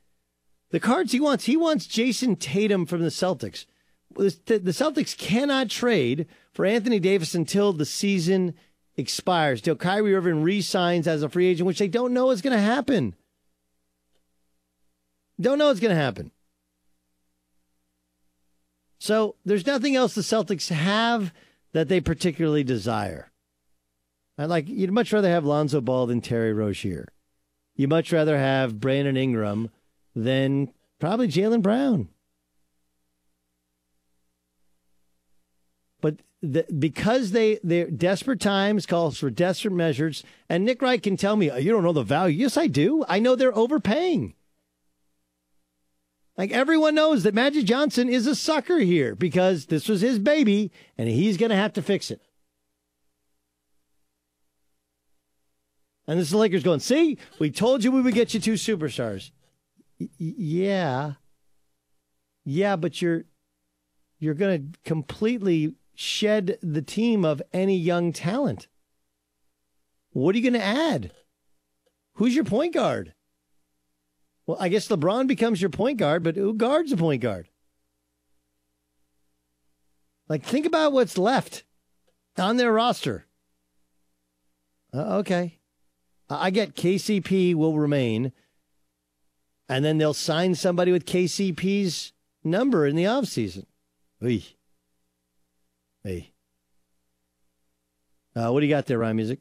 The cards he wants. He wants Jayson Tatum from the Celtics. The the Celtics cannot trade for Anthony Davis until the season expires, till Kyrie Irving re-signs as a free agent, which they don't know is going to happen. Don't know what's going to happen. So there's nothing else the Celtics have that they particularly desire. I like you'd much rather have Lonzo Ball than Terry Rozier. You'd much rather have Brandon Ingram than probably Jaylen Brown. But the, because they they're desperate times calls for desperate measures, and Nick Wright can tell me oh, you don't know the value. Yes, I do. I know they're overpaying. Like everyone knows that Magic Johnson is a sucker here because this was his baby and he's going to have to fix it. And this is the Lakers going, see, we told you we would get you two superstars. Y- yeah. Yeah, but you're you're going to completely shed the team of any young talent. What are you going to add? Who's your point guard? Well, I guess LeBron becomes your point guard, but who guards a point guard? Like, think about what's left on their roster. Uh, okay. I get KCP will remain, and then they'll sign somebody with KCP's number in the offseason. Hey. Hey. Uh, what do you got there, Ryan Music?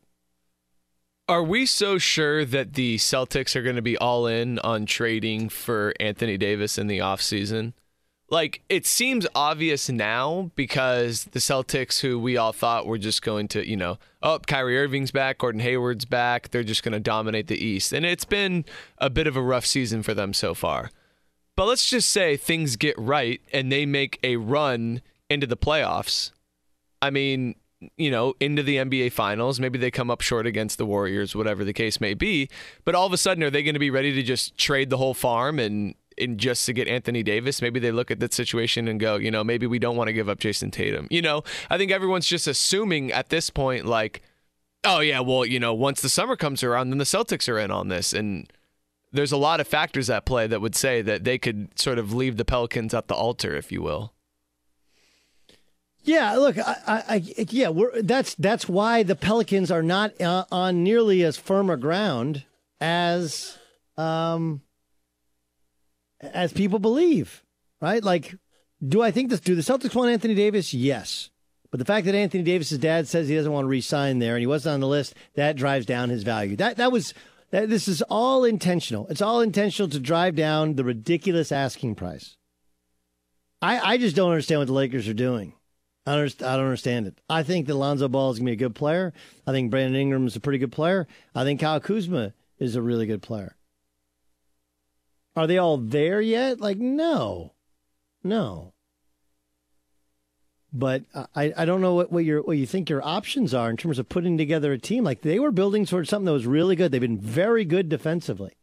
Are we so sure that the Celtics are going to be all in on trading for Anthony Davis in the offseason? Like, it seems obvious now because the Celtics, who we all thought were just going to, you know, oh, Kyrie Irving's back, Gordon Hayward's back, they're just going to dominate the East. And it's been a bit of a rough season for them so far. But let's just say things get right and they make a run into the playoffs. I mean, you know, into the NBA finals. Maybe they come up short against the Warriors, whatever the case may be. But all of a sudden, are they going to be ready to just trade the whole farm and, and just to get Anthony Davis? Maybe they look at that situation and go, you know, maybe we don't want to give up Jayson Tatum. You know, I think everyone's just assuming at this point, like, oh, yeah, well, you know, once the summer comes around, then the Celtics are in on this. And there's a lot of factors at play that would say that they could sort of leave the Pelicans at the altar, if you will. Yeah, look, I, I, yeah, that's that's why the Pelicans are not uh, on nearly as firm a ground as um as people believe, right? Like, do I think this? Do the Celtics want Anthony Davis? Yes, but the fact that Anthony Davis's dad says he doesn't want to re-sign there and he wasn't on the list, that drives down his value. That that was that. This is all intentional. It's all intentional to drive down the ridiculous asking price. I I just don't understand what the Lakers are doing. I don't, I don't understand it. I think that Lonzo Ball is going to be a good player. I think Brandon Ingram is a pretty good player. I think Kyle Kuzma is a really good player. Are they all there yet? Like, no. No. But I, I don't know what, what, your, what you think your options are in terms of putting together a team. Like, they were building towards something that was really good. They've been very good defensively.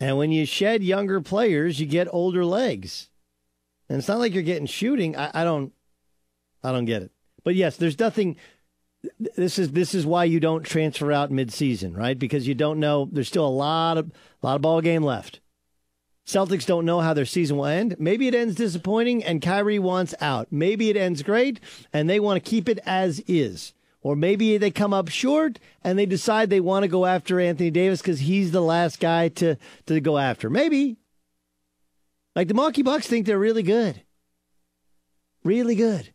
And when you shed younger players, you get older legs. And it's not like you're getting shooting. I, I don't, I don't get it. But yes, there's nothing. This is this is why you don't transfer out midseason, right? Because you don't know. There's still a lot of a lot of ball game left. Celtics don't know how their season will end. Maybe it ends disappointing and Kyrie wants out. Maybe it ends great and they want to keep it as is. Or maybe they come up short and they decide they want to go after Anthony Davis because he's the last guy to, to go after. Maybe. Like the Milwaukee Bucks think they're really good. Really good.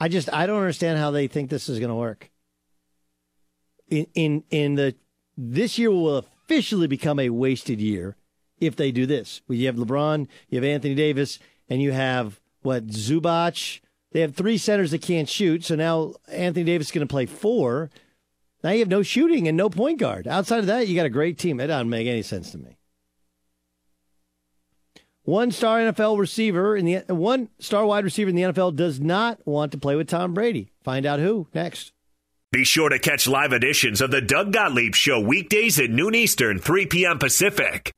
I just I don't understand how they think this is going to work. In in in the this year will officially become a wasted year if they do this. You have LeBron, you have Anthony Davis, and you have what Zubac. They have three centers that can't shoot, so now Anthony Davis is going to play four. Now you have no shooting and no point guard. Outside of that, you got a great team. It doesn't make any sense to me. One star NFL receiver in the one star wide receiver in the NFL does not want to play with Tom Brady. Find out who next. Be sure to catch live editions of the Doug Gottlieb Show weekdays at noon Eastern, 3 p.m. Pacific.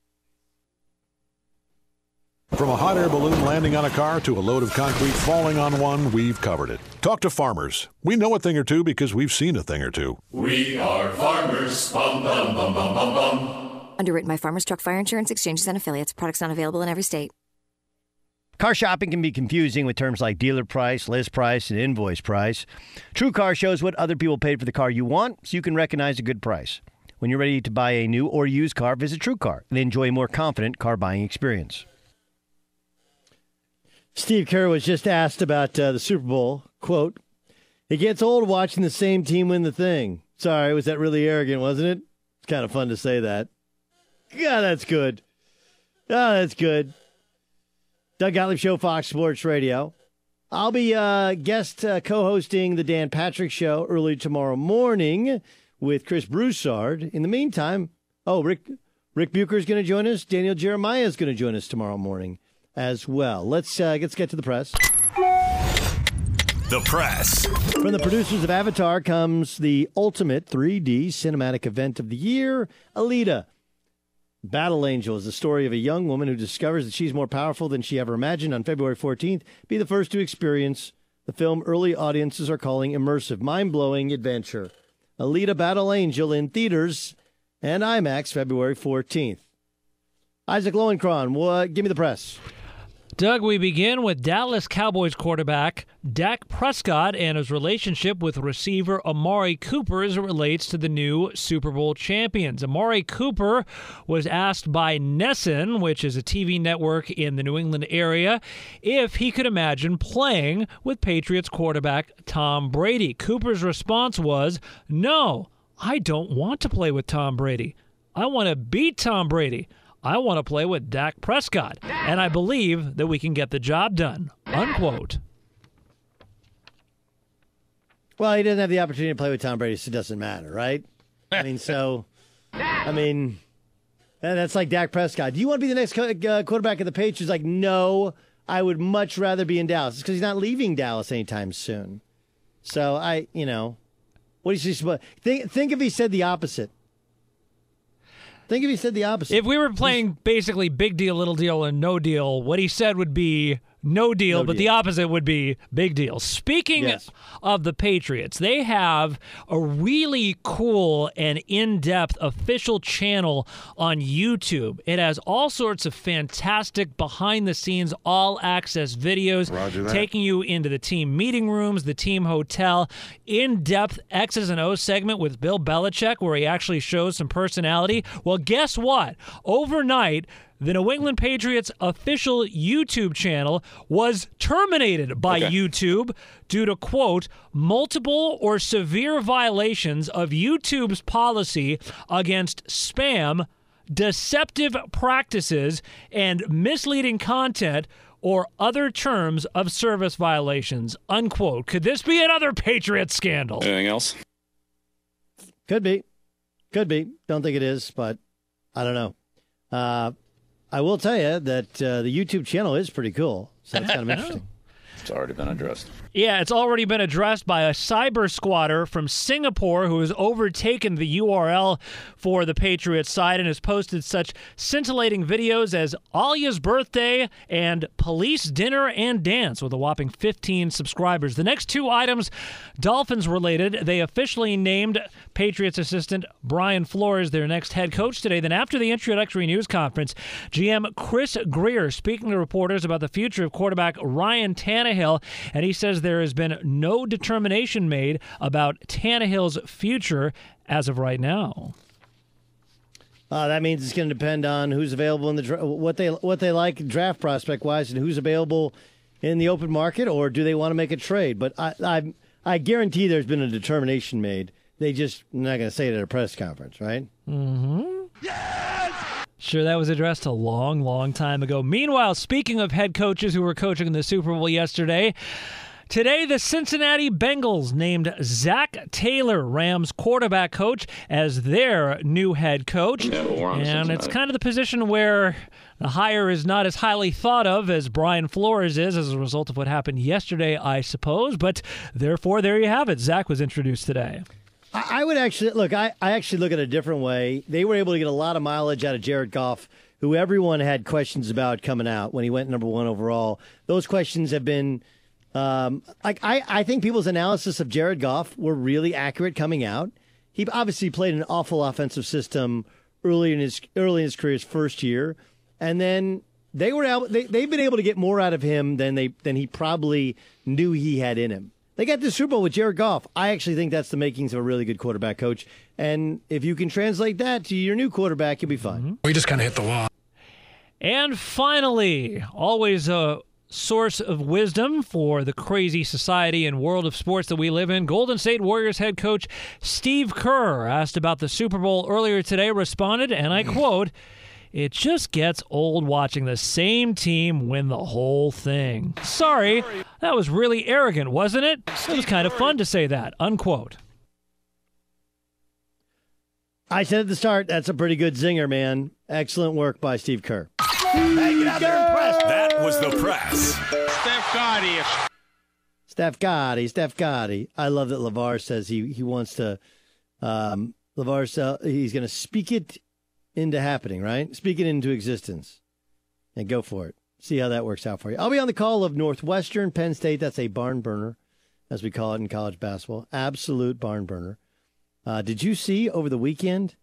From a hot air balloon landing on a car to a load of concrete falling on one, we've covered it. Talk to farmers. We know a thing or two because we've seen a thing or two. We are farmers. Bum, bum, bum, bum, bum, bum. Underwritten by Farmers Truck Fire Insurance Exchanges and Affiliates. Products not available in every state. Car shopping can be confusing with terms like dealer price, list price, and invoice price. TrueCar shows what other people paid for the car you want so you can recognize a good price. When you're ready to buy a new or used car, visit TrueCar and enjoy a more confident car buying experience. Steve Kerr was just asked about uh, the Super Bowl. Quote, It gets old watching the same team win the thing. Sorry, was that really arrogant, wasn't it? It's kind of fun to say that. Yeah, that's good. Oh, that's good. Doug Gottlieb Show, Fox Sports Radio. I'll be uh, guest uh, co-hosting the Dan Patrick Show early tomorrow morning with Chris Broussard. In the meantime, oh, Rick Rick Bucher is going to join us. Daniel Jeremiah is going to join us tomorrow morning as well. Let's uh, let's get to the press. The press. From the producers of Avatar comes the ultimate 3D cinematic event of the year, Alita. Battle Angel is the story of a young woman who discovers that she's more powerful than she ever imagined on February 14th. Be the first to experience the film early audiences are calling immersive, mind blowing adventure. Alita Battle Angel in theaters and IMAX February 14th. Isaac Lowenkron, what, give me the press. Doug, we begin with Dallas Cowboys quarterback Dak Prescott and his relationship with receiver Amari Cooper as it relates to the new Super Bowl champions. Amari Cooper was asked by NESN, which is a TV network in the New England area, if he could imagine playing with Patriots quarterback Tom Brady. Cooper's response was, No, I don't want to play with Tom Brady. I want to beat Tom Brady. I want to play with Dak Prescott, and I believe that we can get the job done. Unquote. Well, he doesn't have the opportunity to play with Tom Brady, so it doesn't matter, right? I mean, so, I mean, that's like Dak Prescott. Do you want to be the next uh, quarterback of the Patriots? Like, no, I would much rather be in Dallas because he's not leaving Dallas anytime soon. So I, you know, what do you supposed? Think think if he said the opposite. Think if he said the opposite. If we were playing basically big deal, little deal, and no deal, what he said would be no deal, No but deal. the opposite would be big deal. Speaking Yes. of the Patriots, they have a really cool and in depth official channel on YouTube. It has all sorts of fantastic behind the scenes, all access videos taking you into the team meeting rooms, the team hotel, in depth X's and O's segment with Bill Belichick, where he actually shows some personality. Well, guess what? Overnight, the New England Patriots official YouTube channel was terminated by YouTube due to, quote, multiple or severe violations of YouTube's policy against spam, deceptive practices, and misleading content or other terms of service violations, unquote. Could this be another Patriot scandal? Anything else? Could be. Could be. Don't think it is, but I don't know. Uh, I will tell you that uh, the YouTube channel is pretty cool. So it's kind of interesting. It's already been addressed. Yeah, it's already been addressed by a cyber squatter from Singapore who has overtaken the URL for the Patriots site and has posted such scintillating videos as Alia's birthday and police dinner and dance with a whopping 15 subscribers. The next two items, Dolphins related, they officially named Patriots assistant Brian Flores their next head coach today. Then after the introductory news conference, GM Chris Grier speaking to reporters about the future of quarterback Ryan Tannehill, and he says there has been no determination made about Tannehill's future as of right now. Uh, that means it's going to depend on who's available in the dra- what they what they like draft prospect wise and who's available in the open market, or do they want to make a trade? But I, I, I guarantee there's been a determination made. They just not going to say it at a press conference, right? Mm-hmm. Sure, that was addressed a long, long time ago. Meanwhile, speaking of head coaches who were coaching in the Super Bowl yesterday, Today, the Cincinnati Bengals named Zac Taylor, Rams quarterback coach, as their new head coach. Yeah, and it's kind of the position where the hire is not as highly thought of as Brian Flores is as a result of what happened yesterday, I suppose. But therefore, there you have it. Zach was introduced today. I, I would actually look. I, I actually look at it a different way. They were able to get a lot of mileage out of Jared Goff, who everyone had questions about coming out when he went number one overall. Those questions have been. Um, like I, I think people's analysis of Jared Goff were really accurate coming out. He obviously played an awful offensive system early in his early in his career's first year, and then they were able, they, they've been able to get more out of him than they than he probably knew he had in him. They got the Super Bowl with Jared Goff. I actually think that's the makings of a really good quarterback coach. And if you can translate that to your new quarterback, you'll be fine. We just kind of hit the wall. And finally, always a source of wisdom for the crazy society and world of sports that we live in. Golden State Warriors head coach Steve Kerr, asked about the Super Bowl earlier today, responded, and I hmm. quote, it just gets old watching the same team win the whole thing. Sorry, that was really arrogant, wasn't it? It was kind of fun to say that. Unquote. I said at the start, that's a pretty good zinger, man. Excellent work by Steve Kerr. Hey, get out there and press. That was the press. Steph Gotti. Steph Gotti. Steph Gotti. I love that Lavar says he he wants to. Um, Lavar says he's going to speak it into happening, right? Speak it into existence, and go for it. See how that works out for you. I'll be on the call of Northwestern, Penn State. That's a barn burner, as we call it in college basketball. Absolute barn burner. Uh, did you see over the weekend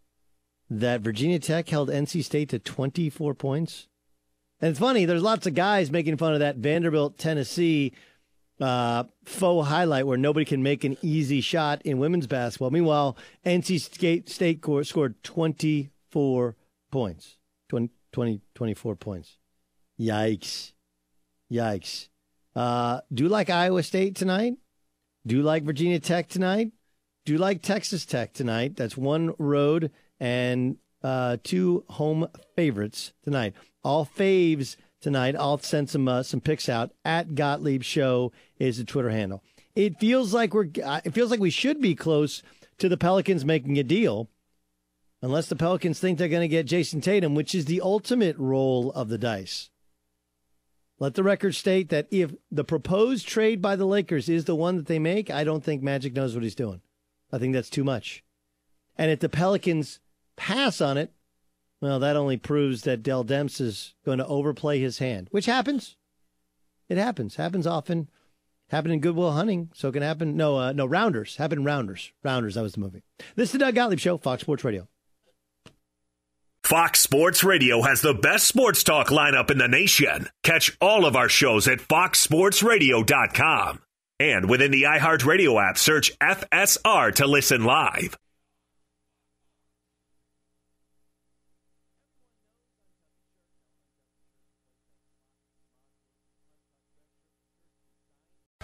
that Virginia Tech held NC State to 24 points? And it's funny, there's lots of guys making fun of that Vanderbilt, Tennessee uh, faux highlight where nobody can make an easy shot in women's basketball. Meanwhile, NC State, scored 24 points. 20, 20 24 points. Yikes. Yikes. Uh, do you like Iowa State tonight? Do you like Virginia Tech tonight? Do you like Texas Tech tonight? That's one road and uh, two home favorites tonight all faves tonight. I'll send some uh, some pics out at Gottlieb Show is the Twitter handle. It feels like we're uh, it feels like we should be close to the Pelicans making a deal, unless the Pelicans think they're going to get Jayson Tatum, which is the ultimate roll of the dice. Let the record state that if the proposed trade by the Lakers is the one that they make, I don't think Magic knows what he's doing. I think that's too much. And if the Pelicans pass on it, well, that only proves that Dell Demps is going to overplay his hand, which happens. It happens. Happens often. Happened in Goodwill Hunting, so it can happen. No, uh, no, Rounders. Happened Rounders. Rounders, that was the movie. This is the Doug Gottlieb Show, Fox Sports Radio. Fox Sports Radio has the best sports talk lineup in the nation. Catch all of our shows at foxsportsradio.com. And within the iHeartRadio app, search FSR to listen live.